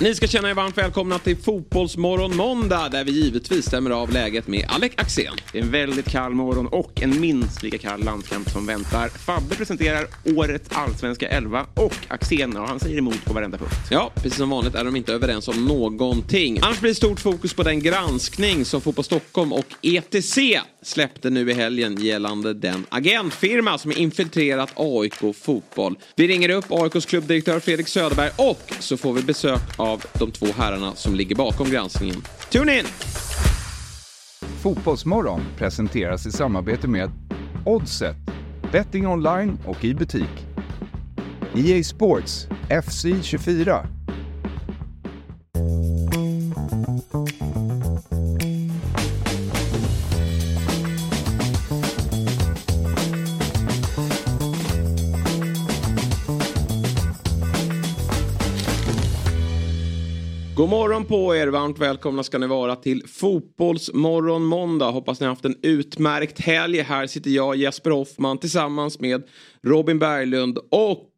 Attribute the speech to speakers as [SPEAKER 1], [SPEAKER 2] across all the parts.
[SPEAKER 1] Ni ska känna er varmt välkomna till Fotbollsmorgon måndag där vi givetvis stämmer av läget med Alec Axén.
[SPEAKER 2] Det är en väldigt kall morgon och en minst lika kall landskamp som väntar. Fabbe presenterar årets allsvenska elva och Axén, och han säger emot på varenda punkt.
[SPEAKER 1] Ja, precis som vanligt är de inte överens om någonting. Annars blir det stort fokus på den granskning som Fotboll Stockholm och ETC släppte nu i helgen gällande den agentfirma som infiltrerat AIK Fotboll. Vi ringer upp AIKs klubbdirektör Fredrik Söderberg och så får vi besök av de två herrarna som ligger bakom granskningen. Tune in!
[SPEAKER 3] Fotbollsmorgon presenteras i samarbete med Oddset, betting online och i butik. EA Sports, FC 24.
[SPEAKER 1] God morgon på er, varmt välkomna ska ni vara till Fotbollsmorgon måndag. Hoppas ni har haft en utmärkt helg. Här sitter jag, Jesper Hoffman, tillsammans med Robin Berglund och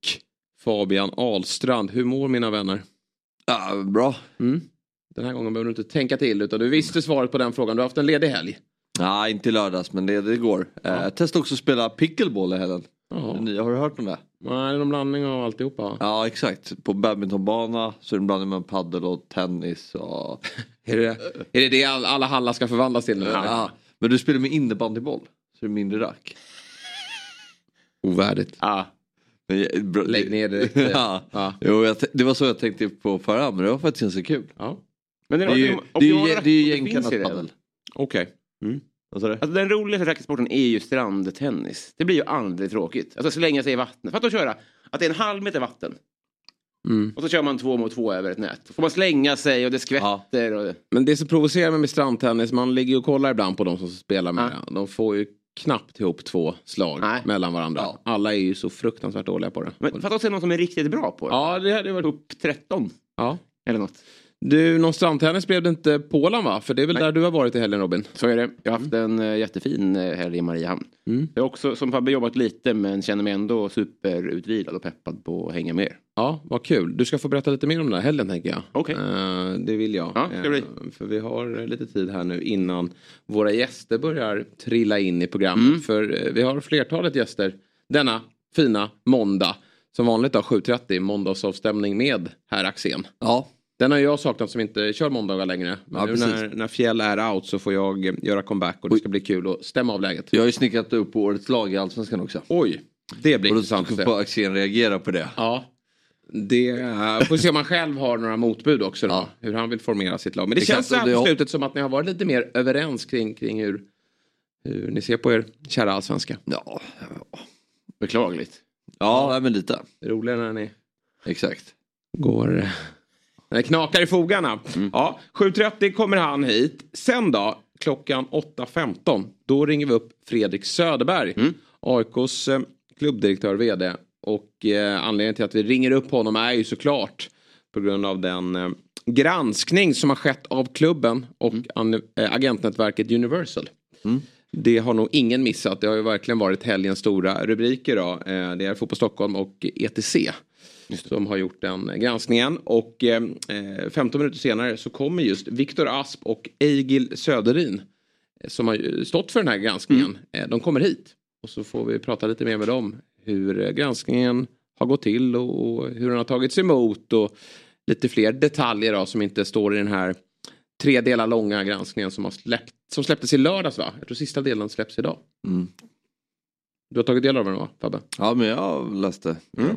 [SPEAKER 1] Fabian Ahlstrand. Hur mår mina vänner?
[SPEAKER 4] Ja, bra.
[SPEAKER 1] Mm. Den här gången behöver du inte tänka till utan du visste svaret på den frågan. Du har haft en ledig helg.
[SPEAKER 4] Nej, inte i lördags men det, det går. Ja. Eh, testa också att spela pickleball i helgen. Har du hört om det?
[SPEAKER 1] Nej, det är en blandning av alltihopa.
[SPEAKER 4] Ja, exakt. På badmintonbana så är det en blandning med paddel och tennis och...
[SPEAKER 1] är, det, är det det alla hallar ska förvandlas till nu?
[SPEAKER 4] Ja. Men du spelar med innebandyboll. Så det är mindre rack.
[SPEAKER 1] Ovärdigt.
[SPEAKER 4] Ja.
[SPEAKER 1] Men, bro, Lägg ner direkt.
[SPEAKER 4] ja. ja. Jo, jag, det var så jag tänkte på förra men det var faktiskt ganska kul.
[SPEAKER 1] Ja.
[SPEAKER 4] Men det, är, ju, det, är ju, det är ju gängkannat padel.
[SPEAKER 1] Okej. Okay. Mm.
[SPEAKER 2] Alltså den roligaste racketsporten är ju strandtennis. Det blir ju aldrig tråkigt. Alltså slänga sig i vattnet. Fatta att köra att det är en halv meter vatten. Mm. Och så kör man två mot två över ett nät. Då får man slänga sig och det skvätter. Ja. Och...
[SPEAKER 1] Men det som provocerar mig med strandtennis, man ligger och kollar ibland på de som spelar med ja. De får ju knappt ihop två slag Nej. mellan varandra. Ja. Alla är ju så fruktansvärt dåliga på det.
[SPEAKER 2] Men fatta att se någon som är riktigt bra på det.
[SPEAKER 1] Ja, det hade varit...
[SPEAKER 2] Upp 13.
[SPEAKER 1] Ja.
[SPEAKER 2] Eller något.
[SPEAKER 1] Du, någon strandtennis blev det inte Pålan va? För det är väl Nej. där du har varit i helgen Robin?
[SPEAKER 2] Så är det. Jag har haft mm. en uh, jättefin uh, helg i Mariehamn. Mm. Jag har också som Fabbe jobbat lite men känner mig ändå superutvilad och peppad på att hänga med
[SPEAKER 1] Ja, vad kul. Du ska få berätta lite mer om den här helgen tänker jag.
[SPEAKER 2] Okej. Okay.
[SPEAKER 1] Uh, det vill jag.
[SPEAKER 2] Ja, det bli.
[SPEAKER 1] för vi har lite tid här nu innan våra gäster börjar trilla in i programmet. Mm. För vi har flertalet gäster denna fina måndag. Som vanligt då 7.30 måndagsavstämning med herr Axén.
[SPEAKER 4] Ja.
[SPEAKER 1] Den har jag saknat som inte kör måndagar längre. Men ja, nu när, när Fjäll är out så får jag göra comeback och det ska bli kul att stämma av läget.
[SPEAKER 4] Jag har ju snickrat upp årets lag i Allsvenskan också.
[SPEAKER 1] Oj, det blir
[SPEAKER 4] och
[SPEAKER 1] intressant
[SPEAKER 4] att se. Och Axén reagera på det.
[SPEAKER 1] Ja. Det uh, får se om man själv har några motbud också då, ja. Hur han vill formera sitt lag. Men det, det känns så här på slutet som att ni har varit lite mer överens kring, kring hur, hur ni ser på er kära allsvenska.
[SPEAKER 4] Ja,
[SPEAKER 2] beklagligt.
[SPEAKER 4] Ja, ja men lite.
[SPEAKER 1] Roligare när ni
[SPEAKER 4] Exakt.
[SPEAKER 1] går det knakar i fogarna. Mm. Ja, 7.30 kommer han hit. Sen då, klockan 8.15, då ringer vi upp Fredrik Söderberg. Mm. AIKs eh, klubbdirektör, vd. Och eh, anledningen till att vi ringer upp honom är ju såklart på grund av den eh, granskning som har skett av klubben och mm. äh, agentnätverket Universal. Mm. Det har nog ingen missat. Det har ju verkligen varit helgens stora rubriker. Då. Eh, det är Fotboll Stockholm och ETC som har gjort den granskningen. Och eh, 15 minuter senare så kommer just Viktor Asp och Eigil Söderin eh, som har stått för den här granskningen. Mm. Eh, de kommer hit och så får vi prata lite mer med dem. Hur eh, granskningen har gått till och hur den har tagits emot och lite fler detaljer då, som inte står i den här tre delar långa granskningen som, har släppt, som släpptes i lördags va? Jag tror sista delen släpps idag. Mm. Du har tagit del av den va Fabbe?
[SPEAKER 4] Ja men jag läste. Mm.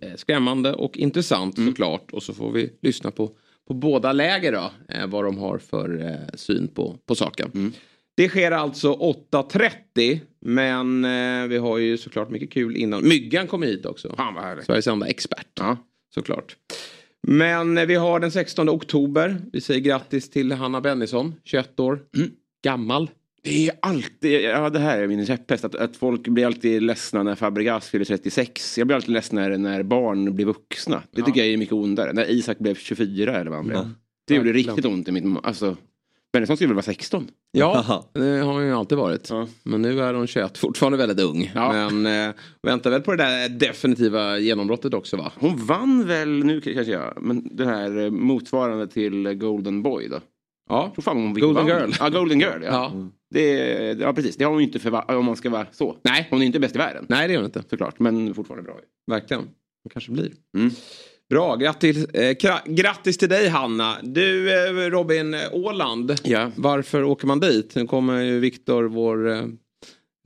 [SPEAKER 1] Eh, skrämmande och intressant mm. såklart. Och så får vi lyssna på, på båda läger då. Eh, vad de har för eh, syn på, på saken. Mm. Det sker alltså 8.30. Men vi har ju såklart mycket kul innan. Myggan kommer hit också.
[SPEAKER 2] Fan vad härligt.
[SPEAKER 1] Sveriges enda expert. Ja. Såklart. Men vi har den 16 oktober. Vi säger grattis till Hanna Bennison, 21 år. Mm. Gammal.
[SPEAKER 2] Det är alltid, ja det här är min käpphäst, att, att folk blir alltid ledsna när Fabregas fyller 36. Jag blir alltid ledsen när, när barn blir vuxna. Det tycker ja. jag är mycket ondare. När Isak blev 24 eller vad han blev. Mm. Det gjorde riktigt ont i mitt, alltså Bennesson skulle väl vara 16?
[SPEAKER 1] Ja, det har hon ju alltid varit. Ja. Men nu är hon 21, fortfarande väldigt ung. Ja. Men eh, väntar väl på det där definitiva genombrottet också va?
[SPEAKER 2] Hon vann väl, nu kanske jag, men det här eh, motsvarande till Golden Boy då?
[SPEAKER 1] Ja,
[SPEAKER 2] fan hon
[SPEAKER 1] Golden Girl.
[SPEAKER 2] Ja, Golden Girl ja. ja. Det, ja precis, det har hon ju inte för om man ska vara så.
[SPEAKER 1] Nej.
[SPEAKER 2] Hon är inte bäst i världen.
[SPEAKER 1] Nej det är hon inte.
[SPEAKER 2] Såklart, men fortfarande bra.
[SPEAKER 1] Verkligen. Hon kanske blir. Mm. Bra, grattis, eh, grattis till dig Hanna. Du eh, Robin, Åland.
[SPEAKER 2] Ja.
[SPEAKER 1] Varför åker man dit? Nu kommer ju Viktor, vår eh,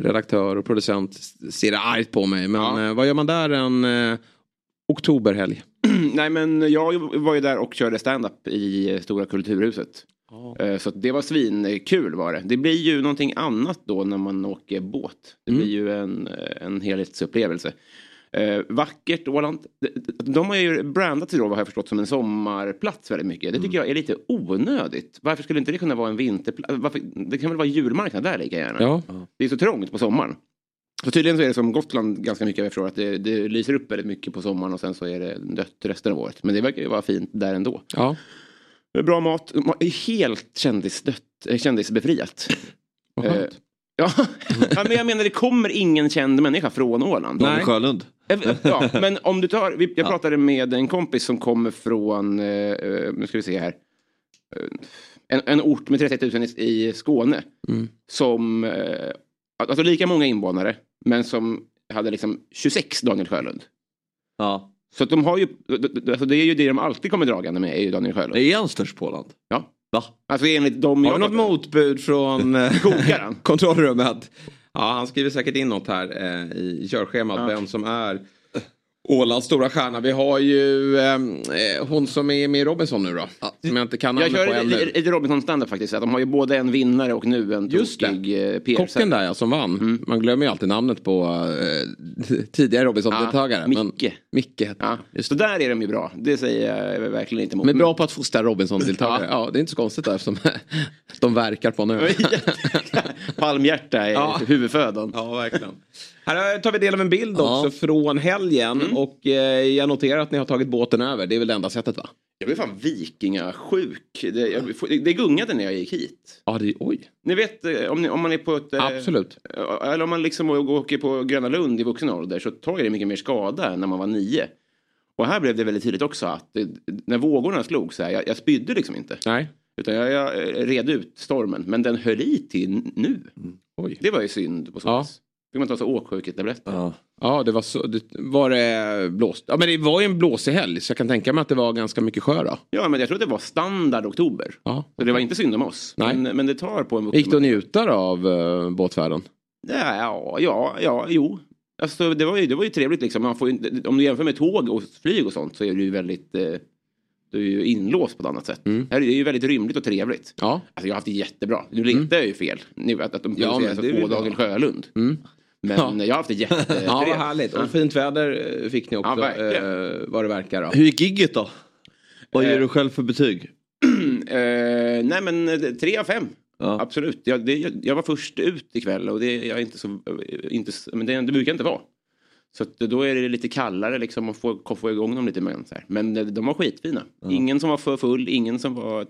[SPEAKER 1] redaktör och producent, se argt på mig. Men ja. Eh, vad gör man där en eh, oktoberhelg?
[SPEAKER 2] Nej men jag var ju där och körde stand-up i Stora Kulturhuset. Oh. Så det var svinkul var det. Det blir ju någonting annat då när man åker båt. Det mm. blir ju en, en helhetsupplevelse. Eh, vackert Åland. De har ju brandat sig då, vad jag förstått, som en sommarplats väldigt mycket. Det tycker mm. jag är lite onödigt. Varför skulle inte det kunna vara en vinterplats? Det kan väl vara julmarknad där lika gärna?
[SPEAKER 1] Ja.
[SPEAKER 2] Det är så trångt på sommaren. Så tydligen så är det som Gotland ganska mycket, jag förstår att det, det lyser upp väldigt mycket på sommaren och sen så är det dött resten av året. Men det verkar ju vara fint där ändå.
[SPEAKER 1] Ja.
[SPEAKER 2] Bra mat, helt kändisdött, eh, kändisbefriat.
[SPEAKER 1] Vad skönt.
[SPEAKER 2] Ja. ja, men jag menar det kommer ingen känd människa från Åland.
[SPEAKER 4] Daniel Sjölund.
[SPEAKER 2] Ja, men om du tar, jag pratade med en kompis som kommer från, eh, eh, nu ska vi se här, eh, en, en ort med 30 000 i, i Skåne.
[SPEAKER 1] Mm.
[SPEAKER 2] Som, alltså lika många invånare, men som hade liksom 26 Daniel Sjölund.
[SPEAKER 4] Ja.
[SPEAKER 2] Så att de har ju, alltså det är ju det de alltid kommer dragande med, är ju Daniel Sjölund.
[SPEAKER 4] Är han störst på Åland?
[SPEAKER 2] Ja.
[SPEAKER 4] Va?
[SPEAKER 2] Alltså enligt dem
[SPEAKER 1] Har vi något motbud från
[SPEAKER 2] Kokaren?
[SPEAKER 1] kontrollrummet? Ja, han skriver säkert in något här eh, i körschemat, ja. vem som är Ålands stora stjärna. Vi har ju ehm, eh, hon som är med i Robinson nu då. Ja. Som jag inte kan
[SPEAKER 2] namnet på ännu. Jag kör lite Robinson standard faktiskt. De har ju både en vinnare och nu en
[SPEAKER 1] Just tokig eh, Kocken där ja, som vann. Mm. Man glömmer ju alltid namnet på eh, tidigare Robinson-deltagare. Ja,
[SPEAKER 2] Micke.
[SPEAKER 1] Micke heter
[SPEAKER 2] ja. Just Så där är de ju bra. Det säger jag verkligen inte emot.
[SPEAKER 1] Men bra på att fostra Robinson-deltagare. ja. ja. det är inte så konstigt där eftersom de verkar på nu.
[SPEAKER 2] Palmhjärta är ja. huvudfödan.
[SPEAKER 1] Ja, verkligen. Här tar vi del av en bild också från helgen. Mm. Och eh, jag noterar att ni har tagit båten över. Det är väl det enda sättet va?
[SPEAKER 2] Jag blev fan vikingasjuk. Det, jag, det gungade när jag gick hit.
[SPEAKER 1] Ja, det, oj.
[SPEAKER 2] Ni vet eh, om, ni, om man är på ett...
[SPEAKER 1] Eh, Absolut.
[SPEAKER 2] Eller om man liksom åker på Gröna Lund i vuxen ålder så tar det mycket mer skada än när man var nio. Och här blev det väldigt tydligt också att när vågorna slog så här, jag, jag spydde liksom inte.
[SPEAKER 1] Nej.
[SPEAKER 2] Utan jag, jag red ut stormen, men den höll i till nu. Mm.
[SPEAKER 1] Oj.
[SPEAKER 2] Det var ju synd på så ja. Fick man ta så åksjuketabletter.
[SPEAKER 1] Ja. ja, det var så. Det, var det blåst? Ja, men det var ju en blåsig helg så jag kan tänka mig att det var ganska mycket sjö då.
[SPEAKER 2] Ja, men jag tror att det var standard oktober.
[SPEAKER 1] Ja.
[SPEAKER 2] Så det var inte synd om oss.
[SPEAKER 1] Nej.
[SPEAKER 2] Men, men det tar på en
[SPEAKER 1] vuxen. Gick du att njuta av uh, båtfärden?
[SPEAKER 2] Ja, ja, ja, jo. Alltså, det, var ju, det var ju trevligt liksom. Man får ju, om du jämför med tåg och flyg och sånt så är det ju väldigt eh, du är ju inlåst på ett annat sätt.
[SPEAKER 1] Mm.
[SPEAKER 2] Det är ju väldigt rymligt och trevligt.
[SPEAKER 1] Ja.
[SPEAKER 2] Alltså, jag har haft det jättebra. Nu mm. jag ju fel. Att, att de producerar ja, så två dagar Sjölund.
[SPEAKER 1] Mm.
[SPEAKER 2] Men ja. jag har haft det jättetrevligt.
[SPEAKER 1] ja, vad härligt. Och fint väder eh, fick ni också. Ja, eh, vad det verkar. Då.
[SPEAKER 4] Hur gick gigget då? Vad ger eh, du själv för betyg?
[SPEAKER 2] eh, nej men eh, tre av fem. Ja. Absolut. Jag, det, jag, var först ut ikväll och det, jag är inte så, inte, men det, det brukar inte vara. Så då är det lite kallare liksom och få, få igång dem lite här. Men de var skitfina. Ja. Ingen som var för full, ingen som var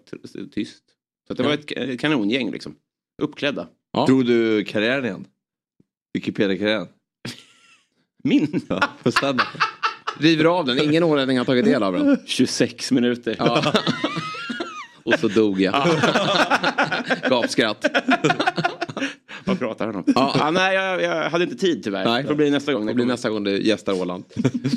[SPEAKER 2] tyst. Så det var ett kanongäng liksom. Uppklädda.
[SPEAKER 4] Ja. Drog du karriären igen? Wikipedia-karriären?
[SPEAKER 2] Min?
[SPEAKER 4] Ja, på standard.
[SPEAKER 1] River av den, ingen ålänning har tagit del av den.
[SPEAKER 2] 26 minuter.
[SPEAKER 1] Ja. Och så dog jag. Gapskratt.
[SPEAKER 2] Vad pratar han om?
[SPEAKER 1] Ja.
[SPEAKER 2] Ah, nej, jag, jag, hade inte tid tyvärr.
[SPEAKER 1] Nej.
[SPEAKER 2] Det blir nästa gång.
[SPEAKER 1] Det blir nästa gång du gästar Åland.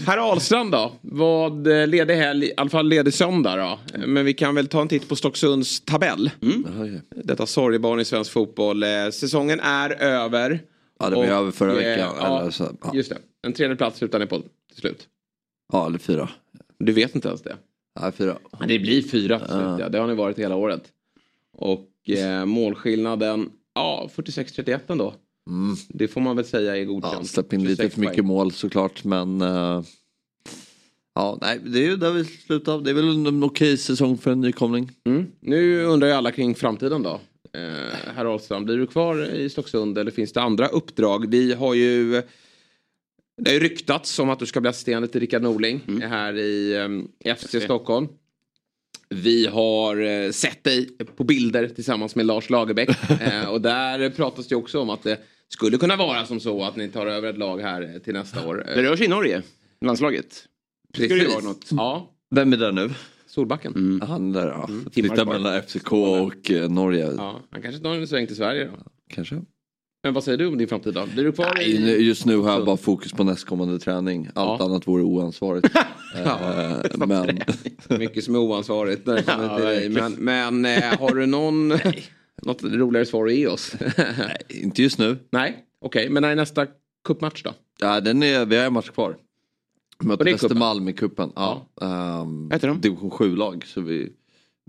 [SPEAKER 1] Herr Ahlstrand då? Vad eh, ledig helg, i alla fall ledig söndag då. Men vi kan väl ta en titt på Stocksunds tabell.
[SPEAKER 2] Mm.
[SPEAKER 1] Detta sorgebarn i svensk fotboll. Eh, säsongen är över.
[SPEAKER 4] Ja, det var över förra eh, veckan.
[SPEAKER 1] Ja, eller så, ja. Just det. En tredje plats slutar ni på till slut.
[SPEAKER 4] Ja, eller fyra.
[SPEAKER 1] Du vet inte ens det?
[SPEAKER 4] Nej, fyra.
[SPEAKER 1] Men det blir fyra till slut, ja. Det har ni varit hela året. Och eh, målskillnaden, ja, 46-31 ändå.
[SPEAKER 4] Mm.
[SPEAKER 1] Det får man väl säga är godkänt. Ja,
[SPEAKER 4] släpp in lite för mycket mål såklart, men... Uh, ja, nej, det är ju där vi slutar. Det är väl en okej säsong för en nykomling.
[SPEAKER 1] Mm. Nu undrar ju alla kring framtiden då. Eh, herr Ahlstrand, blir du kvar i Stocksund eller finns det andra uppdrag? Vi har ju det har ju ryktats om att du ska bli assisterande till Rickard Norling mm. här i um, FC Stockholm. Vi har eh, sett dig på bilder tillsammans med Lars Lagerbäck. eh, och där pratas det också om att det skulle kunna vara som så att ni tar över ett lag här till nästa år.
[SPEAKER 2] Det rör sig i Norge, landslaget.
[SPEAKER 1] Precis.
[SPEAKER 2] Skulle det vara något?
[SPEAKER 1] Ja,
[SPEAKER 4] Vem är där nu?
[SPEAKER 1] Solbacken.
[SPEAKER 4] Han där ja. Flyttar
[SPEAKER 2] kvar.
[SPEAKER 4] mellan FCK och eh, Norge.
[SPEAKER 1] Ja, han kanske tar en sväng till Sverige då.
[SPEAKER 4] Kanske.
[SPEAKER 1] Men vad säger du om din framtid då? Blir du kvar
[SPEAKER 4] Nej,
[SPEAKER 1] i...
[SPEAKER 4] just nu har jag bara fokus på nästkommande träning. Allt
[SPEAKER 1] Ja.
[SPEAKER 4] annat vore oansvarigt. Eh, men
[SPEAKER 1] Mycket som är oansvarigt. Där kommer
[SPEAKER 2] Ja,
[SPEAKER 1] till dig. Men, men eh, har du någon... något roligare svar att ge oss?
[SPEAKER 4] inte just nu.
[SPEAKER 1] Nej, okej. Men när är nästa cupmatch då?
[SPEAKER 4] Ja, den är, vi har en match kvar. Möter
[SPEAKER 1] det?
[SPEAKER 4] Västermalm i cupen. Ja. Um,
[SPEAKER 2] Vad heter de?
[SPEAKER 4] Division 7-lag. Så vi...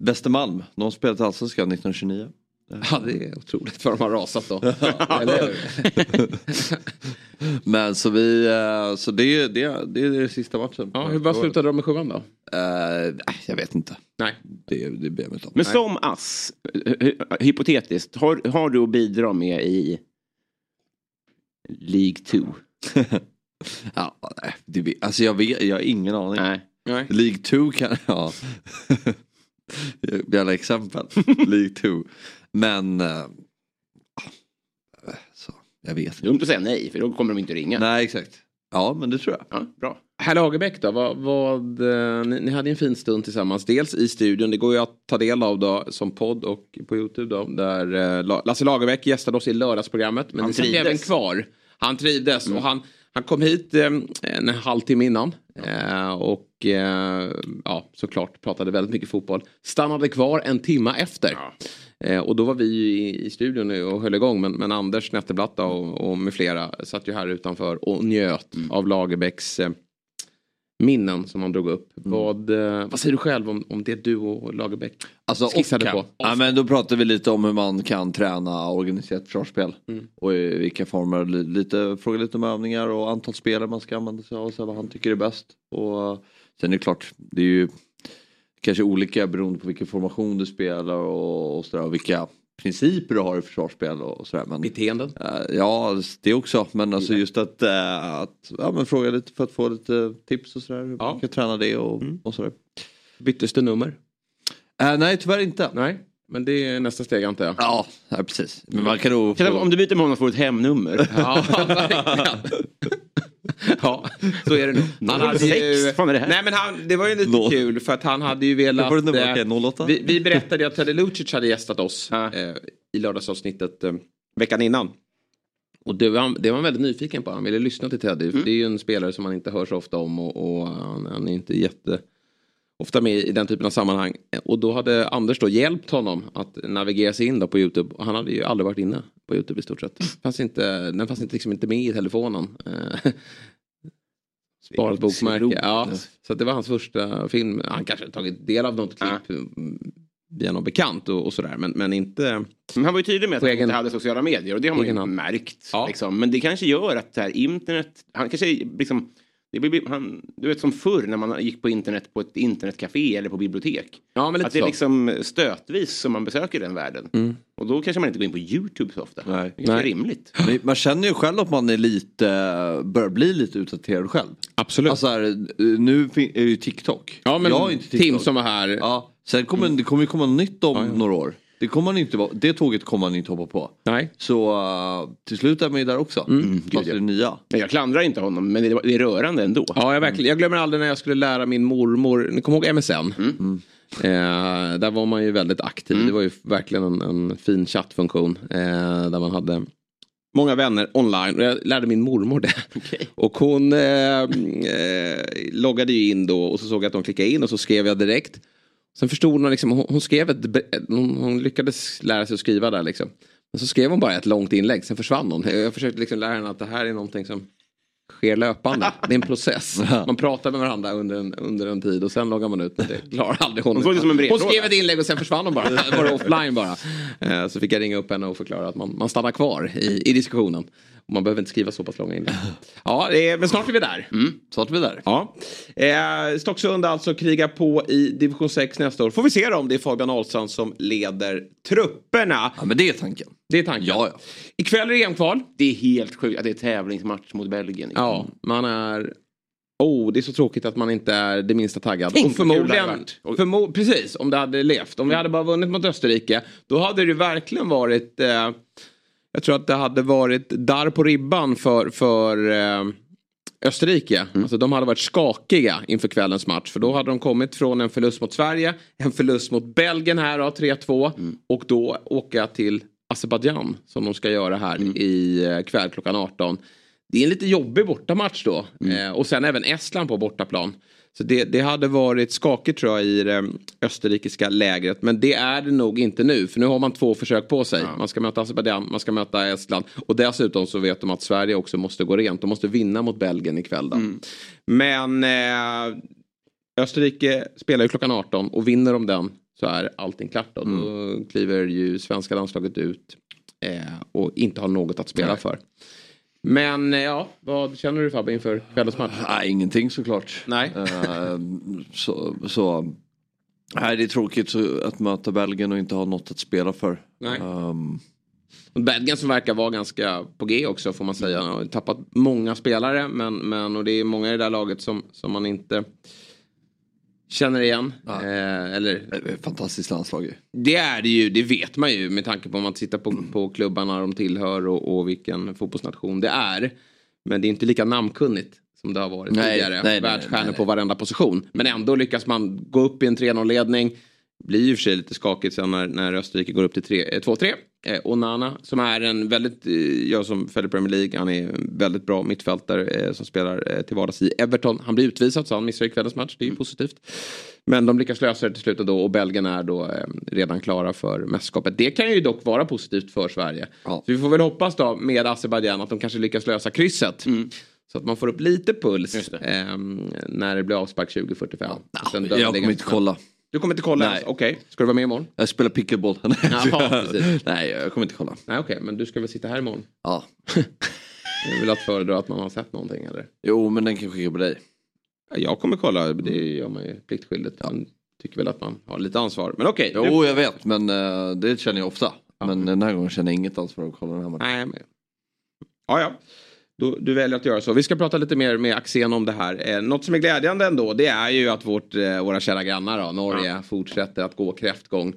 [SPEAKER 4] Västermalm, de har spelat allsvenskan 1929.
[SPEAKER 1] Ja, det är otroligt för de har rasat då.
[SPEAKER 4] Men så vi, eh, så det, är- det, är- det är den sista matchen.
[SPEAKER 1] Ja, hur, vad slutade de med sjuan då?
[SPEAKER 4] Eh, nej, jag vet inte.
[SPEAKER 1] Nej.
[SPEAKER 4] Det, det ber jag mig inte om.
[SPEAKER 2] Men som ass, hy- hypotetiskt, har, har du att bidra med i League 2?
[SPEAKER 4] Ja, nej, det, alltså jag, vet, jag har ingen aning.
[SPEAKER 2] Nej.
[SPEAKER 1] Nej.
[SPEAKER 4] League 2 kan, ja. Jävla exempel. League 2. Men, eh, så, jag vet inte.
[SPEAKER 2] Dumt att säga nej, för då kommer de inte ringa.
[SPEAKER 4] Nej, exakt. Ja, men det tror jag.
[SPEAKER 2] Ja, bra.
[SPEAKER 1] Herr Lagerbäck då, vad, vad, eh, ni, ni hade en fin stund tillsammans. Dels i studion, det går ju att ta del av då som podd och på Youtube då. Där eh, La- Lasse Lagerbäck gästade oss i lördagsprogrammet. Men
[SPEAKER 2] Han trivdes.
[SPEAKER 1] även kvar. Han trivdes och han, han kom hit eh, en halvtimme innan. Eh, och eh, ja, såklart pratade väldigt mycket fotboll. Stannade kvar en timma efter.
[SPEAKER 2] Ja.
[SPEAKER 1] Och då var vi i, i studion och höll igång. Men, men Anders Netterblatt då och, och med flera satt ju här utanför och njöt av Lagerbäcks minnen som han drog upp. Vad, eh, vad säger du själv om, om det du och Lagerbäck
[SPEAKER 4] Alltså,
[SPEAKER 1] skissade
[SPEAKER 4] off-cam.
[SPEAKER 1] på?
[SPEAKER 4] Ja, men då pratar vi lite om hur man kan träna organiserat försvarsspel. Och i vilka former, li- lite, fråga lite om övningar och antal spelare man ska använda sig av och så vad han tycker är bäst. Och sen är det klart, det är ju kanske olika beroende på vilken formation du spelar och, och, sådär, och vilka principer du har i försvarsspel och, och sådär. Men,
[SPEAKER 1] Beteenden?
[SPEAKER 4] eh, ja, det också. Men alltså just att, eh, att ja, men fråga lite för att få lite tips och sådär. Hur
[SPEAKER 1] Ja.
[SPEAKER 4] man kan träna det och, och sådär.
[SPEAKER 1] Byttes det nummer?
[SPEAKER 4] Eh, nej, tyvärr inte.
[SPEAKER 1] Nej, men det är nästa steg antar jag.
[SPEAKER 4] Ja, ja precis. Men man kan nog få...
[SPEAKER 2] Om du byter med honom får du ett hemnummer.
[SPEAKER 1] Ja. Ja, så är det nog. Han hade ju...
[SPEAKER 2] Sex, fan är det här?
[SPEAKER 1] Nej men han, det var ju lite
[SPEAKER 4] Noll.
[SPEAKER 1] kul för att han hade ju velat...
[SPEAKER 4] Var det nummer? 08?
[SPEAKER 1] vi, vi berättade ju att Teddy Lucic hade gästat oss eh, i lördagsavsnittet eh, veckan innan. Och det var, han- det var han väldigt nyfiken på. Han ville lyssna till Teddy. För det är ju en spelare som man inte hör så ofta om och, och han, han är inte jätte ofta med i den typen av sammanhang. Och då hade Anders då hjälpt honom att navigera sig in då på Youtube. Och han hade ju aldrig varit inne på Youtube i stort sett. Fanns inte, den fanns inte, liksom inte med i telefonen. Sparat bokmärke. Ja, så det var hans första film. Han kanske tagit del av något klipp mm, via någon bekant och, och sådär. Men, men inte...
[SPEAKER 2] Men han var ju tydlig med att han
[SPEAKER 1] egen-
[SPEAKER 2] inte hade sociala medier och det har man ju märkt.
[SPEAKER 1] Ja.
[SPEAKER 2] Liksom. Men det kanske gör att det här internet, han kanske liksom, det blir, han, du vet som förr när man gick på internet på ett internetcafé eller på bibliotek.
[SPEAKER 1] Ja, men lite
[SPEAKER 2] Att det är
[SPEAKER 1] så.
[SPEAKER 2] liksom stötvis som man besöker den världen. Och då kanske man inte går in på YouTube så ofta.
[SPEAKER 4] Nej.
[SPEAKER 2] Det är
[SPEAKER 1] Nej.
[SPEAKER 2] rimligt.
[SPEAKER 4] Men Man känner ju själv att man är lite, börjar bli lite utdaterad själv.
[SPEAKER 1] Absolut.
[SPEAKER 4] Alltså här, nu är ju TikTok.
[SPEAKER 1] ja, men
[SPEAKER 4] jag har inte TikTok.
[SPEAKER 1] Tim som var här.
[SPEAKER 4] Ja, sen kommer det kommer ju komma nytt om några år. Det, kommer man inte, vara- det tåget kommer man inte hoppa på.
[SPEAKER 1] Nej.
[SPEAKER 4] Så uh, till slut är man ju där också.
[SPEAKER 2] gud,
[SPEAKER 4] Fast
[SPEAKER 2] ja.
[SPEAKER 4] det är nya.
[SPEAKER 2] Men jag klandrar inte honom, men det, det är rörande ändå.
[SPEAKER 1] Ja, jag, verkligen, jag glömmer aldrig när jag skulle lära min mormor, ni kommer ihåg MSN? Eh, där var man ju väldigt aktiv, det var ju verkligen en, en fin chattfunktion. Eh, där man hade många vänner online och jag lärde min mormor det. Och hon eh, eh, loggade ju in då och så såg jag att de klickade in och så skrev jag direkt. Sen förstod hon liksom, hon, hon skrev ett, hon, hon lyckades lära sig att skriva där liksom. Men så skrev hon bara ett långt inlägg, sen försvann hon. Jag försökte liksom lära henne att det här är någonting som sker löpande. Det är en process. Man pratar med varandra under en, under en tid och sen loggar man ut. Det klarar aldrig hon.
[SPEAKER 2] Hon
[SPEAKER 1] hon skrev ett inlägg och sen försvann hon bara. bara offline bara. Eh, Så fick jag ringa upp henne och förklara att man, man stannar kvar i, i diskussionen. Man behöver inte skriva så pass långa inlägg. Ja, är, men snart är vi där.
[SPEAKER 4] Att vi är där.
[SPEAKER 1] Ja. Eh, Stocksund alltså krigar på i division 6 nästa år. Får vi se då om det är Fabian Ahlstrand som leder trupperna.
[SPEAKER 4] Ja men det är tanken.
[SPEAKER 1] Det är tanken.
[SPEAKER 4] Ja, ja.
[SPEAKER 1] Ikväll är det EM-kval.
[SPEAKER 2] Det är helt sjukt att det är tävlingsmatch mot Belgien.
[SPEAKER 1] Ja, man är Oh, det är så tråkigt att man inte är det minsta taggad.
[SPEAKER 2] Tänk
[SPEAKER 1] och förmodligen, förmo precis, om det hade levt. Om vi hade bara vunnit mot Österrike, då hade det verkligen varit... Eh, jag tror att det hade varit där på ribban för, för eh, Österrike.
[SPEAKER 2] Mm.
[SPEAKER 1] Alltså, de hade varit skakiga inför kvällens match. För då hade de kommit från en förlust mot Sverige, en förlust mot Belgien här då, 3-2.
[SPEAKER 2] Mm.
[SPEAKER 1] Och då åka till Azerbajdzjan som de ska göra här
[SPEAKER 2] Mm.
[SPEAKER 1] i eh, kväll klockan 18. Det är en lite jobbig bortamatch då.
[SPEAKER 2] Mm.
[SPEAKER 1] Eh, och sen även Estland på bortaplan. Så det, det hade varit skakigt tror jag i det österrikiska lägret. Men det är det nog inte nu. För nu har man två försök på sig. Man ska möta Azerbajdzjan, man ska möta Estland. Och dessutom så vet de att Sverige också måste gå rent. De måste vinna mot Belgien ikväll då. Men eh, Österrike spelar ju klockan 18 och vinner de den så är allting klart. Då, då kliver ju svenska landslaget ut eh, och inte har något att spela för. Men eh, ja, vad känner du Fabbe inför kvällens match?
[SPEAKER 4] Nej, ingenting såklart.
[SPEAKER 1] Nej.
[SPEAKER 4] Eh, så, så, nej, det är tråkigt att möta Belgien och inte ha något att spela för.
[SPEAKER 1] Nej. Och Belgien som verkar vara ganska på G också får man säga. Han har tappat många spelare men, men och det är många i det där laget som, som man inte känner igen.
[SPEAKER 4] Ja.
[SPEAKER 1] Eh, eller
[SPEAKER 4] ett fantastiskt landslag ju.
[SPEAKER 1] det är det ju, det vet man ju med tanke på om man tittar på, på klubbarna de tillhör och, och vilken fotbollsnation det är. Men det är inte lika namnkunnigt som det har varit
[SPEAKER 4] Nej,
[SPEAKER 1] tidigare.
[SPEAKER 4] nej,
[SPEAKER 1] Världsstjärnor
[SPEAKER 4] nej, nej.
[SPEAKER 1] på varenda position. Men ändå lyckas man gå upp i en 3-0-ledning. Blir ju och för sig lite skakigt sen när, när Österrike går upp till tre- eh, 2-3. Eh, Onana som är en väldigt, eh, jag som följer Premier League, han är en väldigt bra mittfältare eh, som spelar eh, till vardags i Everton. Han blir utvisad så han missar ju kvällens match, det är ju positivt. Men de lyckas lösa det till slut då och Belgien är då eh, redan klara för mästerskapet. Det kan ju dock vara positivt för Sverige.
[SPEAKER 4] Ja.
[SPEAKER 1] Så vi får väl hoppas då med Azerbajdzjan att de kanske lyckas lösa krysset. Så att man får upp lite puls
[SPEAKER 2] det.
[SPEAKER 1] ehm, när det blir avspark 2045. Och sen döda
[SPEAKER 4] Jag kommer inte kolla.
[SPEAKER 1] Du kommer inte kolla?
[SPEAKER 4] Nej.
[SPEAKER 1] Okej, ska du vara med imorgon?
[SPEAKER 4] Jag spelar pickleball.
[SPEAKER 1] Jaha.
[SPEAKER 4] Nej, jag kommer inte kolla.
[SPEAKER 1] Nej okej, men du ska väl sitta här imorgon?
[SPEAKER 4] Ja.
[SPEAKER 1] Jag vill att föredra att man har sett någonting eller?
[SPEAKER 4] Jo, men den kan skicka på dig.
[SPEAKER 1] Ja, Jag kommer kolla, det gör man ju pliktskyldigt. Man tycker väl att man har lite ansvar. Men okej. du-
[SPEAKER 4] Jo, jag vet, men eh, det känner jag ofta. Men den här gången känner jag inget ansvar att kolla den här matchen.
[SPEAKER 1] Nej, men... Ja, ja. Du, du väljer att göra så. Vi ska prata lite mer med Axén om det här. Eh, något som är glädjande ändå det är ju att vårt, eh, våra kära grannar då, Norge fortsätter att gå kräftgång.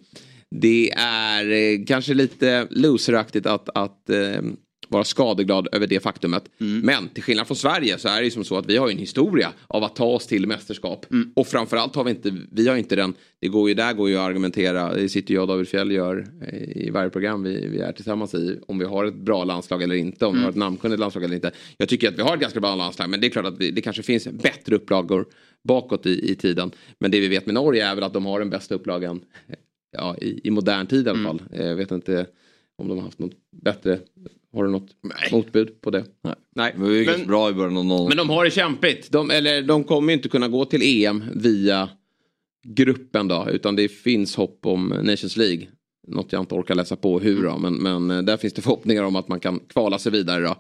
[SPEAKER 1] Det är eh, kanske lite loseraktigt att, att eh, vara skadeglad över det faktumet. Men till skillnad från Sverige så är det ju som så att vi har en historia av att ta oss till mästerskap. Och framförallt har vi inte, vi har inte den, det går ju där går ju att argumentera, det sitter jag och David Fjell gör eh, i varje program vi, vi är tillsammans i, om vi har ett bra landslag eller inte, om vi har ett namnkunnigt landslag eller inte. Jag tycker att vi har ett ganska bra landslag, men det är klart att vi, det kanske finns bättre upplagor bakåt i, i tiden. Men det vi vet med Norge är väl att de har den bästa upplagan eh, ja, i, i modern tid i alla fall. Eh, Jag vet inte om de har haft något bättre. Har du något motbud på det?
[SPEAKER 4] Nej.
[SPEAKER 1] Nej.
[SPEAKER 4] Men vi är
[SPEAKER 1] Men-
[SPEAKER 4] bra i början av någon...
[SPEAKER 1] men de har det kämpigt. De, eller, de kommer ju inte kunna gå till EM via gruppen då. Utan det finns hopp om Nations League. Något jag inte orkar läsa på hur då. Men, men eh, där finns det förhoppningar om att man kan kvala sig vidare då.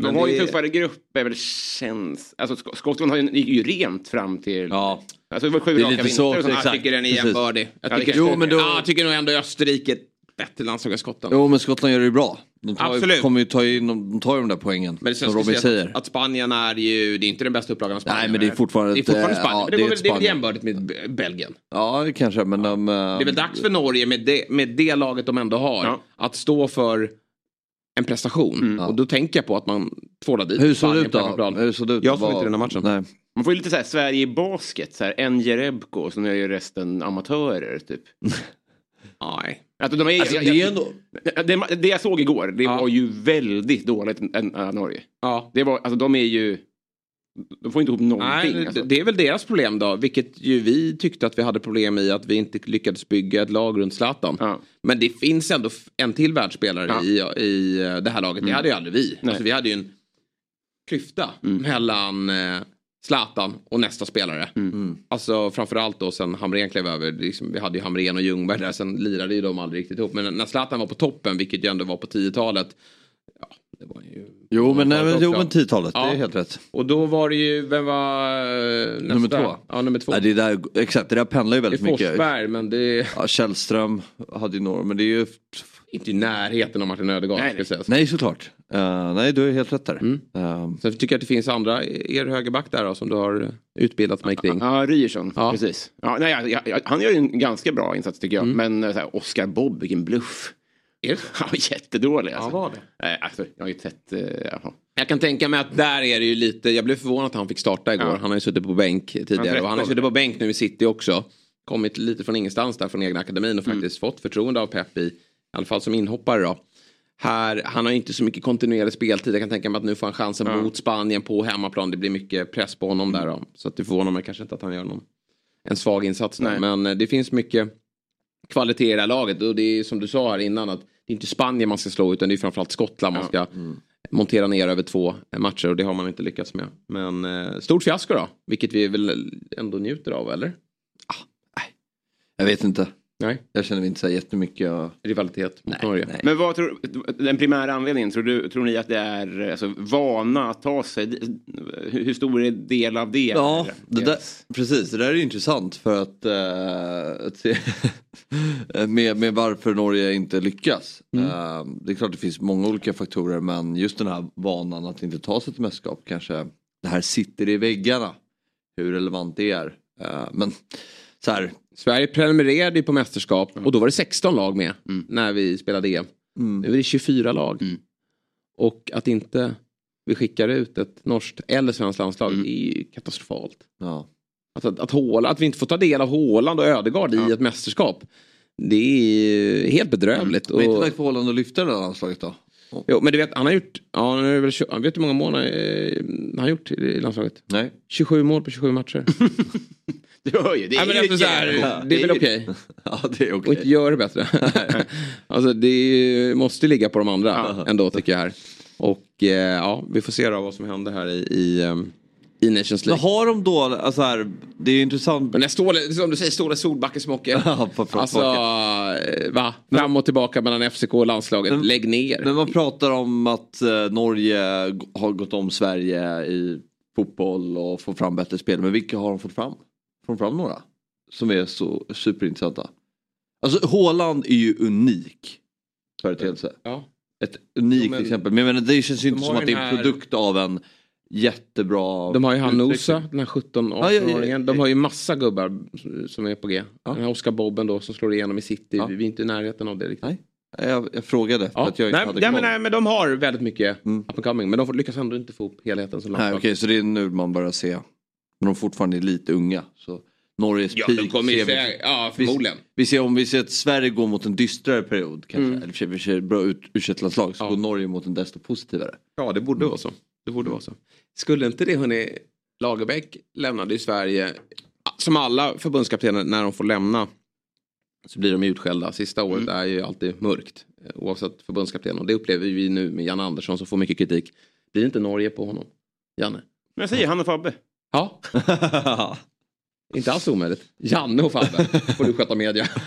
[SPEAKER 2] De har ju
[SPEAKER 1] det-
[SPEAKER 2] tuffare grupp, är väl känns. Alltså Sk- Skottland har ju, gick ju rent fram till...
[SPEAKER 4] Ja.
[SPEAKER 2] Alltså det var sju
[SPEAKER 4] Det är
[SPEAKER 2] raka vinster och sånt.
[SPEAKER 1] Jag tycker den är jämbördig. Jag tycker,
[SPEAKER 4] Jo, men då-
[SPEAKER 1] ja, jag tycker nog ändå Österrike är ett bättre landslag än Skottland.
[SPEAKER 4] Jo, men Skottland gör det ju bra. De tar,
[SPEAKER 1] Absolut.
[SPEAKER 4] ju, kommer ju ta in, de tar ju de där poängen.
[SPEAKER 1] Men det
[SPEAKER 4] som Robin säger.
[SPEAKER 1] att, att Spanien är ju, det är inte den bästa upplagan av Spanien.
[SPEAKER 4] Nej, men det är fortfarande
[SPEAKER 1] det är fortfarande
[SPEAKER 4] eh,
[SPEAKER 1] Spanien.
[SPEAKER 4] ja,
[SPEAKER 1] det,
[SPEAKER 4] det är
[SPEAKER 1] väl,
[SPEAKER 4] ett
[SPEAKER 1] det är väl
[SPEAKER 4] Spanien.
[SPEAKER 1] jämbördigt med Belgien.
[SPEAKER 4] Ja, det kanske, men de...
[SPEAKER 1] Det är väl dags för Norge med det, med det laget de ändå har.
[SPEAKER 2] Ja.
[SPEAKER 1] Att stå för en prestation. Och då tänker jag på att man tvålar dit
[SPEAKER 4] Hur såg det
[SPEAKER 1] Spanien
[SPEAKER 4] ut då? Hur såg det ut?
[SPEAKER 1] Jag såg inte den här matchen.
[SPEAKER 4] Nej.
[SPEAKER 2] Man får ju lite så här Sverige i basket, så här, en Jerebko, så nu är ju resten amatörer typ.
[SPEAKER 1] Nej.
[SPEAKER 2] Alltså, de är,
[SPEAKER 4] Alltså,
[SPEAKER 2] jag,
[SPEAKER 4] det är ändå...
[SPEAKER 2] det, det jag såg igår, det
[SPEAKER 1] Ja.
[SPEAKER 2] var ju väldigt dåligt än, äh, Norge.
[SPEAKER 1] Ja.
[SPEAKER 2] Det var, alltså de är ju... De får inte ihop någonting.
[SPEAKER 1] Nej,
[SPEAKER 2] alltså.
[SPEAKER 1] det- är väl deras problem då. Vilket ju vi tyckte att vi hade problem i. Att vi inte lyckades bygga ett lag runt Zlatan.
[SPEAKER 2] Ja.
[SPEAKER 1] Men det finns ändå en till världsspelare
[SPEAKER 2] Ja.
[SPEAKER 1] i, i eh, det här laget. Det hade ju aldrig vi. Alltså, vi hade ju en klyfta
[SPEAKER 2] Mm.
[SPEAKER 1] mellan eh, Zlatan och nästa spelare.
[SPEAKER 2] Mm.
[SPEAKER 1] Alltså framförallt då sen Hamrén klev över. Liksom, vi hade ju Hamrén och Ljungberg där. Sen lirade ju de aldrig riktigt ihop. Men när Zlatan var på toppen, vilket ju ändå var på 10-talet. Ja, det var ju...
[SPEAKER 4] Jo, men, nej, men, jo, men 10-talet,
[SPEAKER 1] Ja.
[SPEAKER 4] det är helt rätt.
[SPEAKER 1] Och då var det ju, vem var eh, nästa?
[SPEAKER 4] Nummer två.
[SPEAKER 1] Ja, nummer två.
[SPEAKER 4] Nej, det där, exakt, det där pendlar ju
[SPEAKER 1] det är
[SPEAKER 4] väldigt mycket.
[SPEAKER 1] Forsberg, men det...
[SPEAKER 4] Ja, Källström hade ju några, men det är ju...
[SPEAKER 1] inte i närheten av Martin Ödegaard.
[SPEAKER 2] Nej, nej.
[SPEAKER 1] sägas.
[SPEAKER 4] Nej såklart. Uh, nej du är helt rätt där.
[SPEAKER 1] Mm.
[SPEAKER 4] Uh,
[SPEAKER 1] Sen tycker jag att det finns andra, er högerback där då, som du har utbildat mig kring.
[SPEAKER 2] Ja, Ryerson.
[SPEAKER 1] Ja.
[SPEAKER 2] Precis. Ja, nej, jag, jag, han gör ju en ganska bra insats tycker jag. Men eh, så här, Oscar Bobb, vilken bluff.
[SPEAKER 1] Är
[SPEAKER 2] var jättedålig alltså.
[SPEAKER 1] var det.
[SPEAKER 2] Nej, alltså, jag har ju sett... Uh, jaha.
[SPEAKER 1] Jag kan tänka mig att där är det ju lite, jag blev förvånad att han fick starta igår.
[SPEAKER 2] Ja.
[SPEAKER 1] Han har ju suttit på bänk tidigare
[SPEAKER 2] Han
[SPEAKER 1] och han har
[SPEAKER 2] 13.
[SPEAKER 1] suttit på bänk nu i City också. Kommit lite från ingenstans där från egna akademin och faktiskt fått förtroende av Pep i, i alla fall som inhoppare då. Här, han har inte så mycket kontinuerlig speltid. Jag kan tänka mig att nu får han chansen
[SPEAKER 2] Ja.
[SPEAKER 1] mot Spanien på hemmaplan. Det blir mycket press på honom där då. Så att det förvånar mig kanske inte att han gör någon, en svag insats där.
[SPEAKER 2] Nej.
[SPEAKER 1] Men eh, det finns mycket kvalitet i det här laget. Och det är som du sa här innan att det är inte Spanien man ska slå utan det är framförallt Skottland man ska montera ner över två matcher och det har man inte lyckats med. Men eh, stort fiasko då, vilket vi väl ändå njuter av eller?
[SPEAKER 4] jag vet inte.
[SPEAKER 1] Nej,
[SPEAKER 4] Jag känner inte så jättemycket. Och...
[SPEAKER 1] rivalitet mot Norge.
[SPEAKER 4] nej.
[SPEAKER 2] Men vad tror den primära anledningen? Tror, du, tror ni att det är alltså, vana att ta sig? Hur, stor är del av det?
[SPEAKER 4] Ja, det där, precis. Det där är intressant för att, att se med, med varför Norge inte lyckas. Eh, det är klart det finns många olika faktorer men just den här vanan att inte ta sig till mästerskap kanske det här sitter i väggarna. Hur relevant det är. Eh, men så här,
[SPEAKER 1] Sverige prenumererade ju på mästerskap och då var det 16 lag med när vi spelade EM. Nu är det 24 lag.
[SPEAKER 2] Mm.
[SPEAKER 1] Och att inte vi skickar ut ett norskt eller svenskt landslag det är ju katastrofalt.
[SPEAKER 4] ja.
[SPEAKER 1] Att, att, att, Håland, att vi inte får ta del av Håland och Ödegaard i ett mästerskap. Det är helt bedrövligt.
[SPEAKER 4] Men är inte
[SPEAKER 1] Och,
[SPEAKER 4] dags för Holland att lyfta det här landslaget då?
[SPEAKER 1] Jo, men du vet, han har gjort, ja, nu är väl, vet du hur många mål han, eh, han har gjort i landslaget?
[SPEAKER 4] Nej.
[SPEAKER 1] 27 mål på 27 matcher.
[SPEAKER 2] Du hör ju, det är
[SPEAKER 1] Nej, men alltså, här, det är väl okej.
[SPEAKER 4] Ja det är
[SPEAKER 1] Och
[SPEAKER 4] okej.
[SPEAKER 1] inte gör det bättre. alltså det måste ligga på de andra ändå tycker jag här. Och eh, ja, vi får se då vad som händer här i, i, ehm, i Nations
[SPEAKER 4] Men
[SPEAKER 1] League.
[SPEAKER 4] har de då, alltså här, det är ju intressant.
[SPEAKER 1] Men när Ståle, som du säger, Ståle.
[SPEAKER 4] Ja, på-
[SPEAKER 1] alltså, eh, va? Fram och tillbaka mellan FCK och landslaget.
[SPEAKER 4] Men-
[SPEAKER 1] Lägg ner.
[SPEAKER 4] Men man pratar om att eh, Norge har gått om Sverige i fotboll och får fram bättre spel. Men vilka har de fått fram? Får de fram några? Som är så superintressanta. Alltså Håland är ju unik företeelse.
[SPEAKER 1] Ja.
[SPEAKER 4] Ett unikt
[SPEAKER 1] Jo, men-
[SPEAKER 4] exempel. Men jag menar, det känns ju
[SPEAKER 1] De
[SPEAKER 4] inte som att det är en
[SPEAKER 1] här-
[SPEAKER 4] produkt av en jättebra
[SPEAKER 1] De har ju han
[SPEAKER 4] utveckling.
[SPEAKER 1] Nosa, den här 17-18-åringen.
[SPEAKER 4] Ja, ja, ja.
[SPEAKER 1] De har ju massa gubbar som är på G.
[SPEAKER 4] Ja.
[SPEAKER 1] Den här Oscar Bobben då som slår igenom i City.
[SPEAKER 4] Ja.
[SPEAKER 1] Vi är inte i närheten av det riktigt.
[SPEAKER 4] Nej. Jag, jag frågade för
[SPEAKER 1] Ja.
[SPEAKER 4] att jag inte
[SPEAKER 1] nej,
[SPEAKER 4] hade
[SPEAKER 1] nej, men, nej, men de har väldigt mycket
[SPEAKER 4] Mm.
[SPEAKER 1] up and coming. Men de lyckas ändå inte få upp helheten som
[SPEAKER 4] Nej, okej, så det är nu man börjar se. Men de fortfarande är lite unga. Så Norges
[SPEAKER 1] Ja,
[SPEAKER 4] peak
[SPEAKER 1] de kommer
[SPEAKER 4] ser vi-
[SPEAKER 1] ja förmodligen.
[SPEAKER 4] Vi ser om vi ser att Sverige går mot en dystrare period kanske.
[SPEAKER 1] Mm.
[SPEAKER 4] Eller för sig, vi ser bra u så
[SPEAKER 1] Ja.
[SPEAKER 4] går Norge mot en desto positivare.
[SPEAKER 1] Ja, det borde vara så. Det borde vara så. Skulle inte det, hörni, Lagerbäck lämnade ju Sverige, som alla förbundskaptener, när de får lämna så blir de utskällda. Sista året är ju alltid mörkt, eh, oavsett förbundskapten. Och det upplever vi nu med Jan Andersson som får mycket kritik. Blir inte Norge på honom? Janne?
[SPEAKER 2] Men jag säger han och Fabbe.
[SPEAKER 1] Ja, inte alls omöjligt. Janne och Fabbe får du sköta media.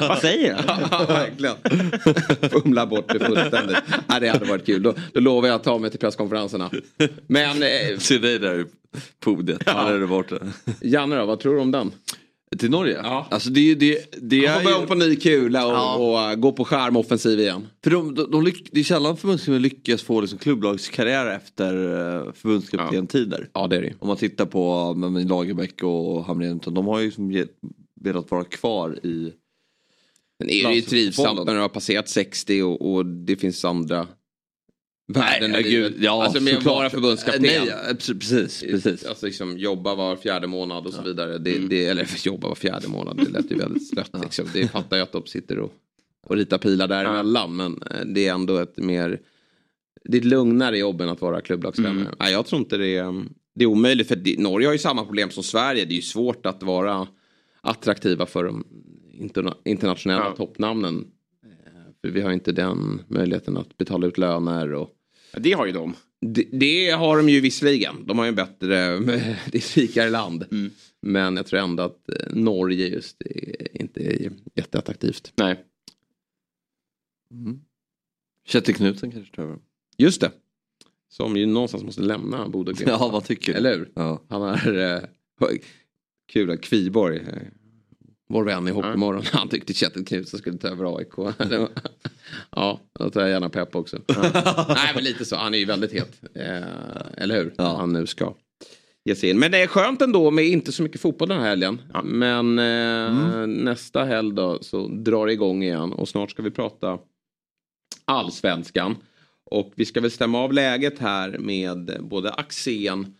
[SPEAKER 2] Vad säger han?
[SPEAKER 1] Ja, verkligen. Fumla bort det fullständigt. Ja, det hade varit kul. Då, då lovar jag att ta mig till presskonferenserna. Men eh,
[SPEAKER 4] Se dig där i podiet. Ja.
[SPEAKER 1] Janne då, vad tror du om den?
[SPEAKER 4] Till Norge?
[SPEAKER 1] Ja.
[SPEAKER 4] Alltså det, det, det
[SPEAKER 1] Han får börja
[SPEAKER 4] ju...
[SPEAKER 1] på ny kula och,
[SPEAKER 4] Ja.
[SPEAKER 1] och, uh, gå på skärmoffensiv igen.
[SPEAKER 4] För de, de, de lyck, det är sällan förbundskaptener lyckas få liksom klubblagskarriär efter uh, förbundskaptentider.
[SPEAKER 1] Ja, det är det.
[SPEAKER 4] Om man tittar på men, men Lagerbäck och Hamrén. De har ju som ge, velat vara kvar i...
[SPEAKER 1] Men är det ju trivsamt när du har passerat 60 och, och det finns andra värden i
[SPEAKER 4] Nej, gud, ja,
[SPEAKER 1] alltså med
[SPEAKER 4] såklart.
[SPEAKER 1] vara förbundskapten.
[SPEAKER 4] Nej, precis, precis.
[SPEAKER 1] Alltså liksom jobba var fjärde månad och så vidare. Det, det, eller jobba var fjärde månad, det lät ju väldigt slött. Liksom. Det fattar jag att de sitter och, och ritar pilar däremellan. Men eh, det är ändå ett mer... Det är ett lugnare jobb än att vara klubblagsledare. Nej, jag tror inte det är, det är omöjligt. För det, Norge har ju samma problem som Sverige. Det är ju svårt att vara attraktiva för de interna, internationella
[SPEAKER 2] Ja.
[SPEAKER 1] toppnamnen. Eh, För vi har inte den möjligheten att betala ut löner och
[SPEAKER 2] Det har ju de.
[SPEAKER 1] det, det har de ju visserligen. De har ju en bättre, det är rikare land. Men jag tror ändå att eh, Norge just är, inte är jätteattraktivt.
[SPEAKER 2] Nej.
[SPEAKER 4] Kjetil Knutsen kanske tar över.
[SPEAKER 1] Just det. Som ju någonstans måste lämna Glimt.
[SPEAKER 4] Ja, vad tycker du?
[SPEAKER 1] Eller hur?
[SPEAKER 4] Ja.
[SPEAKER 1] Han är... Eh, kul att Kviborg. Vår vän i Hockeymorgon. Mm. Han tyckte Kjetil Knutsen skulle ta över AIK. ja, då tar jag gärna pepp också. Nej men lite så, han är ju väldigt het. Eh, eller hur? Ja. Han nu ska ge sig in. Men det är skönt ändå med inte så mycket fotboll den här helgen. Ja. Men eh, mm. nästa helg då så drar det igång igen och snart ska vi prata allsvenskan. Och vi ska väl stämma av läget här med både Axén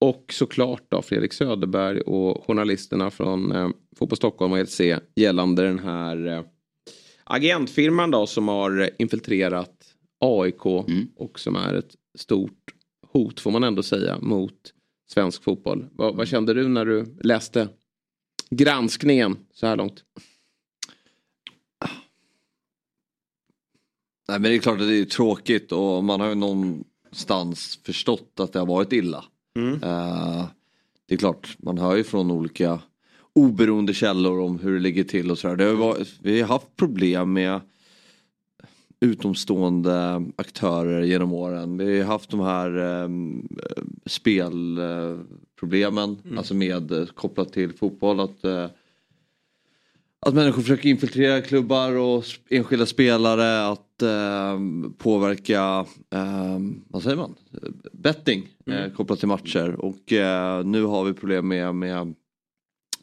[SPEAKER 1] och såklart då Fredrik Söderberg och journalisterna från eh, Fotboll Stockholm och ETC gällande den här eh, agentfirman då som har infiltrerat AIK mm. och som är ett stort hot får man ändå säga mot svensk fotboll. Vad, vad kände du när du läste granskningen så här långt?
[SPEAKER 4] Nej men det är klart att det är tråkigt och man har ju någonstans förstått att det har varit illa. Mm. Uh, det är klart, man hör ju från olika oberoende källor om hur det ligger till och sådär. Vi har haft problem med utomstående aktörer genom åren. Vi har haft de här um, spelproblemen, mm. alltså med kopplat till fotboll. Att, uh, att människor försöker infiltrera klubbar och enskilda spelare att eh, påverka, eh, vad säger man, betting eh, mm. kopplat till matcher och eh, nu har vi problem med, med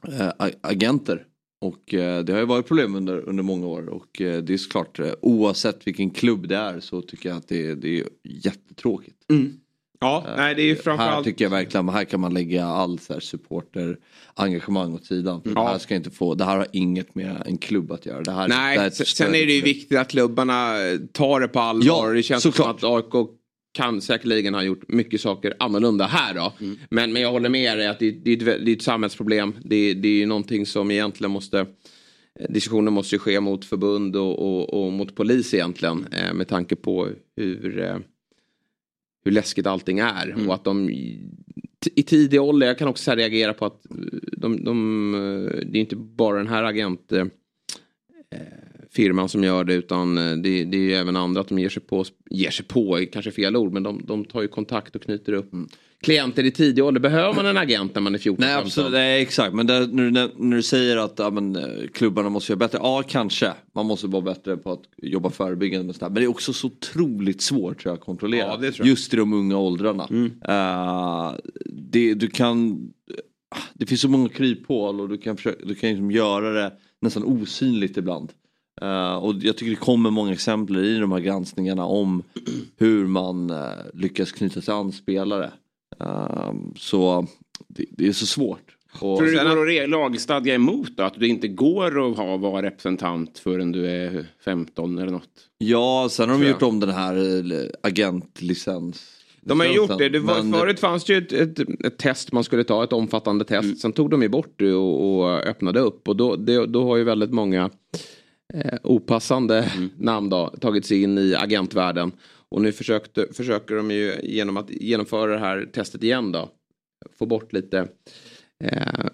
[SPEAKER 4] eh, agenter. Och det har ju varit problem under, under många år och det är såklart oavsett vilken klubb det är så tycker jag att det, det är jättetråkigt.
[SPEAKER 1] Mm. Ja, uh, nej det är ju framförallt.
[SPEAKER 4] Här tycker jag verkligen, här kan man lägga all så här supporter engagemang åt sidan. Mm. Det, här ska inte få, det här har inget med en klubb att göra. Det här,
[SPEAKER 1] nej,
[SPEAKER 4] det här
[SPEAKER 1] sen är det ju viktigt att klubbarna tar det på allvar. Ja, det känns såklart. som att AIK kan säkerligen ha gjort mycket saker annorlunda här då. Mm. Men, men jag håller med dig att det, det, är, ett, det är ett samhällsproblem. Det, det är ju någonting som egentligen måste Diskussionen måste ju ske mot förbund och, och, och mot polis egentligen eh, med tanke på hur eh, hur läskigt allting är. Mm. Och att de i tidig ålder, jag kan också reagera på att de, de, det är inte bara den här agentfirman eh, som gör det utan det, det är ju även andra att de ger sig på, ger sig på, kanske fel ord, men de, de tar ju kontakt och knyter upp mm klienter i tidig ålder. Behöver man en agent när man är 14?
[SPEAKER 4] Nej absolut, nej, exakt. Men där, när, när, när, du säger att ja, men, eh, klubbarna måste göra bättre. Ja kanske. Man måste vara bättre på att jobba förebyggande med. Men det är också så otroligt svårt tror jag, att kontrollera. Ja, Just i de unga åldrarna. Mm. Uh, det, du kan, det finns så många kryphål och du kan, försöka, du kan liksom göra det nästan osynligt ibland. Uh, och jag tycker det kommer många exempel i de här granskningarna om hur man uh, lyckas knyta sig an spelare. Um, så det, det, är så svårt.
[SPEAKER 2] Och Tror du det går att lagstadga emot då? Att du inte går att ha, vara representant förrän du är 15 eller något?
[SPEAKER 4] Ja, sen har de gjort om den här eh, agentlicens.
[SPEAKER 1] De har gjort det. det var, men... Förut fanns det ju ett, ett, ett, test man skulle ta, ett omfattande test. Mm. Sen tog de ju bort det och, och öppnade upp. Och då, det, då har ju väldigt många eh, opassande mm. namn då, tagit sig in i agentvärlden. Och nu försökte, försöker de ju genom att genomföra det här testet igen då. Få bort lite eh,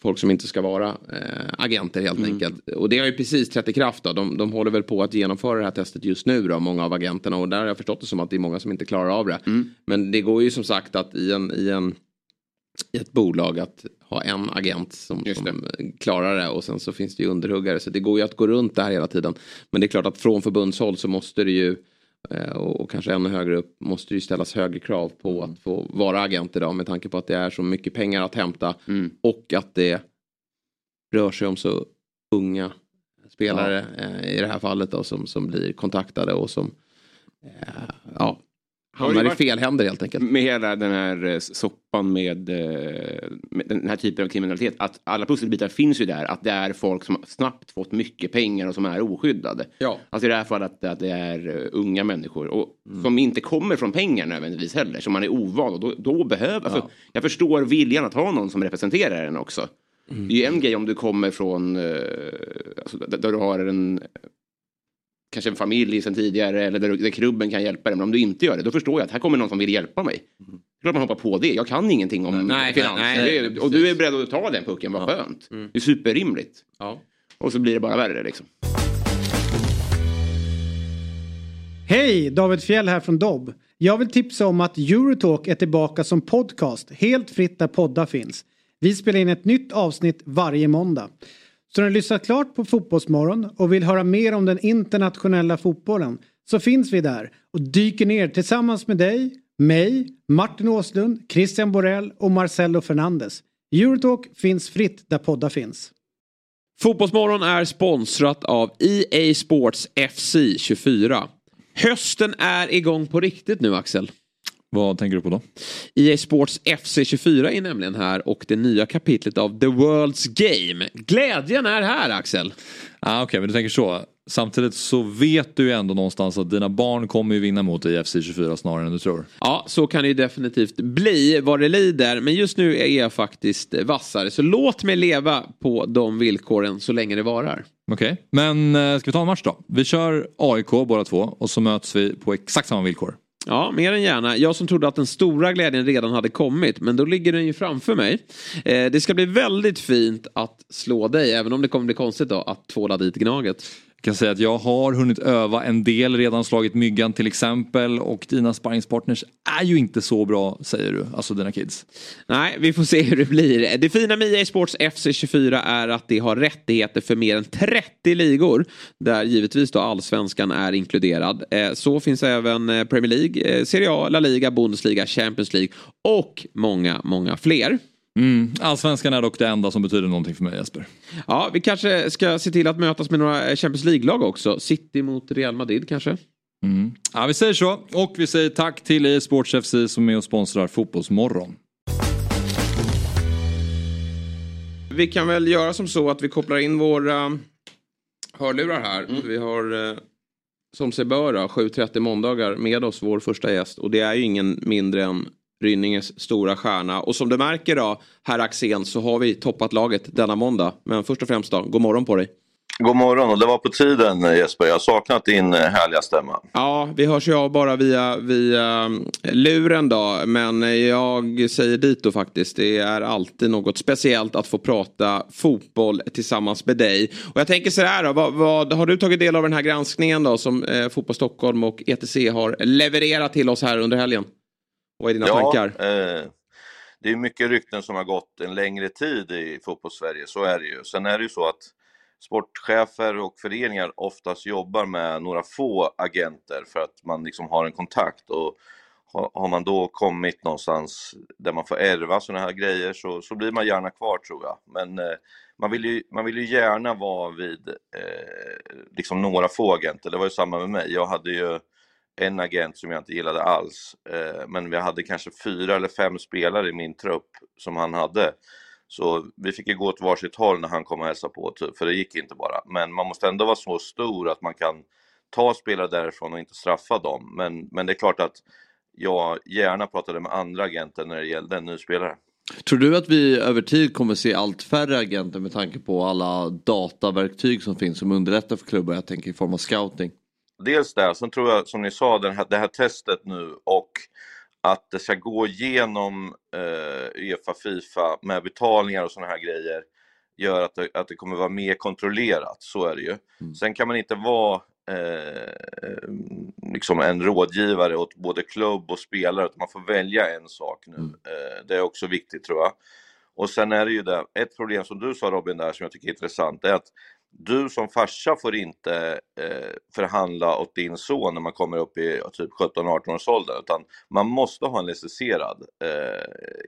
[SPEAKER 1] folk som inte ska vara eh, agenter helt mm. enkelt. Och det har ju precis trätt i kraft då. De, de håller väl på att genomföra det här testet just nu då, många av agenterna. Och där har jag förstått det som att det är många som inte klarar av det. Mm. Men det går ju som sagt att i en, i en i ett bolag att ha en agent som, som, klarar det och sen så finns det ju underhuggare. Så det går ju att gå runt det här hela tiden. Men det är klart att från förbundshåll så måste det ju och, och, kanske ännu högre upp måste ju ställas högre krav på mm. att få vara agent idag med tanke på att det är så mycket pengar att hämta mm. och att det rör sig om så unga spelare ja. eh, i det här fallet då, som, som blir kontaktade och som eh, ja, hamnar i fel händer helt enkelt.
[SPEAKER 2] Med hela den här eh, soppan med, eh, med, den här typen av kriminalitet. Att alla pusselbitar finns ju där. Att det är folk som snabbt fått mycket pengar och som är oskyddade. Ja. Alltså i det här fallet att, att det är uh, unga människor. Och mm. som inte kommer från pengar nödvändigtvis heller. Som man är ovan och då, då behöver. Ja. För jag förstår viljan att ha någon som representerar en också. Mm. Det är ju en grej om du kommer från, alltså, där du har en kanske en familj sedan tidigare eller där, där klubben kan hjälpa dig. Men om du inte gör det, då förstår jag att här kommer någon som vill hjälpa mig. Mm. Klart man hoppar på det. Jag kan ingenting om nej, finans. Nej, nej, och du är beredd att ta den pucken, vad ja. skönt. Mm. Det är superrimligt. Ja. Och så blir det bara värre liksom.
[SPEAKER 5] Hej! David Fjell här från Dobb. Jag vill tipsa om att Eurotalk är tillbaka som podcast helt fritt där poddar finns. Vi spelar in ett nytt avsnitt varje måndag. Så när du lyssnat klart på Fotbollsmorgon och vill höra mer om den internationella fotbollen så finns vi där och dyker ner tillsammans med dig, mig, Martin Åslund, Christian Borell och Marcelo Fernandes. Eurotalk finns fritt där poddar finns.
[SPEAKER 1] Fotbollsmorgon är sponsrat av EA Sports FC 24. Hösten är igång på riktigt nu Axel.
[SPEAKER 6] Vad tänker du på då?
[SPEAKER 1] EA Sports FC24 är nämligen här och det nya kapitlet av The World's Game. Glädjen är här Axel.
[SPEAKER 6] Ah, Okej, okay, men du tänker så. Samtidigt så vet du ju ändå någonstans att dina barn kommer ju vinna mot IFC 24 snarare än du tror.
[SPEAKER 1] Ja, så kan det ju definitivt bli vad det lider. Men just nu är jag faktiskt vassare. Så låt mig leva på de villkoren så länge det varar.
[SPEAKER 6] Okej, okay. men eh, ska vi ta en match då? Vi kör AIK båda två och så möts vi på exakt samma villkor.
[SPEAKER 1] Ja, mer än gärna. Jag som trodde att den stora glädjen redan hade kommit, men då ligger den ju framför mig. Eh, det ska bli väldigt fint att slå dig, även om det kommer bli konstigt då att tvåla dit Gnaget
[SPEAKER 6] kan säga att jag har hunnit öva en del, redan slagit myggan till exempel och dina sparringspartners är ju inte så bra säger du, alltså dina kids.
[SPEAKER 1] Nej, vi får se hur det blir. Det fina med EA Sports FC24 är att det har rättigheter för mer än 30 ligor där givetvis då allsvenskan är inkluderad. Eh, så finns även eh, Premier League, eh, Serie A, La Liga, Bundesliga, Champions League och många, många fler.
[SPEAKER 6] Mm. Allsvenskan är dock det enda som betyder någonting för mig Jesper.
[SPEAKER 1] Ja, vi kanske ska se till att mötas med några Champions League-lag också. City mot Real Madrid kanske.
[SPEAKER 6] Mm. Ja, vi säger så. Och vi säger tack till e-sports FC som är och sponsrar Fotbollsmorgon.
[SPEAKER 1] Vi kan väl göra som så att vi kopplar in våra hörlurar här. Mm. Vi har eh, som sig bör 7.30 måndagar med oss vår första gäst. Och det är ju ingen mindre än Rynninges stora stjärna. Och som du märker då, herr Axén, så har vi toppat laget denna måndag. Men först och främst då, god morgon på dig.
[SPEAKER 7] God morgon och det var på tiden Jesper, jag har saknat din eh, härliga stämma.
[SPEAKER 1] Ja, vi hörs ju av bara via, via eh, luren då. Men jag säger dit då faktiskt. Det är alltid något speciellt att få prata fotboll tillsammans med dig. Och jag tänker så här då, vad, vad har du tagit del av den här granskningen då som eh, Fotboll Stockholm och ETC har levererat till oss här under helgen? Vad är dina ja, tankar?
[SPEAKER 7] Eh, det är mycket rykten som har gått en längre tid i fotbollssverige, så är det ju. Sen är det ju så att sportchefer och föreningar oftast jobbar med några få agenter för att man liksom har en kontakt. Och har man då kommit någonstans där man får ärva sådana här grejer så, så blir man gärna kvar tror jag. Men eh, man, vill ju, man vill ju gärna vara vid eh, liksom några få agenter. Det var ju samma med mig. Jag hade ju en agent som jag inte gillade alls. Eh, men vi hade kanske fyra eller fem spelare i min trupp som han hade. Så vi fick ju gå åt varsitt håll när han kom och hälsade på, typ, för det gick inte bara. Men man måste ändå vara så stor att man kan ta spelare därifrån och inte straffa dem. Men, men det är klart att jag gärna pratade med andra agenter när det gällde en ny spelare.
[SPEAKER 4] Tror du att vi över tid kommer se allt färre agenter med tanke på alla dataverktyg som finns som underlättar för klubbar? Jag tänker i form av scouting
[SPEAKER 7] dels det, sen tror jag som ni sa, den här, det här testet nu och att det ska gå igenom eh, Uefa, Fifa med betalningar och sådana här grejer gör att det, att det kommer vara mer kontrollerat, så är det ju. Mm. Sen kan man inte vara eh, liksom en rådgivare åt både klubb och spelare, utan man får välja en sak nu. Mm. Eh, det är också viktigt tror jag. Och sen är det ju det, ett problem som du sa Robin där som jag tycker är intressant, är att du som farsa får inte eh, förhandla åt din son när man kommer upp i typ 17-18 års ålder utan man måste ha en licensierad eh,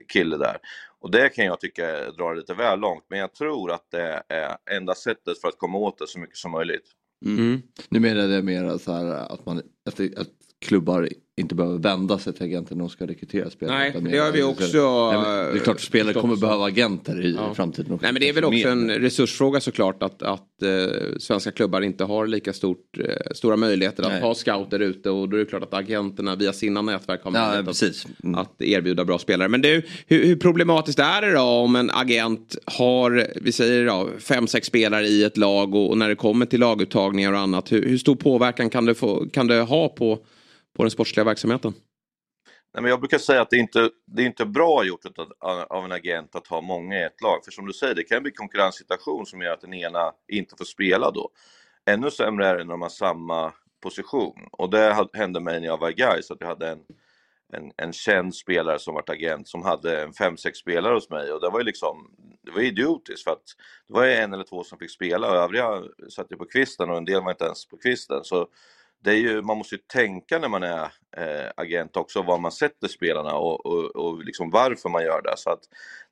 [SPEAKER 7] kille där. Och det kan jag tycka drar lite väl långt men jag tror att det är enda sättet för att komma åt det så mycket som möjligt.
[SPEAKER 4] Mm. Nu menar jag mer så här att, man, att, att klubbar inte behöver vända sig till agenter när de ska rekrytera spelare.
[SPEAKER 1] Nej, det har vi också.
[SPEAKER 4] det är klart spelare kommer behöva agenter i ja. framtiden också.
[SPEAKER 1] Nej, men det är väl också en resursfråga såklart att, att eh, svenska klubbar inte har lika stort, eh, stora möjligheter att Nej. ha scouter ute och då är det klart att agenterna via sina nätverk har möjlighet ja, att, mm. att, erbjuda bra spelare. Men du, hur, hur, problematiskt är det då om en agent har, vi säger då, fem, sex spelare i ett lag och, och när det kommer till laguttagningar och annat, hur, hur stor påverkan kan det, få, kan det ha på på den sportsliga verksamheten?
[SPEAKER 7] Nej, men jag brukar säga att det inte det är inte bra gjort av en agent att ha många i ett lag. För som du säger, det kan bli konkurrenssituation som gör att den ena inte får spela då. Ännu sämre är det när de har samma position. Och det hände mig när jag var i Gais att jag hade en, en, en känd spelare som var agent som hade en fem sex spelare hos mig och det var ju liksom det var idiotiskt för att det var en eller två som fick spela och övriga satt ju på kvisten och en del var inte ens på kvisten. Så det är ju, man måste ju tänka när man är eh, agent också var man sätter spelarna och, och, och liksom varför man gör det. Så att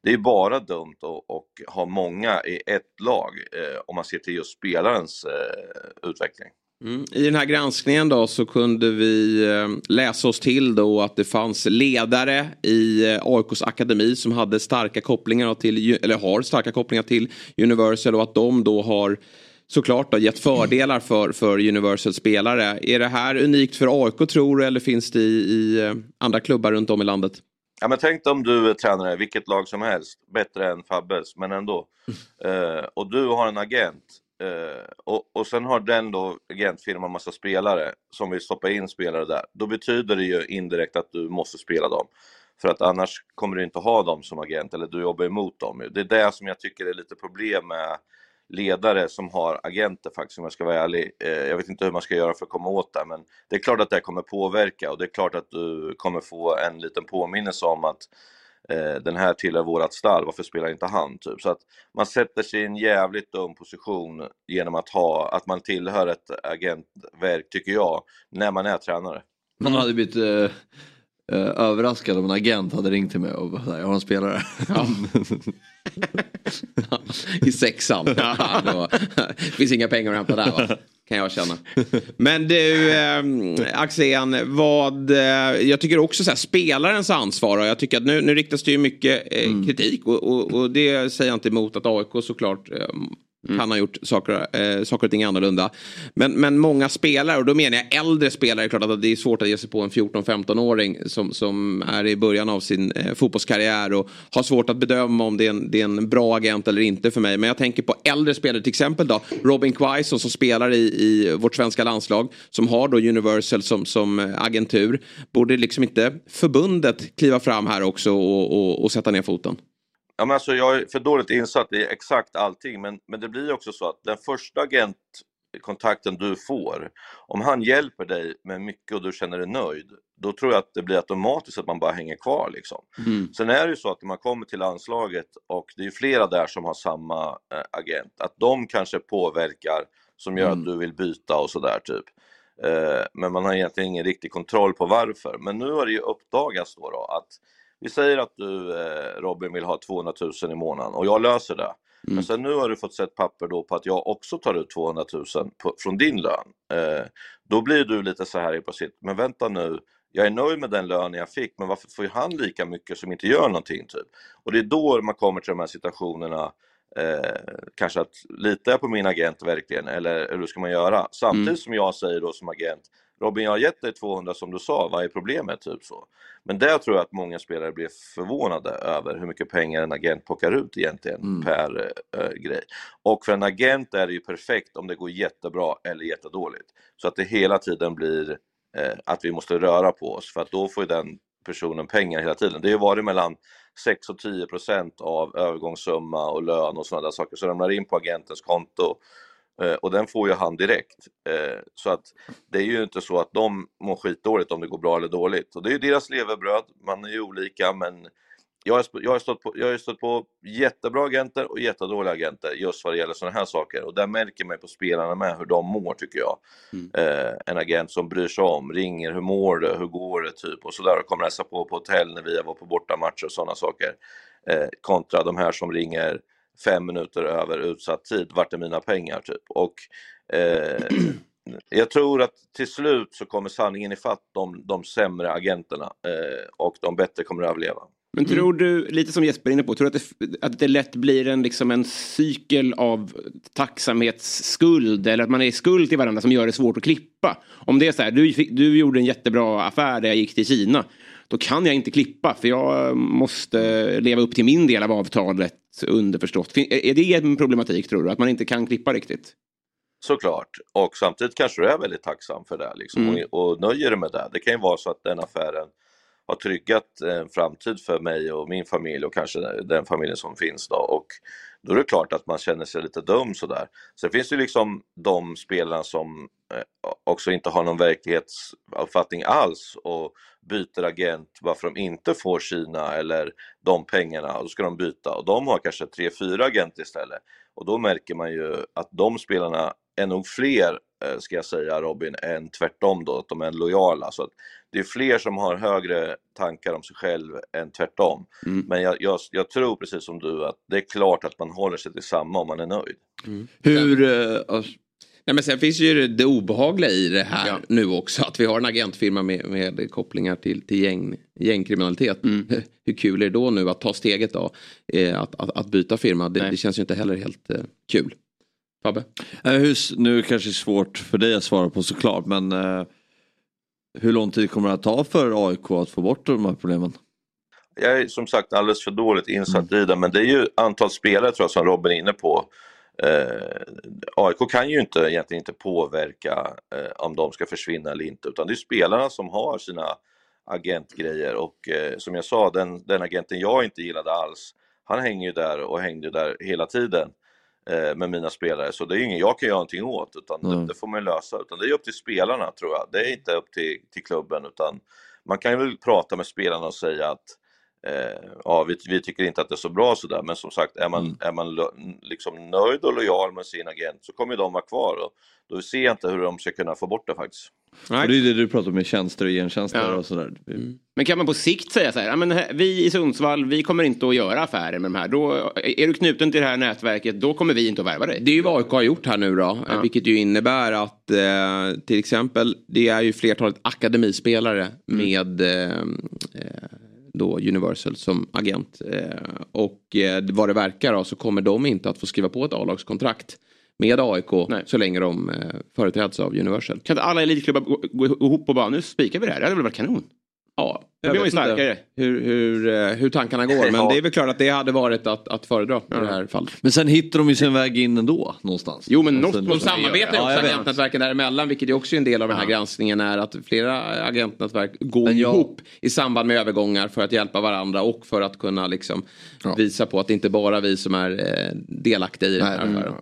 [SPEAKER 7] det är bara dumt att ha många i ett lag eh, om man ser till just spelarens eh, utveckling.
[SPEAKER 1] Mm. I den här granskningen då så kunde vi eh, läsa oss till då att det fanns ledare i eh, AIKs akademi som hade starka kopplingar till, eller har starka kopplingar till Universal och att de då har såklart då, gett fördelar för, för Universals spelare. Är det här unikt för AIK tror du eller finns det i, i eh, andra klubbar runt om i landet?
[SPEAKER 7] Ja, men tänk om du är tränare vilket lag som helst, bättre än Fabbes, men ändå. Mm. Uh, och du har en agent uh, och, och sen har den då agentfirman massa spelare som vill stoppa in spelare där. Då betyder det ju indirekt att du måste spela dem. För att annars kommer du inte ha dem som agent eller du jobbar emot dem. Det är det som jag tycker är lite problem med ledare som har agenter faktiskt om jag ska vara ärlig. Eh, jag vet inte hur man ska göra för att komma åt det men det är klart att det kommer påverka och det är klart att du kommer få en liten påminnelse om att eh, den här tillhör vårat stall, varför spelar inte han? Typ. Så att man sätter sig i en jävligt dum position genom att ha, att man tillhör ett agentverk, tycker jag, när man är tränare.
[SPEAKER 4] Man hade blivit eh, eh, överraskad om en agent hade ringt till mig och bara, jag har en spelare. Ja.
[SPEAKER 1] I sexan. det finns inga pengar att hämta där va? Kan jag känna. Men du eh, Axén, vad, eh, jag tycker också så här, spelarens ansvar. Och jag tycker att nu, nu riktas det ju mycket eh, mm. kritik och, och, och, det säger jag inte emot att AIK såklart eh, Mm. Han har gjort saker, eh, saker och ting annorlunda. Men, men många spelare, och då menar jag äldre spelare, klart att det är svårt att ge sig på en 14-15-åring som, som är i början av sin eh, fotbollskarriär och har svårt att bedöma om det är, en, det är en bra agent eller inte för mig. Men jag tänker på äldre spelare, till exempel då Robin Quaison som spelar i, i vårt svenska landslag, som har då Universal som, som eh, agentur. Borde liksom inte förbundet kliva fram här också och, och, och sätta ner foten?
[SPEAKER 7] Ja, men alltså, jag är för dåligt insatt i exakt allting, men, men det blir också så att den första agentkontakten du får, om han hjälper dig med mycket och du känner dig nöjd, då tror jag att det blir automatiskt att man bara hänger kvar. Liksom. Mm. Sen är det ju så att när man kommer till landslaget och det är flera där som har samma äh, agent, att de kanske påverkar som gör mm. att du vill byta och sådär typ. Uh, men man har egentligen ingen riktig kontroll på varför. Men nu har det ju uppdagats då, då att vi säger att du eh, Robin vill ha 200 000 i månaden och jag löser det. Mm. Men sen nu har du fått sett papper då på att jag också tar ut 200 000 på, från din lön. Eh, då blir du lite så här på sitt, men vänta nu, jag är nöjd med den lönen jag fick, men varför får han lika mycket som inte gör någonting? Typ? Och det är då man kommer till de här situationerna, eh, kanske att litar jag på min agent verkligen, eller hur ska man göra? Samtidigt mm. som jag säger då som agent, Robin, jag har gett dig 200 som du sa, vad är problemet? Typ så. Men där tror jag att många spelare blir förvånade över hur mycket pengar en agent plockar ut egentligen mm. per äh, grej. Och för en agent är det ju perfekt om det går jättebra eller jättedåligt. Så att det hela tiden blir äh, att vi måste röra på oss för att då får ju den personen pengar hela tiden. Det har ju varit mellan 6 och 10 procent av övergångssumma och lön och sådana där saker som ramlar in på agentens konto och den får ju han direkt. Eh, så att det är ju inte så att de mår skitdåligt om det går bra eller dåligt. Och det är ju deras levebröd, man är ju olika men jag har, jag, har stått på, jag har stått på jättebra agenter och jättedåliga agenter just vad det gäller sådana här saker. Och där märker man på spelarna med hur de mår tycker jag. Mm. Eh, en agent som bryr sig om, ringer, hur mår du, hur går det typ och sådär och kommer hälsa på på hotell när vi var på bortamatcher och sådana saker. Eh, kontra de här som ringer fem minuter över utsatt tid, vart är mina pengar typ? Och eh, jag tror att till slut så kommer sanningen ifatt de, de sämre agenterna eh, och de bättre kommer att överleva.
[SPEAKER 2] Men tror du, lite som Jesper är inne på, tror du att det, att det lätt blir en, liksom en cykel av tacksamhetsskuld eller att man är i skuld till varandra som gör det svårt att klippa? Om det är så här, du, du gjorde en jättebra affär där jag gick till Kina. Då kan jag inte klippa för jag måste leva upp till min del av avtalet underförstått. Är det en problematik tror du? Att man inte kan klippa riktigt?
[SPEAKER 7] Såklart, och samtidigt kanske du är väldigt tacksam för det liksom, mm. och, och nöjer dig med det. Det kan ju vara så att den affären har tryggat en framtid för mig och min familj och kanske den familjen som finns då. Och då är det klart att man känner sig lite dum sådär. Sen finns det liksom de spelarna som eh, också inte har någon verklighetsuppfattning alls och byter agent varför de inte får Kina eller de pengarna, och då ska de byta och de har kanske tre, fyra agenter istället. Och då märker man ju att de spelarna är nog fler, ska jag säga Robin, än tvärtom då, att de är lojala. Så att det är fler som har högre tankar om sig själv än tvärtom. Mm. Men jag, jag, jag, tror precis som du att det är klart att man håller sig till samma om man är nöjd.
[SPEAKER 1] Mm. Hur, uh, Nej, men sen finns ju det obehagliga i det här ja. nu också. Att vi har en agentfirma med, med kopplingar till, till gäng, gängkriminalitet. Mm. Hur kul är det då nu att ta steget då? Eh, att, att, att, byta firma. Det, det, känns ju inte heller helt eh, kul. Fabbe?
[SPEAKER 4] Eh, hur, nu kanske det är svårt för dig att svara på såklart. Men eh, hur lång tid kommer det att ta för AIK att få bort de här problemen?
[SPEAKER 7] Jag är som sagt alldeles för dåligt insatt mm. i det men det är ju antal spelare tror jag som Robin är inne på. Eh, AIK kan ju inte, egentligen inte påverka eh, om de ska försvinna eller inte utan det är spelarna som har sina agentgrejer och eh, som jag sa, den, den agenten jag inte gillade alls, han hänger ju där och hängde där hela tiden eh, med mina spelare. Så det är ju ingen jag kan göra någonting åt utan mm. det, det, får man lösa. Utan det är upp till spelarna tror jag, det är inte upp till, till klubben utan man kan väl prata med spelarna och säga att eh, ja, vi, vi, tycker inte att det är så bra sådär, men som sagt, är man, mm. är man lo, liksom nöjd och lojal med sin agent så kommer de vara kvar och då ser jag inte hur de ska kunna få bort det faktiskt.
[SPEAKER 4] Nej. det är det du pratar om med tjänster och gentjänster ja. och sådär.
[SPEAKER 2] Mm. Men kan man på sikt säga så här, ja, men vi i Sundsvall, vi kommer inte att göra affärer med de här. Då, är du knuten till det här nätverket, då kommer vi inte att värva dig.
[SPEAKER 1] Det är ju vad AIK har gjort här nu då, ja. vilket ju innebär att eh, till exempel, det är ju flertalet akademispelare mm. med eh, eh då Universal som agent. Eh, och eh, vad det verkar då, så kommer de inte att få skriva på ett A-lagskontrakt med AIK Nej. så länge de eh, företräds av Universal.
[SPEAKER 2] Kan inte alla elitklubbar gå, gå ihop och bara nu spikar vi det här? Det hade väl varit kanon?
[SPEAKER 1] Ja, jag blir man ju starkare. Hur, hur, eh, hur tankarna går. Men det är väl klart att det hade varit att, att föredra ja. i det här fallet.
[SPEAKER 4] Men sen hittar de ju sin väg in ändå någonstans.
[SPEAKER 1] Jo men något de samarbetar ju också ja, agentnätverken däremellan. Vilket är också en del av den här granskningen är att flera agentnätverk går jag... ihop i samband med övergångar för att hjälpa varandra och för att kunna liksom visa på att det inte bara är vi som är eh, delaktiga i den här affären.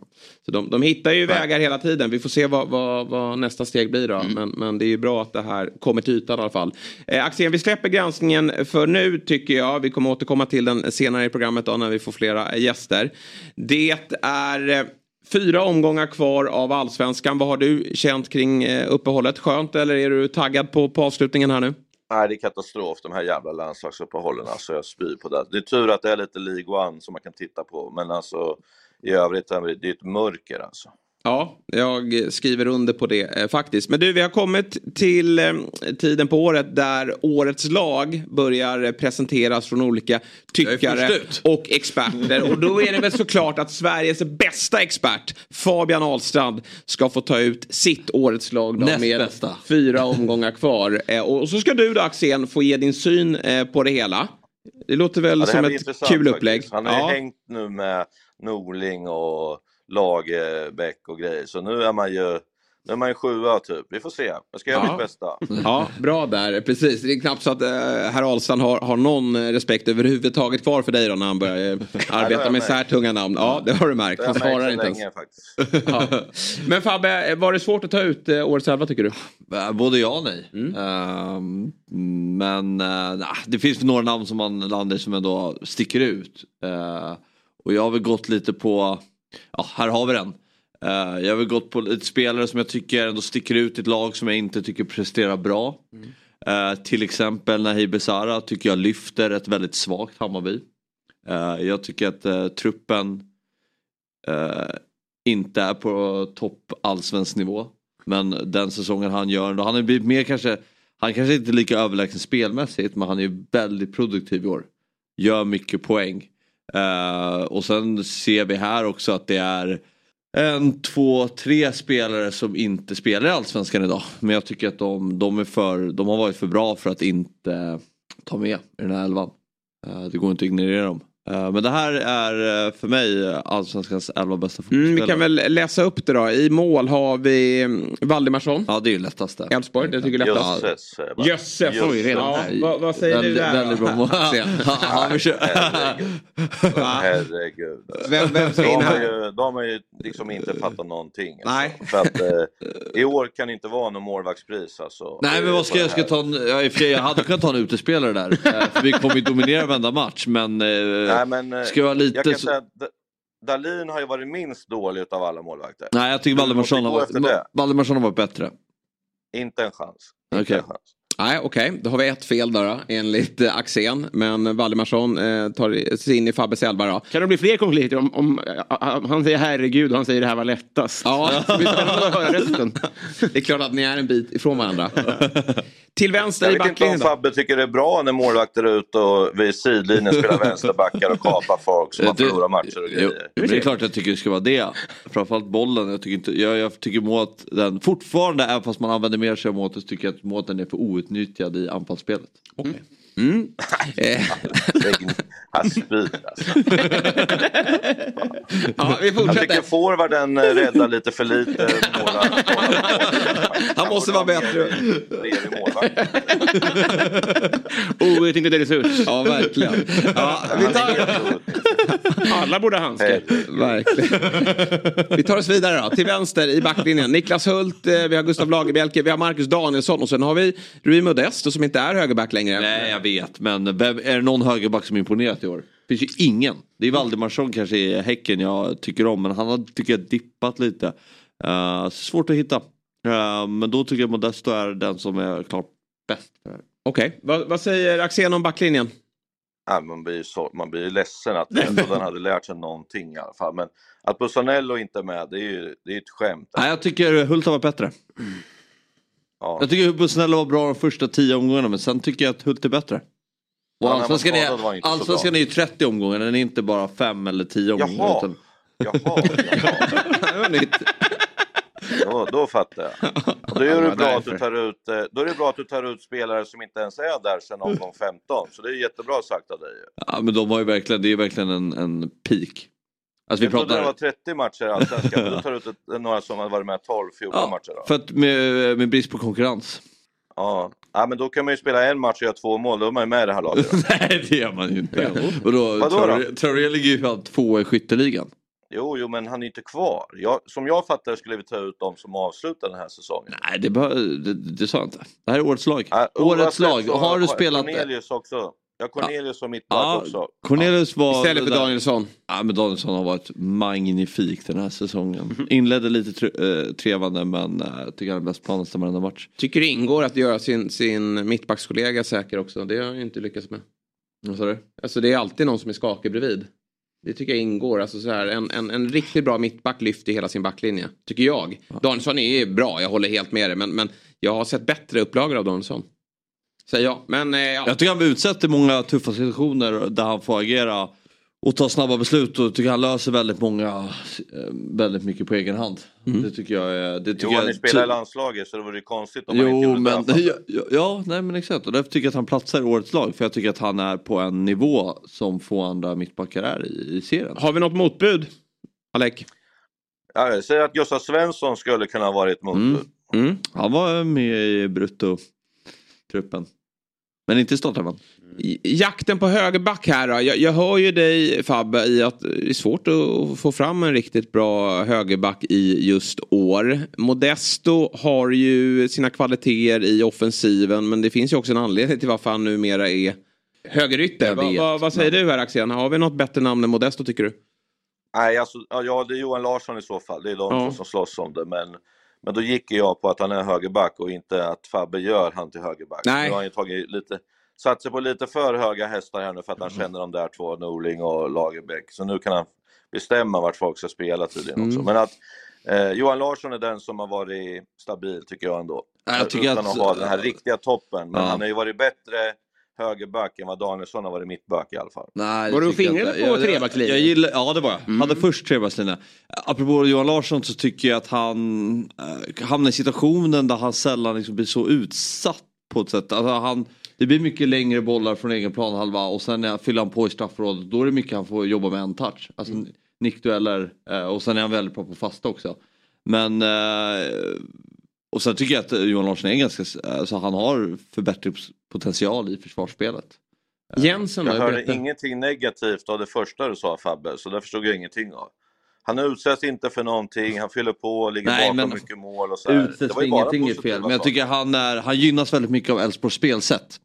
[SPEAKER 1] Så de, de hittar ju Nej. vägar hela tiden. Vi får se vad, vad, vad nästa steg blir då. Mm. Men, men, det är ju bra att det här kommer till ytan i alla fall. Eh, Axén, vi släpper granskningen för nu tycker jag. Vi kommer återkomma till den senare i programmet då när vi får flera gäster. Det är eh, fyra omgångar kvar av allsvenskan. Vad har du känt kring eh, uppehållet? Skönt eller är du taggad på, på avslutningen här nu?
[SPEAKER 7] Nej, det är katastrof de här jävla landslagsuppehållen. Alltså jag spyr på det. Det är tur att det är lite League One som man kan titta på. Men alltså i övrigt är det ett mörker alltså.
[SPEAKER 1] Ja, jag skriver under på det eh, faktiskt. Men du, vi har kommit till eh, tiden på året där årets lag börjar presenteras från olika tyckare och experter. Och då är det väl såklart att Sveriges bästa expert, Fabian Ahlstrand, ska få ta ut sitt årets lag då, med bästa. fyra omgångar kvar. Eh, och så ska du då Axén få ge din syn eh, på det hela. Det låter väl ja, det som ett kul upplägg. Faktiskt.
[SPEAKER 7] Han har ja. hängt nu med Norling och Lagerbäck och grejer. Så nu är man ju nu är man ju sjua typ. Vi får se. Jag ska göra ja. mitt bästa.
[SPEAKER 1] Ja, bra där. Precis. Det är knappt så att äh, herr Ahlstrand har, har någon respekt överhuvudtaget kvar för dig då när han börjar äh, arbeta med så här tunga namn. Ja, det har du märkt. Han svarar inte ens. Faktiskt. ja. Men Fabbe, var det svårt att ta ut äh, årets elva tycker du?
[SPEAKER 4] Både ja och nej. Mm. Uh, men uh, det finns några namn som man landar som ändå sticker ut. Uh, och jag har väl gått lite på, ja här har vi den. Uh, jag har väl gått på lite spelare som jag tycker ändå sticker ut i ett lag som jag inte tycker presterar bra. Mm. Uh, till exempel Nahir Besara tycker jag lyfter ett väldigt svagt Hammarby. Uh, jag tycker att truppen inte är på topp allsvensk nivå. Men den säsongen han gör, han är blivit mer kanske, han kanske inte är lika överlägsen spelmässigt men han är väldigt produktiv i år. Gör mycket poäng. Uh, och sen ser vi här också att det är en, två, tre spelare som inte spelar i Allsvenskan idag. Men jag tycker att de, de, är för, de har varit för bra för att inte ta med i den här elvan. Uh, det går inte att ignorera dem. Eh, Men det här är eh, för mig allsvenskans elva bästa fotbollsspelare.
[SPEAKER 1] Mm, vi kan väl läsa upp det då. I mål har vi mm, Valdimarsson.
[SPEAKER 4] Ja det är ju lättaste.
[SPEAKER 1] Elfsborg, det tycker jag är lättast.
[SPEAKER 7] Jösses. jag.
[SPEAKER 1] Jösses!
[SPEAKER 7] Jösses.
[SPEAKER 1] redan ja, vad, vad säger du
[SPEAKER 4] Väldigt,
[SPEAKER 1] där
[SPEAKER 4] väldigt bra mål. Försöker-
[SPEAKER 7] Herregud.
[SPEAKER 1] Vem, vem ska in
[SPEAKER 7] har
[SPEAKER 1] här?
[SPEAKER 7] ju, de har ju liksom inte fattat någonting.
[SPEAKER 1] Nej.
[SPEAKER 7] Alltså. För att, eh, I år kan det inte vara någon målvaktspris. Alltså.
[SPEAKER 4] Nej men vad ska jag, jag ska ta en, ja, i och för sig, jag hade kunnat ta en utespelare där. eh, För vi kommer ju dominera varenda match men, eh,
[SPEAKER 7] Nej, men eh,
[SPEAKER 4] ska vara lite
[SPEAKER 7] jag kan säga att D- Dahlin har ju varit minst dålig av alla målvakter.
[SPEAKER 4] Nej jag tycker Valdemarsson har, varit- Valdemarsson har varit bättre.
[SPEAKER 7] Inte en chans. Inte en chans.
[SPEAKER 1] Nej, okej. Då har vi ett fel då enligt eh, Axén. Men Valdemarsson eh, tar sig in i Fabbes elva då.
[SPEAKER 2] Kan det bli fler konflikter om, om, om han säger herregud och han säger det här var lättast?
[SPEAKER 1] Ja,
[SPEAKER 2] spännande att höra resten.
[SPEAKER 1] det är klart att ni är en bit ifrån varandra. Till vänster
[SPEAKER 7] Jag
[SPEAKER 1] i
[SPEAKER 7] vet inte om
[SPEAKER 1] backlinjen.
[SPEAKER 7] Fabbe tycker det är bra när målvakter är ute och vid sidlinjen spelar vänsterbackar och kapar folk som har
[SPEAKER 4] Det-
[SPEAKER 7] förlorat matcher och
[SPEAKER 4] Jo,
[SPEAKER 7] grejer.
[SPEAKER 4] det är klart jag tycker det ska vara det. Framförallt bollen. Jag tycker, inte, jag, jag tycker Måt, den fortfarande, även fast man använder mer sig av Måt, så tycker jag att Måten är för outnyttjad outnyttjad i anfallsspelet.
[SPEAKER 1] Okay.
[SPEAKER 7] Mm. Han spyr alltså.
[SPEAKER 1] ja, vi
[SPEAKER 7] Jag tycker
[SPEAKER 1] fortsätter.
[SPEAKER 7] forwarden eh, räddar lite för lite. Målar,
[SPEAKER 1] Han måste vara bättre.
[SPEAKER 7] Målvakten.
[SPEAKER 2] Outnyttjad resurs.
[SPEAKER 1] Ja, verkligen. Ja, vi, tar.
[SPEAKER 2] Alla borde ha handskar.
[SPEAKER 1] Verkligen. vi tar oss vidare då. Till vänster i backlinjen. Niklas Hult, eh, vi har Gustav Lagerbielke, vi har Marcus Danielsson och sen har vi Rui Modesto som inte är högerback längre.
[SPEAKER 4] Nej jag vet, men vem, är det någon högerback som imponerat i år? Det finns ju ingen. Det är Valdemarsson kanske i Häcken jag tycker om, men han har tycker jag dippat lite. Uh, svårt att hitta. Eh, men då tycker jag Modesto är den som är klart bäst.
[SPEAKER 1] Okej, vad, vad säger Axén om backlinjen?
[SPEAKER 7] Ja, man, blir ju så, man blir ju ledsen att ändå den hade lärt sig någonting i alla fall. Men att Bussanello inte är med, det är ju det är ett skämt.
[SPEAKER 4] Nej, jag tycker Hult har varit bättre.
[SPEAKER 7] Ja.
[SPEAKER 4] Jag tycker Bussanello var bra de första tio omgångarna men sen tycker jag att Hult är bättre. Och
[SPEAKER 7] Ja,
[SPEAKER 4] allsvenskan är, allsvenskan är ju 30 omgångar, den är inte bara 5 eller 10 omgångar.
[SPEAKER 7] Jaha.
[SPEAKER 4] Utan,
[SPEAKER 7] Jaha, jaha. Då, då fattar jag. Och då, är
[SPEAKER 2] det
[SPEAKER 7] bra att du tar ut, eh, då är det bra att du tar ut spelare som inte ens är där sedan omgång 15. Så det är jättebra sagt av dig.
[SPEAKER 4] ja, men de har ju verkligen, det är verkligen en, en peak. Alltså vi
[SPEAKER 7] Jag trodde det
[SPEAKER 4] pratar...
[SPEAKER 7] var 30 matcher i Allsvenskan, du tar ut ett, några som har varit med 12-14
[SPEAKER 4] Ja,
[SPEAKER 7] matcher. Då.
[SPEAKER 4] för att med, med brist på konkurrens.
[SPEAKER 7] Ja. ja, men då kan man ju spela en match och göra två mål, då är man ju med i det här laget.
[SPEAKER 4] Nej det gör man ju inte. Och då,
[SPEAKER 7] Vadå då?
[SPEAKER 4] Traoré- Traoré ligger ju fan tvåa i skytteligan.
[SPEAKER 7] Jo, jo, men han är inte kvar. Jag, som jag fattar skulle vi ta ut de som avslutar den här säsongen.
[SPEAKER 4] Nej det, bör, det, det sa jag inte. Det här är årets lag.
[SPEAKER 7] Ja,
[SPEAKER 4] årets lag. Har du spelat...
[SPEAKER 7] Cornelius också. Ja, Cornelius som mittback
[SPEAKER 4] Ja,
[SPEAKER 7] också.
[SPEAKER 4] Cornelius var...
[SPEAKER 1] Istället för
[SPEAKER 4] där-
[SPEAKER 1] Danielsson.
[SPEAKER 4] Ja men Danielsson har varit magnifik den här säsongen. Inledde lite tre, eh, trevande men jag tycker han är bäst på nästan varenda match.
[SPEAKER 1] Tycker det ingår att göra sin, sin mittbackskollega säker också. Det har jag ju inte lyckats med.
[SPEAKER 4] Vad sa du?
[SPEAKER 1] Alltså det är alltid någon som är skakig bredvid. Det tycker jag ingår. Alltså så här, en, en, en riktigt bra mittback lyfter hela sin backlinje. Tycker jag. Danielsson är bra, jag håller helt med dig. Men, men jag har sett bättre upplagor av Danielsson. Säger jag. Men eh, ja.
[SPEAKER 4] Jag tycker han blir utsett i många tuffa situationer där han får agera och ta snabba beslut och tycker han löser väldigt många, eh, väldigt mycket på egen hand. Det tycker jag är... Det tycker
[SPEAKER 7] Jo,
[SPEAKER 4] jag,
[SPEAKER 7] han spelar i landslaget så det vore ju konstigt om han inte
[SPEAKER 4] Jo
[SPEAKER 7] gjorde
[SPEAKER 4] men,
[SPEAKER 7] det.
[SPEAKER 4] ja, ja, ja nej men exakt och därför tycker jag att han platsar i årets lag för jag tycker att han är på en nivå som få andra mittbackar är i, i serien.
[SPEAKER 1] Har vi något motbud? Alec?
[SPEAKER 7] Ja, jag säger att Gustav Svensson skulle kunna ha varit motbud.
[SPEAKER 4] Mm.
[SPEAKER 1] Mm.
[SPEAKER 4] Han var med i brutto-truppen. Men inte i startelvan.
[SPEAKER 1] Jakten på högerback här då. Jag, jag hör ju dig Fabbe i att det är svårt att få fram en riktigt bra högerback i just år. Modesto har ju sina kvaliteter i offensiven men det finns ju också en anledning till varför han numera är högerytter. Va, va, vad säger du här Axén? Har vi något bättre namn än Modesto tycker du?
[SPEAKER 7] Nej, alltså, ja, det är Johan Larsson i så fall. Det är de
[SPEAKER 1] Ja.
[SPEAKER 7] som slåss om det. Men, men då gick jag på att han är högerback och inte att Fabbe gör han till högerback.
[SPEAKER 1] Nej.
[SPEAKER 7] Nu har han ju tagit lite, satt sig på lite för höga hästar här nu för att han känner de där två, Norling och Lagerbäck. Så nu kan han bestämma vart folk ska spela tydligen också.
[SPEAKER 1] Mm.
[SPEAKER 7] Men att eh, Johan Larsson är den som har varit stabil tycker jag ändå.
[SPEAKER 4] Ja, jag tycker
[SPEAKER 7] Utan
[SPEAKER 4] att-
[SPEAKER 7] att ha den här riktiga toppen. Men
[SPEAKER 4] Ja.
[SPEAKER 7] han har ju varit bättre högerback än vad Danielsson har varit mittback i alla fall.
[SPEAKER 4] Nej,
[SPEAKER 2] Var
[SPEAKER 4] det
[SPEAKER 2] du
[SPEAKER 4] jag
[SPEAKER 2] fingrade på
[SPEAKER 4] Jag- jag-
[SPEAKER 2] trebackslinjen?
[SPEAKER 4] Jag gillar, ja det var jag. Hade först trebackslinjen. Apropå Johan Larsson så tycker jag att han äh, hamnar i situationen där han sällan liksom blir så utsatt på ett sätt. Alltså han, det blir mycket längre bollar från egen planhalva och sen när fyller han på i straffområdet då är det mycket han får jobba med en touch. Alltså
[SPEAKER 2] Mm.
[SPEAKER 4] nickdueller eh, och sen är han väldigt bra på fasta också. Men eh, och sen tycker jag att Johan Larsson är ganska, alltså han har förbättringspotential i försvarsspelet.
[SPEAKER 1] Jensen
[SPEAKER 7] Jag
[SPEAKER 1] då?
[SPEAKER 7] hörde ingenting negativt av det första du sa Fabbe, så det förstod jag ingenting av. Han utsätts inte för någonting, han fyller på, ligger
[SPEAKER 4] Nej,
[SPEAKER 7] bakom
[SPEAKER 4] men
[SPEAKER 7] mycket mål och så här.
[SPEAKER 4] Utsätts för ingenting är fel men jag tycker han, är, han gynnas väldigt mycket av Elfsborgs spelsätt.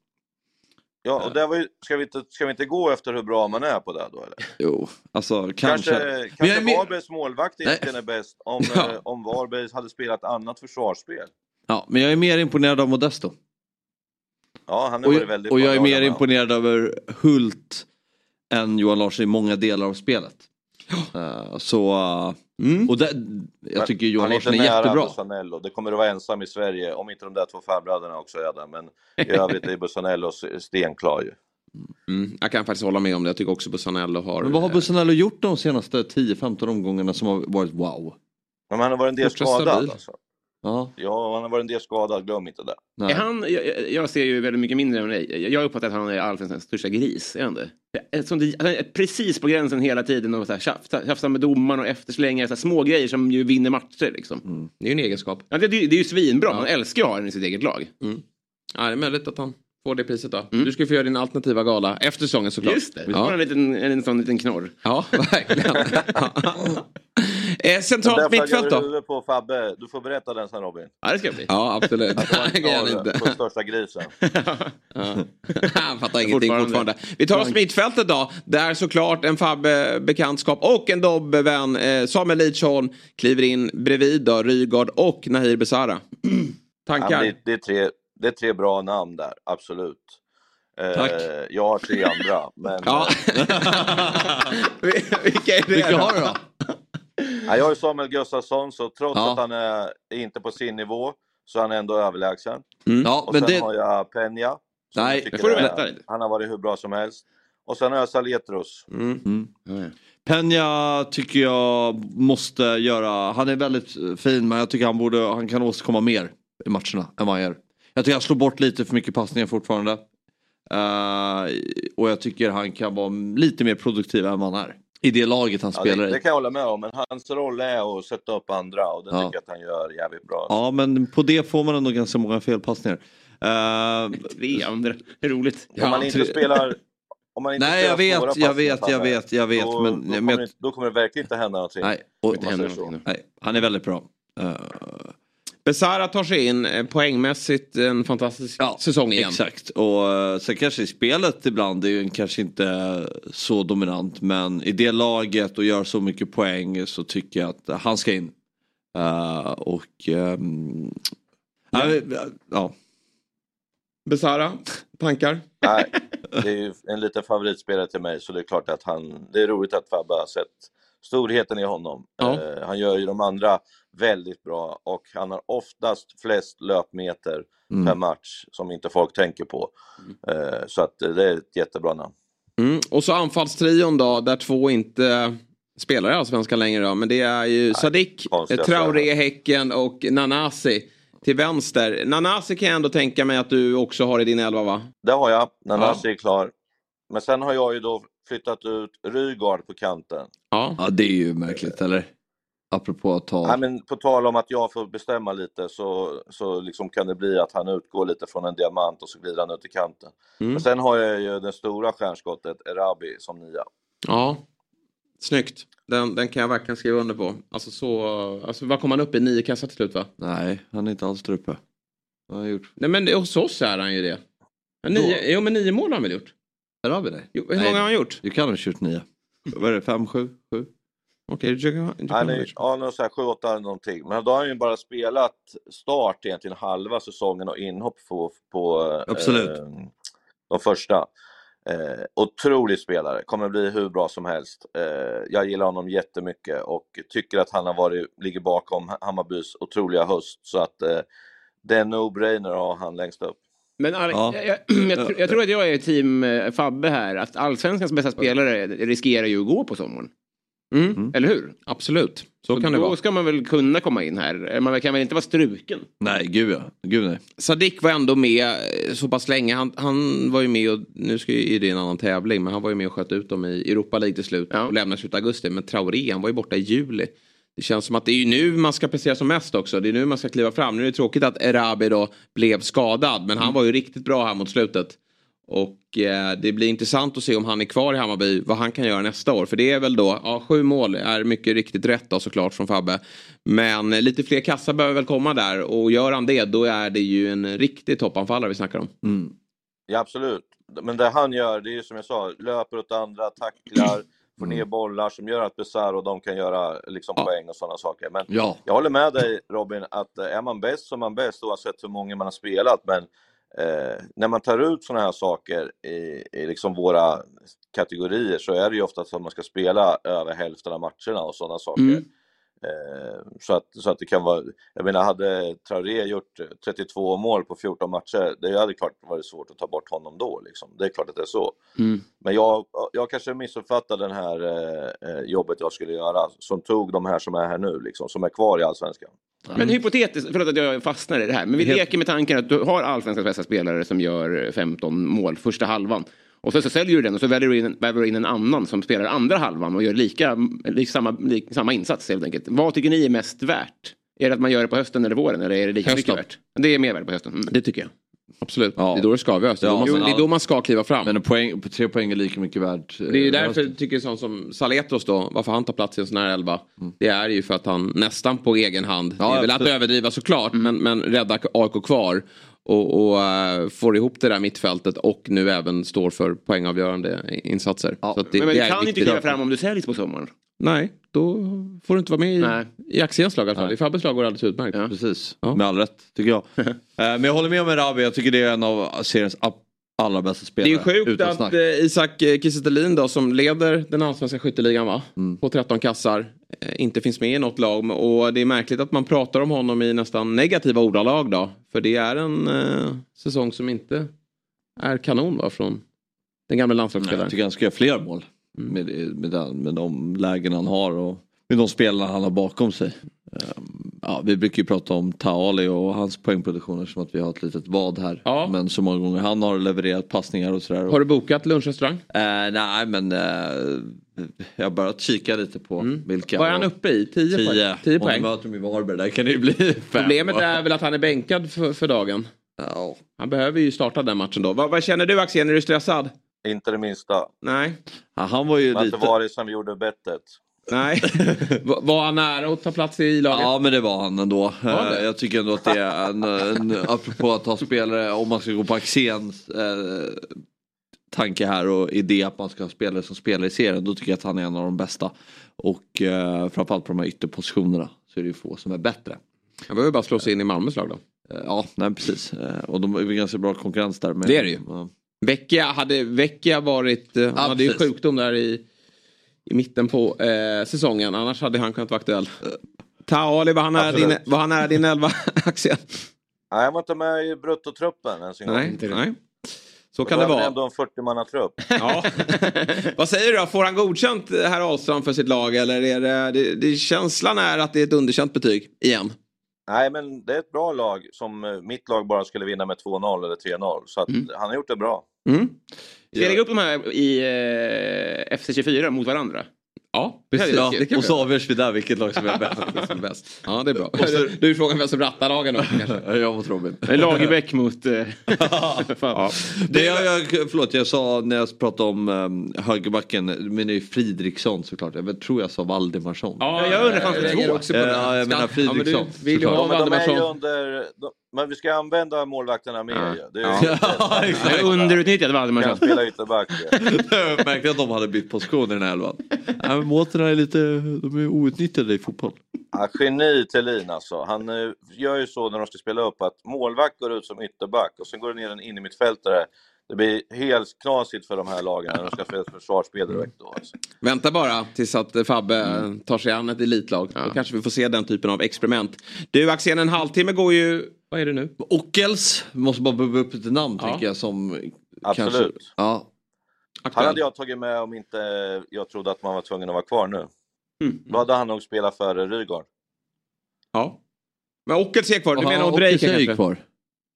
[SPEAKER 7] Ja, och där var ju, ska, vi inte, ska vi inte gå efter hur bra man är på det då eller?
[SPEAKER 4] Jo, alltså kanske.
[SPEAKER 7] Kanske,
[SPEAKER 4] Men
[SPEAKER 7] kanske
[SPEAKER 4] jag med-
[SPEAKER 7] Varbergs målvakt egentligen är bäst om,
[SPEAKER 4] Ja.
[SPEAKER 7] eh, om Varberg hade spelat annat försvarsspel.
[SPEAKER 4] Ja, men jag är mer imponerad av Modesto.
[SPEAKER 7] Ja, han har varit väldigt
[SPEAKER 4] och jag är mer imponerad över Hult än Johan Larsson i många delar av spelet. Eh, så, eh,
[SPEAKER 1] Mm.
[SPEAKER 4] och det, jag tycker Johan
[SPEAKER 7] han är
[SPEAKER 4] Larsson
[SPEAKER 7] inte
[SPEAKER 4] är
[SPEAKER 7] nära
[SPEAKER 4] jättebra.
[SPEAKER 7] Bussanello. Det kommer att vara ensam i Sverige, om inte de där två farbröderna också är där. Men i övrigt är Bussanello stenklar ju.
[SPEAKER 1] Mm. Jag kan faktiskt hålla med om det. Jag tycker också Bussanello har...
[SPEAKER 4] Men vad har
[SPEAKER 1] eh,
[SPEAKER 4] Bussanello gjort de senaste 10-15 omgångarna som har varit wow?
[SPEAKER 7] Men han har varit en del skadad alltså.
[SPEAKER 4] Ja,
[SPEAKER 7] Ja, han har varit en del skadad, glöm inte det.
[SPEAKER 4] nej.
[SPEAKER 2] Är han, jag, jag ser ju väldigt mycket mindre än dig. Jag uppfattar att han är allsvenskans största gris. Är han det? Som det, han är precis på gränsen hela tiden och så här, tjafsa, tjafsa med domaren och efterslängar så här, små grejer som ju vinner matcher. Liksom.
[SPEAKER 1] Det är ju en egenskap.
[SPEAKER 2] Ja, det, det är ju svinbra. Man älskar ju att ha den i sitt eget lag.
[SPEAKER 1] Ja, det är möjligt att han får det priset då. Du ska få göra din alternativa gala efter säsongen såklart.
[SPEAKER 2] Just det. Vi får
[SPEAKER 1] Ja,
[SPEAKER 2] en, liten, en sån liten knorr.
[SPEAKER 1] ja verkligen. eh, centralt mittfält då?
[SPEAKER 7] huvudet på Fabbe. Du får berätta den sen Robin.
[SPEAKER 2] Ja, det ska bli.
[SPEAKER 1] Ja, absolut.
[SPEAKER 7] Det var
[SPEAKER 1] inte.
[SPEAKER 7] på största grisen.
[SPEAKER 1] Han fattar ingenting
[SPEAKER 2] Fortfarande.
[SPEAKER 1] fortfarande. Vi tar oss mittfältet då. Där såklart en Fabbe-bekantskap och en Dobbe-vän. Eh, Samuel Lidsholm kliver in bredvid då. Rygaard och Nahir Besara.
[SPEAKER 7] Ja,
[SPEAKER 1] Tankar?
[SPEAKER 7] men det, det, är tre, det är tre bra namn där, absolut. Eh,
[SPEAKER 4] Tack.
[SPEAKER 7] Jag har tre andra. Men,
[SPEAKER 1] Ja. Vilka är det
[SPEAKER 4] Vilka
[SPEAKER 1] då?
[SPEAKER 7] eh,
[SPEAKER 4] har du då?
[SPEAKER 7] Ja, jag har ju Samuel Gustafsson, så trots
[SPEAKER 4] Ja.
[SPEAKER 7] att han är inte på sin nivå så är han ändå överlägsen.
[SPEAKER 4] Ja,
[SPEAKER 7] Och
[SPEAKER 4] men
[SPEAKER 7] sen
[SPEAKER 4] det...
[SPEAKER 7] har jag Peña.
[SPEAKER 4] Nej,
[SPEAKER 2] det får du
[SPEAKER 7] är-
[SPEAKER 2] berätta lite.
[SPEAKER 7] Han har varit hur bra som helst. Och sen har jag Saletros.
[SPEAKER 1] Mm.
[SPEAKER 4] Peña tycker jag måste göra, han är väldigt fin men jag tycker han borde, han kan åstadkomma mer i matcherna än vad han gör. Jag tycker han slår bort lite för mycket passningar fortfarande. Eh, och jag tycker han kan vara lite mer produktiv än vad han är. I det laget han
[SPEAKER 7] Ja,
[SPEAKER 4] spelar
[SPEAKER 7] det, det
[SPEAKER 4] i.
[SPEAKER 7] kan jag hålla med om, men hans roll är att sätta upp andra och det
[SPEAKER 4] Ja.
[SPEAKER 7] tycker jag att han gör jävligt bra.
[SPEAKER 4] Ja men på det får man ändå ganska många felpassningar. Eh,
[SPEAKER 2] Tre andra. Det är roligt.
[SPEAKER 7] om man inte
[SPEAKER 4] tre-
[SPEAKER 7] spelar... Om man inte
[SPEAKER 4] Nej jag
[SPEAKER 7] spelar
[SPEAKER 4] vet, jag vet, jag vet, jag vet.
[SPEAKER 7] Då,
[SPEAKER 4] men,
[SPEAKER 7] då, kommer
[SPEAKER 4] jag,
[SPEAKER 7] det, då kommer det verkligen inte hända någonting.
[SPEAKER 4] nej, och,
[SPEAKER 2] Det händer någonting.
[SPEAKER 4] nej, han är väldigt bra. Eh,
[SPEAKER 1] Besara tar sig in eh, poängmässigt en fantastisk
[SPEAKER 4] Ja,
[SPEAKER 1] säsong igen.
[SPEAKER 4] Exakt och eh, sen kanske i spelet ibland är ju kanske inte så dominant men i det laget och gör så mycket poäng så tycker jag att han ska in. Eh, och ehm, ja. ja.
[SPEAKER 1] Besara, tankar?
[SPEAKER 7] Nej, det är ju en liten favoritspelare till mig så det är klart att han, det är roligt att Fabbe har sett storheten i honom.
[SPEAKER 1] Ja.
[SPEAKER 7] Eh, han gör ju de andra väldigt bra och han har oftast flest löpmeter
[SPEAKER 4] Mm.
[SPEAKER 7] per match som inte folk tänker på. Eh, så att det är ett jättebra namn.
[SPEAKER 1] Mm. Och så anfallstrion då, där två inte spelar i Allsvenskan längre då. Men det är ju Sadik, Traoré, Häcken och Nanasi till vänster. Nanasi kan jag ändå tänka mig att du också har i din elva va?
[SPEAKER 7] Det har jag, Nanasi är klar. Men sen har jag ju då flyttat ut Rygaard på kanten.
[SPEAKER 1] Ja.
[SPEAKER 4] ja det är ju märkligt eller? Apropå att ta...
[SPEAKER 7] Nej, men på tal om att jag får bestämma lite så, så liksom kan det bli att han utgår lite från en diamant och så glider han ut i kanten.
[SPEAKER 1] Mm.
[SPEAKER 7] Men sen har jag ju det stora stjärnskottet, Erabi, som nia.
[SPEAKER 1] Ja. Snyggt. Den, den kan jag verkligen skriva under på. Alltså så, alltså vad kom han upp i? Nio kassar till slut va?
[SPEAKER 4] Nej, han är inte alls där uppe. Vad har han gjort?
[SPEAKER 1] Nej men det- hos oss är han ju det. Ja, Nio, jo men nio mål har han väl gjort?
[SPEAKER 4] Vi det.
[SPEAKER 1] Jo, hur
[SPEAKER 4] Nej.
[SPEAKER 1] många har han gjort?
[SPEAKER 4] Du kan ha kört nio. Vad är det? Fem, sju, sju?
[SPEAKER 1] Okej, du kan
[SPEAKER 7] Han är, ja, någon så här 7 8 någonting. Men då har han ju bara spelat start egentligen halva säsongen och inhopp på, på
[SPEAKER 4] Absolut.
[SPEAKER 7] Eh, de första. Eh, otrolig spelare, kommer bli hur bra som helst. Eh, jag gillar honom jättemycket och tycker att han har varit, ligger bakom Hammarbys otroliga höst. Så att eh, det är no-brainer att ha han längst upp.
[SPEAKER 2] Men Alex,
[SPEAKER 4] Ja.
[SPEAKER 2] jag, jag, jag, tror- jag tror att jag är team eh, Fabbe här. Att allsvenskans bästa spelare riskerar ju att gå på sommaren. Mm. Eller hur?
[SPEAKER 1] Absolut, så kan det
[SPEAKER 2] då
[SPEAKER 1] vara.
[SPEAKER 2] ska man väl kunna komma in här. Man kan väl inte vara struken?
[SPEAKER 4] Nej, gud ja. Gud nej.
[SPEAKER 1] Sadik var ändå med eh, så pass länge. Han, han var ju med och, nu ska ju, det en annan tävling, men han var ju med och sköt ut dem i Europa League till slut
[SPEAKER 2] Ja.
[SPEAKER 1] och lämnade slutet av augusti. Men Traoré, han var ju borta i juli. Det känns som att det är ju nu man ska prestera som mest också. Det är nu man ska kliva fram. Nu är det tråkigt att Erabi då blev skadad, men han var ju riktigt bra här mot slutet. Och eh, det blir intressant att se om han är kvar i Hammarby, vad han kan göra nästa år. För det är väl då, ja sju mål är mycket riktigt rätt då såklart från Fabbe. Men eh, lite fler kassar behöver väl komma där och gör han det då är det ju en riktig toppanfallare vi snackar om.
[SPEAKER 4] Mm.
[SPEAKER 7] Ja, absolut. Men det han gör, det är ju som jag sa, löper åt andra, tacklar, får ner bollar som gör att Besar och de kan göra liksom,
[SPEAKER 1] Ja.
[SPEAKER 7] poäng och sådana saker. Men
[SPEAKER 4] Ja.
[SPEAKER 7] jag håller med dig Robin, att eh, är man bäst så är man bäst oavsett hur många man har spelat. Men eh, när man tar ut sådana här saker i, i liksom våra kategorier så är det ju ofta så att man ska spela över hälften av matcherna och sådana saker.
[SPEAKER 1] Mm.
[SPEAKER 7] Eh, så, att, så att det kan vara, jag menar hade Traoré gjort 32 mål på 14 matcher, det hade klart varit svårt att ta bort honom då liksom. Det är klart att det är så.
[SPEAKER 2] Mm.
[SPEAKER 7] Men jag, jag kanske missuppfattade det här eh, eh, jobbet jag skulle göra, som tog de här som är här nu liksom, som är kvar i Allsvenskan.
[SPEAKER 2] Men hypotetiskt, förlåt att jag fastnar i det här, men vi leker med tanken att du har allsvenskans bästa spelare som gör 15 mål första halvan. Och så, så säljer du den och så väljer du in, väljer du in en annan som spelar andra halvan och gör lika, lika samma, lika, samma insats helt enkelt. Vad tycker ni är mest värt? Är det att man gör det på hösten eller våren eller är det lika
[SPEAKER 1] Hösten.
[SPEAKER 2] mycket värt? Det är mer värt på hösten. Mm.
[SPEAKER 1] Det tycker jag. Absolut.
[SPEAKER 4] Ja.
[SPEAKER 1] Det är då det ska avgöras. Det,
[SPEAKER 4] Ja,
[SPEAKER 1] det är då man ska kliva fram.
[SPEAKER 4] Men en poäng, tre poäng är lika mycket värt. eh,
[SPEAKER 1] Det är ju därför jag tycker sån som Saletros då, varför han tar plats i en sån här elva. Det är ju för att han nästan på egen hand,
[SPEAKER 4] Ja,
[SPEAKER 1] det är väl att
[SPEAKER 4] absolut.
[SPEAKER 1] överdriva såklart, men, men rädda AIK kvar. Och, och eh, får ihop det där mittfältet och nu även står för poängavgörande insatser.
[SPEAKER 4] Ja,
[SPEAKER 1] Så att det,
[SPEAKER 2] men men
[SPEAKER 1] det
[SPEAKER 2] du kan inte kliva fram om du säljs på sommaren.
[SPEAKER 1] Nej, då får du inte vara med i,
[SPEAKER 2] Nej.
[SPEAKER 1] i Axéns lag i alla fall. I Fabbes lag går det alldeles utmärkt.
[SPEAKER 2] Ja.
[SPEAKER 4] Precis,
[SPEAKER 1] Ja.
[SPEAKER 4] med all rätt tycker jag. Eh, Men jag håller med om Erabi, jag tycker det är en av seriens allra bästa
[SPEAKER 1] Det är
[SPEAKER 4] spelare.
[SPEAKER 1] ju sjukt att
[SPEAKER 4] snack.
[SPEAKER 1] eh, Isak eh, Kiese då som leder den allsvenska skytteligan va?
[SPEAKER 4] Mm.
[SPEAKER 1] På 13 kassar. eh, Inte finns med i något lag. Och det är märkligt att man pratar om honom i nästan negativa ordalag då. För det är en eh, säsong som inte är kanon va? Från den gamla landslagsspelaren.
[SPEAKER 4] jag tycker han ska göra fler mål.
[SPEAKER 1] Mm.
[SPEAKER 4] Med, med, den, med de lägen han har och med de spelarna han har bakom sig. Ehm, ja, vi brukar ju prata om Taali och hans poängproduktioner som att vi har ett litet vad här.
[SPEAKER 1] Ja.
[SPEAKER 4] Men så många gånger han har levererat passningar och sådär.
[SPEAKER 1] Har du bokat lunchrestaurang?
[SPEAKER 4] Eh, nej men eh, jag har börjat kika lite på vilka.
[SPEAKER 1] Mm. Vad är han uppe i? 10 poäng?
[SPEAKER 4] 10
[SPEAKER 1] 10
[SPEAKER 4] Om
[SPEAKER 1] poäng.
[SPEAKER 4] vi möter i Varberg, där kan det ju bli fem.
[SPEAKER 1] Problemet är väl att han är bänkad för, för dagen.
[SPEAKER 4] Ja.
[SPEAKER 1] Han behöver ju starta den matchen då. Vad, vad känner du Axén? Är du stressad?
[SPEAKER 7] Inte det minsta.
[SPEAKER 1] Nej.
[SPEAKER 4] Ja, han var ju
[SPEAKER 7] har
[SPEAKER 4] lite...
[SPEAKER 7] inte varit sedan vi gjorde bettet.
[SPEAKER 1] Nej. Va- Var han nära att ta plats i laget?
[SPEAKER 4] Ja men det var han ändå.
[SPEAKER 1] Var det?
[SPEAKER 4] Eh, Jag tycker ändå att det är en, en apropå att ha spelare, om man ska gå på Axéns eh, tanke här och idé att man ska ha spelare som spelar i serien. Då tycker jag att han är en av de bästa. Och eh, framförallt på de här ytterpositionerna så är det ju få som är bättre.
[SPEAKER 1] Han behöver bara slå sig in i Malmös lag då.
[SPEAKER 4] Eh, ja, nej precis. Eh, och de är ju ganska bra konkurrens där. Med,
[SPEAKER 1] Det är det ju.
[SPEAKER 4] Ja.
[SPEAKER 1] Vecchia hade Vecchia varit, han
[SPEAKER 4] Ja,
[SPEAKER 1] hade ju
[SPEAKER 4] precis.
[SPEAKER 1] sjukdom där i, i mitten på eh, säsongen. Annars hade han kunnat vara aktuell. Taali, var han nära din, var han nära din elva Axel?
[SPEAKER 7] Nej, jag var inte med i bruttotruppen ens en gång.
[SPEAKER 1] Nej, nej. Så kan
[SPEAKER 7] det
[SPEAKER 1] det
[SPEAKER 7] var
[SPEAKER 1] vara.
[SPEAKER 7] ändå en 40-mannatrupp.
[SPEAKER 1] Ja. Vad säger du då? Får han godkänt eh, herr Ahlström för sitt lag? Eller är det, det, det, känslan är att det är ett underkänt betyg igen?
[SPEAKER 7] Nej, men det är ett bra lag som eh, mitt lag bara skulle vinna med 2-0 eller 3-0. Så att han har gjort det bra.
[SPEAKER 1] Mm.
[SPEAKER 2] Ska jag lägga upp de här i eh, FC24 mot varandra?
[SPEAKER 1] Ja,
[SPEAKER 2] precis.
[SPEAKER 1] Ja,
[SPEAKER 4] Och så avgörs vi där vilket lag som är bäst.
[SPEAKER 1] Som är bäst. Ja, det är bra. Du är frågan vem som rattar lagen då kanske?
[SPEAKER 4] jag mot Robin.
[SPEAKER 2] Lagerbäck mot... Eh, fan.
[SPEAKER 4] Det jag, jag, förlåt, jag sa när jag pratade om um, högerbacken, men det är ju Fridriksson såklart. Jag tror jag sa Valdemarsson.
[SPEAKER 2] Ja, jag undrar, fanns det två?
[SPEAKER 1] också på det.
[SPEAKER 4] Ja, jag menar
[SPEAKER 1] Ska- ja, men du
[SPEAKER 4] Fridriksson,
[SPEAKER 1] vill ju ha
[SPEAKER 7] Ja, men de är ju
[SPEAKER 1] Valdemarsson.
[SPEAKER 7] Men vi ska använda målvakterna mer
[SPEAKER 2] Ja.
[SPEAKER 7] ju. Det är ju
[SPEAKER 4] Ja,
[SPEAKER 2] Jag är underutnyttjad
[SPEAKER 7] kan spela ytterback.
[SPEAKER 4] Jag märkte att de hade bytt position i den här elvan. Ja, Mårten är lite, de är outnyttjade i fotboll.
[SPEAKER 7] Ja, geni Thelin alltså. Han eh, gör ju så när de ska spela upp att målvakt går ut som ytterback och sen går det ner en in i mittfältare. Det blir helt knasigt för de här lagen när de ska spela ett försvarsspel direkt då. Alltså.
[SPEAKER 1] Vänta bara tills att Fabbe eh, tar sig an ett elitlag. Då kanske vi får se den typen av experiment. Du Axén, en halvtimme går ju... Vad är det nu?
[SPEAKER 4] Ockels, måste bara bubba upp ett namn
[SPEAKER 1] Ja.
[SPEAKER 4] tänker jag som
[SPEAKER 7] Absolut.
[SPEAKER 4] kanske... Ja,
[SPEAKER 7] Han hade jag tagit med om inte jag trodde att man var tvungen att vara kvar nu.
[SPEAKER 2] Mm.
[SPEAKER 7] Då hade han nog spelat före Rygaard.
[SPEAKER 1] Ja. Men Ockels är kvar. Du
[SPEAKER 4] Jaha,
[SPEAKER 1] menar Ondrejka
[SPEAKER 4] Kusej
[SPEAKER 1] kanske?
[SPEAKER 4] kvar.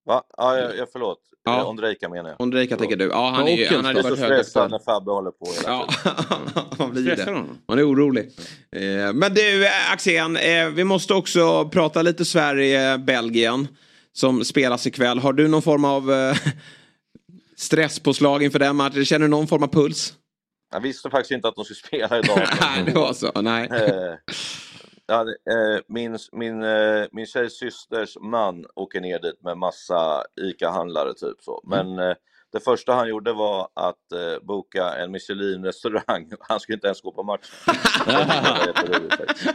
[SPEAKER 7] Va? Ja, jag, jag förlåt.
[SPEAKER 1] Ja.
[SPEAKER 7] Ja. Ondrejka menar jag.
[SPEAKER 1] Ondrejka tänker du. Ja, han, är han hade
[SPEAKER 7] är
[SPEAKER 1] varit
[SPEAKER 7] så stressad
[SPEAKER 1] högerspelare.
[SPEAKER 7] när Fabbe håller på hela
[SPEAKER 1] Ja,
[SPEAKER 7] tiden.
[SPEAKER 1] man blir
[SPEAKER 2] Stressar
[SPEAKER 1] det. Man är orolig. Eh, Men du eh, Axén, eh, vi måste också prata lite Sverige-Belgien som spelas ikväll. Har du någon form av eh, stresspåslag inför den matchen? Känner du någon form av puls?
[SPEAKER 7] Jag visste faktiskt inte att de skulle spela idag.
[SPEAKER 1] Nej, det var så. Nej.
[SPEAKER 7] Ja, eh, min, min, eh, min tjejs systers man åker ner dit med massa ICA-handlare typ så. Men eh, det första han gjorde var att boka en Michelin-restaurang. Han skulle inte ens gå på matchen.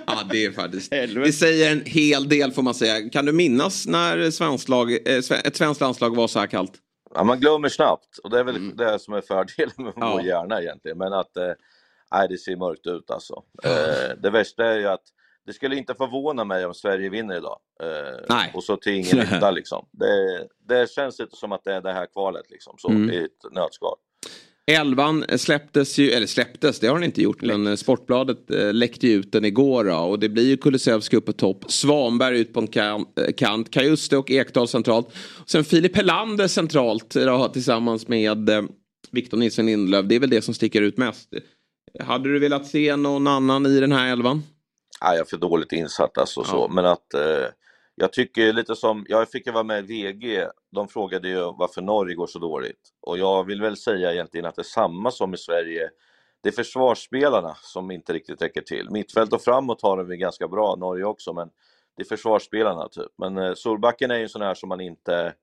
[SPEAKER 1] Ja, det är faktiskt. Det säger en hel del får man säga. Kan du minnas när svensk lag, ett svenskt landslag var så här kallt?
[SPEAKER 7] Ja, man glömmer snabbt och det är väl det som är fördelen med
[SPEAKER 1] Ja.
[SPEAKER 7] vår hjärna egentligen. Men att nej, det ser mörkt ut alltså. Eh, det värsta är ju att det skulle inte förvåna mig om Sverige vinner idag. Eh,
[SPEAKER 1] Nej.
[SPEAKER 7] och så till ingen nytta liksom. Det, det känns lite som att det är det här kvalet liksom, så,
[SPEAKER 1] Mm.
[SPEAKER 7] i ett nötskal.
[SPEAKER 1] Elvan släpptes ju, eller släpptes, det har den inte gjort, men eh, Sportbladet eh, läckte ut den igår då, och det blir ju Kulusevski upp på topp, Svanberg ut på en kan, kant, Kajuste och Ekdal centralt. Sen Filip Helander centralt då, tillsammans med eh, Victor Nilsson Lindelöf, det är väl det som sticker ut mest. Hade du velat se någon annan i den här elvan?
[SPEAKER 7] Nej, jag är för dåligt insatt alltså,
[SPEAKER 1] Ja.
[SPEAKER 7] så. men att eh, jag tycker lite som, jag fick ju vara med i VG, de frågade ju varför Norge går så dåligt. Och jag vill väl säga egentligen att det är samma som i Sverige. Det är försvarsspelarna som inte riktigt räcker till. Mittfält och framåt har de ganska bra, Norge också, men det är försvarsspelarna typ. Men eh, Solbacken är ju en sån här som man inte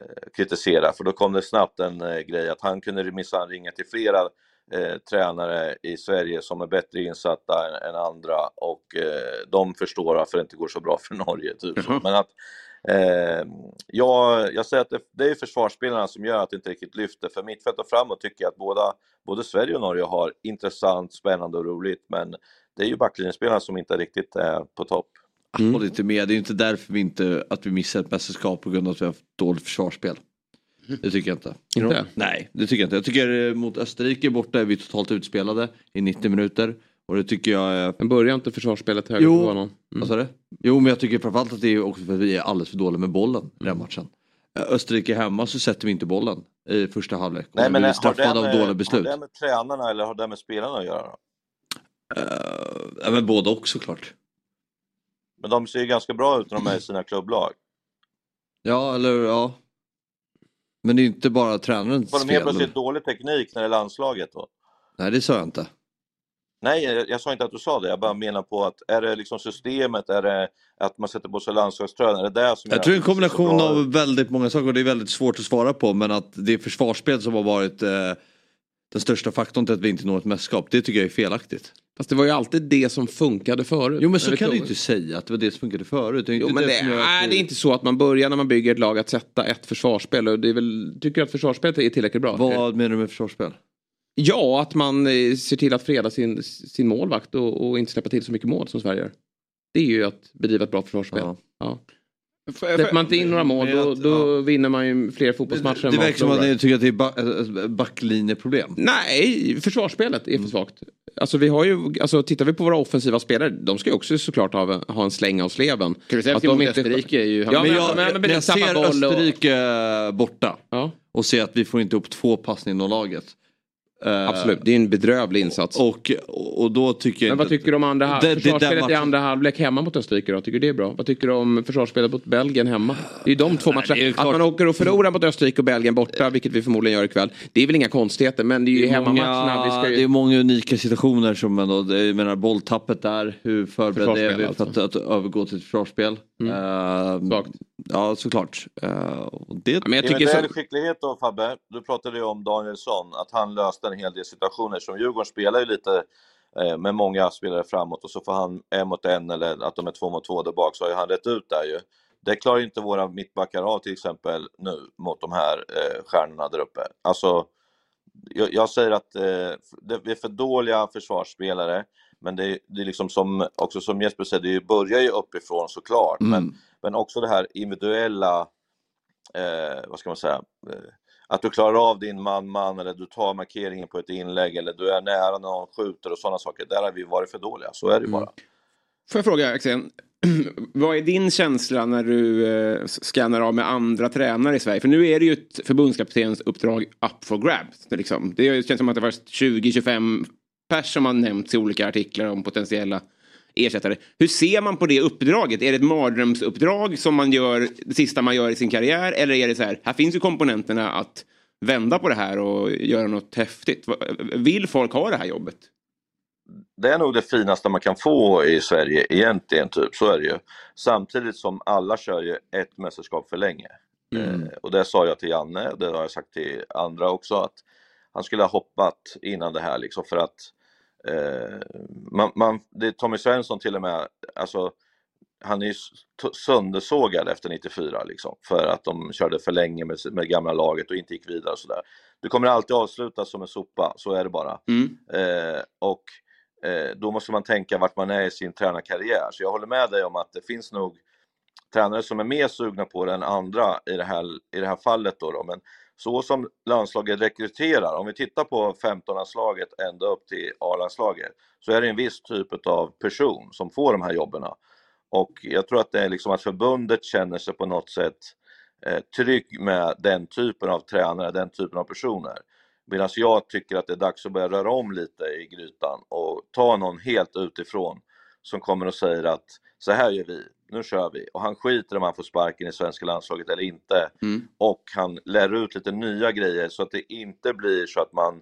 [SPEAKER 7] eh, kritiserar, för då kom det snabbt en eh, grej att han kunde minsann ringa till flera eh, tränare i Sverige som är bättre insatta än, än andra och eh, de förstår varför det inte går så bra för Norge. Typ. så.
[SPEAKER 2] Jaha.
[SPEAKER 7] Men att, eh, jag, jag säger att det, det är försvarsspelarna som gör att det inte riktigt lyfter. För mittfält och framåt tycker jag att båda, både Sverige och Norge har intressant, spännande och roligt. Men det är ju backlinjespelarna som inte riktigt är på topp.
[SPEAKER 1] Mm.
[SPEAKER 4] Håller inte med, det är inte därför vi inte att vi missar ett mästerskap på grund av att vi har haft dåligt försvarsspel. Det tycker jag inte.
[SPEAKER 1] Inte?
[SPEAKER 4] Nej, det tycker jag inte. Jag tycker eh, mot Österrike borta är vi totalt utspelade i 90 minuter. Och det tycker jag är...
[SPEAKER 1] Men börjar inte försvarsspelet högre
[SPEAKER 4] Jo.
[SPEAKER 1] på banan? Mm.
[SPEAKER 4] Du? Jo men jag tycker framförallt att det är också för att vi är alldeles för dåliga med bollen i den matchen. Eh, Österrike hemma så sätter vi inte bollen i första halvlek. Och så blir straffade av dåliga beslut.
[SPEAKER 7] har det med tränarna eller har det med spelarna att göra? Då?
[SPEAKER 4] Uh, ja, men både och såklart.
[SPEAKER 7] Men de ser ju ganska bra ut när de är i sina klubblag.
[SPEAKER 4] Ja eller ja. Men det är inte bara tränarens
[SPEAKER 7] Får de helt
[SPEAKER 4] fel.
[SPEAKER 7] plötsligt dålig teknik när det är landslaget då?
[SPEAKER 4] Nej det sa jag inte.
[SPEAKER 7] Nej, jag, jag sa inte att du sa det. Jag bara menar på att är det liksom systemet, är det att man sätter på sig landslagströjan? Är det det som
[SPEAKER 4] Jag tror det är en
[SPEAKER 7] det
[SPEAKER 4] kombination av väldigt många saker och det är väldigt svårt att svara på men att det är försvarsspel som har varit eh, den största faktorn till att vi inte når ett mästerskap. Det tycker jag är felaktigt.
[SPEAKER 1] Fast det var ju alltid det som funkade förut.
[SPEAKER 4] Jo men så kan du
[SPEAKER 1] tror-
[SPEAKER 4] inte säga att det var det som funkade förut. Det är
[SPEAKER 1] Jo,
[SPEAKER 4] inte
[SPEAKER 1] men det, nej,
[SPEAKER 4] vi-
[SPEAKER 1] det är inte så att man börjar när man bygger ett lag att sätta ett försvarsspel. Och det är väl, tycker du att försvarsspelet är tillräckligt bra?
[SPEAKER 4] Vad menar du med försvarsspel?
[SPEAKER 1] Ja, att man eh, ser till att freda sin, sin målvakt och, och inte släppa till så mycket mål som Sverige gör. Det är ju att bedriva ett bra försvarsspel.
[SPEAKER 4] Ja.
[SPEAKER 1] Ja. Släpper man inte in några mål
[SPEAKER 4] Men
[SPEAKER 1] då, då vinner man ju fler fotbollsmatcher
[SPEAKER 4] Det
[SPEAKER 1] än man
[SPEAKER 4] verkar som att ni tycker att det är ba- äh, backlinjeproblem.
[SPEAKER 1] Nej, försvarsspelet
[SPEAKER 4] Mm.
[SPEAKER 1] är för svagt. Alltså vi har ju, alltså tittar vi på våra offensiva spelare, de ska ju också såklart ha, ha en släng av sleven. De
[SPEAKER 2] mot
[SPEAKER 1] inte-
[SPEAKER 2] Österrike är ju...
[SPEAKER 1] Ja,
[SPEAKER 4] men
[SPEAKER 1] men-
[SPEAKER 4] jag,
[SPEAKER 1] men- men-
[SPEAKER 4] när jag ser
[SPEAKER 1] boll och-
[SPEAKER 4] Österrike eh, borta
[SPEAKER 1] Ja,
[SPEAKER 4] och ser att vi får inte upp två passningar inom laget. Eh,
[SPEAKER 1] absolut, det är en bedrövlig insats.
[SPEAKER 4] Och, och då tycker jag
[SPEAKER 1] Men vad
[SPEAKER 4] inte-
[SPEAKER 1] tycker du om andra halv-
[SPEAKER 4] Det- det- den
[SPEAKER 1] försvarsspelet i
[SPEAKER 4] matchen-
[SPEAKER 1] andra halvlek hemma mot Österrike då? Tycker du det är bra? Vad tycker du om försvarsspelet mot Belgien hemma? Det är ju de två matcherna.
[SPEAKER 4] det
[SPEAKER 1] Att
[SPEAKER 4] klart.
[SPEAKER 1] man åker och förlorar mot Österrike och Belgien borta, vilket vi förmodligen gör ikväll. Det är väl inga konstigheter, men det är ju
[SPEAKER 4] Det är
[SPEAKER 1] hemmamatcherna. Vi ska ju...
[SPEAKER 4] det är många unika situationer som ändå, det- jag menar bolltappet där, hur förberedda är vi för
[SPEAKER 1] alltså.
[SPEAKER 4] att, att övergå till ett försvarsspel? Eh,
[SPEAKER 1] Svagt.
[SPEAKER 4] Ja såklart. Uh, och det,
[SPEAKER 1] men jag tycker
[SPEAKER 7] Individuell
[SPEAKER 1] så...
[SPEAKER 7] skicklighet då Fabbe, du pratade ju om Danielsson, att han löste en hel del situationer som Djurgården spelar ju lite eh, med många spelare framåt och så får han en mot en eller att de är två mot två där bak så har ju han rätt ut där ju. Det klarar ju inte våra mittbackar av till exempel nu mot de här eh, stjärnorna där uppe. Alltså, jag, jag säger att eh, det, vi är för dåliga försvarsspelare men det, det är liksom som, också som Jesper säger, det börjar ju uppifrån såklart.
[SPEAKER 4] Mm.
[SPEAKER 7] men också det här individuella, eh, vad ska man säga, eh, att du klarar av din man-man eller du tar markeringen på ett inlägg eller du är nära när någon skjuter och sådana saker. Där har vi varit för dåliga, så är det
[SPEAKER 2] Mm.
[SPEAKER 7] bara.
[SPEAKER 2] Får jag fråga Axén, vad är din känsla när du eh, scannar av med andra tränare i Sverige? För nu är det ju ett förbundskaptens uppdrag up for grabs. Liksom. Det känns som att det var 20-25 pers som har nämnts i olika artiklar om potentiella ersättare. Hur ser man på det uppdraget? Är det ett mardrömsuppdrag som man gör det sista man gör i sin karriär? Eller är det så här, här finns ju komponenterna att vända på det här och göra något häftigt. Vill folk ha det här jobbet?
[SPEAKER 7] det är nog det finaste man kan få i Sverige egentligen, typ. så är det ju. Samtidigt som alla kör ju ett mästerskap för länge.
[SPEAKER 2] Mm.
[SPEAKER 7] Eh, och det sa jag till Janne, det har jag sagt till andra också, att han skulle ha hoppat innan det här liksom för att eh, man, man, det är Tommy Svensson till och med, alltså han är ju söndersågad efter 94 liksom, för att de körde för länge med, med gamla laget och inte gick vidare och sådär. Du kommer alltid avslutas som en sopa, så är det bara.
[SPEAKER 2] Mm.
[SPEAKER 7] Eh, och eh, då måste man tänka vart man är i sin tränarkarriär. Så jag håller med dig om att det finns nog tränare som är mer sugna på det än andra i det här, i det här fallet. Då, då. Men så som landslaget rekryterar, om vi tittar på 15-landslaget ända upp till A-landslaget, så är det en viss typ av person som får de här jobben. Och jag tror att det är liksom att förbundet känner sig på något sätt eh, trygg med den typen av tränare, den typen av personer. Medan jag tycker att det är dags att börja röra om lite i grytan och ta någon helt utifrån som kommer och säger att så här gör vi, nu kör vi. Och han skiter om han får sparken i svenska landslaget eller inte.
[SPEAKER 2] Mm.
[SPEAKER 7] Och han lär ut lite nya grejer så att det inte blir så att man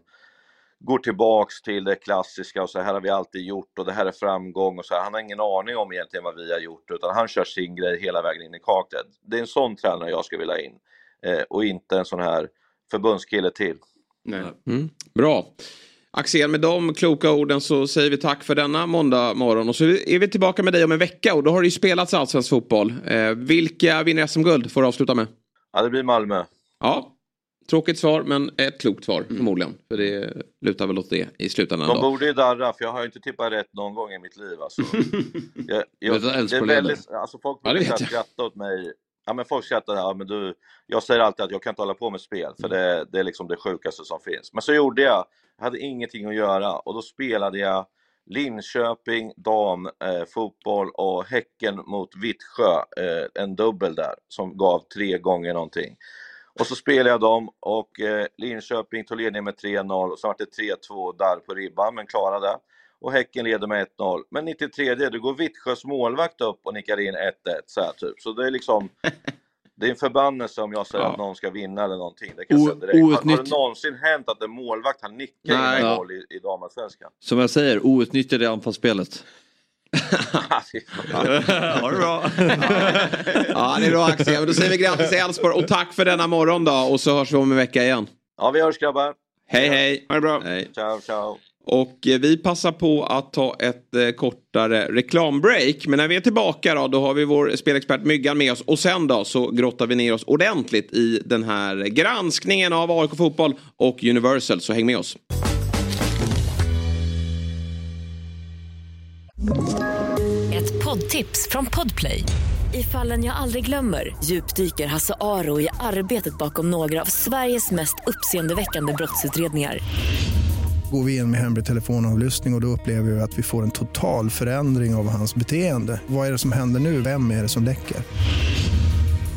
[SPEAKER 7] går tillbaks till det klassiska och så här har vi alltid gjort och det här är framgång och så här. Han har ingen aning om egentligen vad vi har gjort utan han kör sin grej hela vägen in i kaklet. Det är en sån tränare jag skulle vilja ha in eh, och inte en sån här förbundskille till.
[SPEAKER 2] Nej.
[SPEAKER 1] Mm. Bra. Axel, med de kloka orden så säger vi tack för denna måndag morgon. Och så är vi tillbaka med dig om en vecka och då har det ju spelats allsvensk fotboll. Eh, vilka vinner SM-guld får du avsluta med?
[SPEAKER 7] Ja, det blir Malmö.
[SPEAKER 1] Ja, tråkigt svar men ett klokt svar förmodligen. För det lutar väl åt det i slutändan.
[SPEAKER 7] De borde ju darra för jag har ju inte tippat rätt någon gång i mitt liv. Alltså. jag, jag,
[SPEAKER 4] Vet du,
[SPEAKER 7] det är
[SPEAKER 4] Elfsborg leder.
[SPEAKER 7] väldigt, alltså folk
[SPEAKER 1] Ja,
[SPEAKER 7] brukar
[SPEAKER 1] jag.
[SPEAKER 7] skratta åt mig. Ja, men folk skrattar, ja, men du, jag säger alltid att jag kan inte hålla på med spel för det, det är liksom det sjukaste som finns. Men så gjorde jag hade ingenting att göra och då spelade jag Linköping damfotboll eh, och Häcken mot Vittsjö, eh, en dubbel där som gav tre gånger någonting. Och så spelade jag dem och eh, Linköping tog ledningen med 3-0 och så var det 3-2 där på ribban men klarade. Och Häcken leder med 1-0. Men 93 då går Vittsjös målvakt upp och nickar in 1-1 så här typ. Så det är liksom det är en förbannelse om jag säger
[SPEAKER 1] Ja.
[SPEAKER 7] att någon ska vinna eller någonting. Det kan jag
[SPEAKER 4] O-
[SPEAKER 7] säga direkt. Har, har det någonsin hänt att en målvakt har nickat in
[SPEAKER 1] Nej.
[SPEAKER 7] en
[SPEAKER 4] Ja.
[SPEAKER 7] mål i, i damallsvenskan?
[SPEAKER 4] Som jag säger, outnyttjade anfallsspelet.
[SPEAKER 6] Ha det bra.
[SPEAKER 1] Ja, det är bra Axel. Då säger vi grattis till Elfsborg och tack för denna morgon då. Och så hörs vi om en vecka igen.
[SPEAKER 7] ja, vi hörs grabbar.
[SPEAKER 1] Hej hej!
[SPEAKER 2] Ha det bra.
[SPEAKER 1] Hej.
[SPEAKER 7] Ciao, ciao.
[SPEAKER 1] Och eh, vi passar på att ta ett eh, kortare reklambreak. Men när vi är tillbaka då, då har vi vår spelexpert Myggan med oss. Och sen då så grottar vi ner oss ordentligt i den här granskningen av AIK Fotboll och Universal. Så häng med oss.
[SPEAKER 8] Ett poddtips från Podplay. I fallen jag aldrig glömmer djupdyker Hasse Aro i arbetet bakom några av Sveriges mest uppseendeväckande brottsutredningar.
[SPEAKER 9] Går vi in med hemlig telefonavlyssning och, och då upplever vi att vi får en total förändring av hans beteende. Vad är det som händer nu? Vem är det som läcker?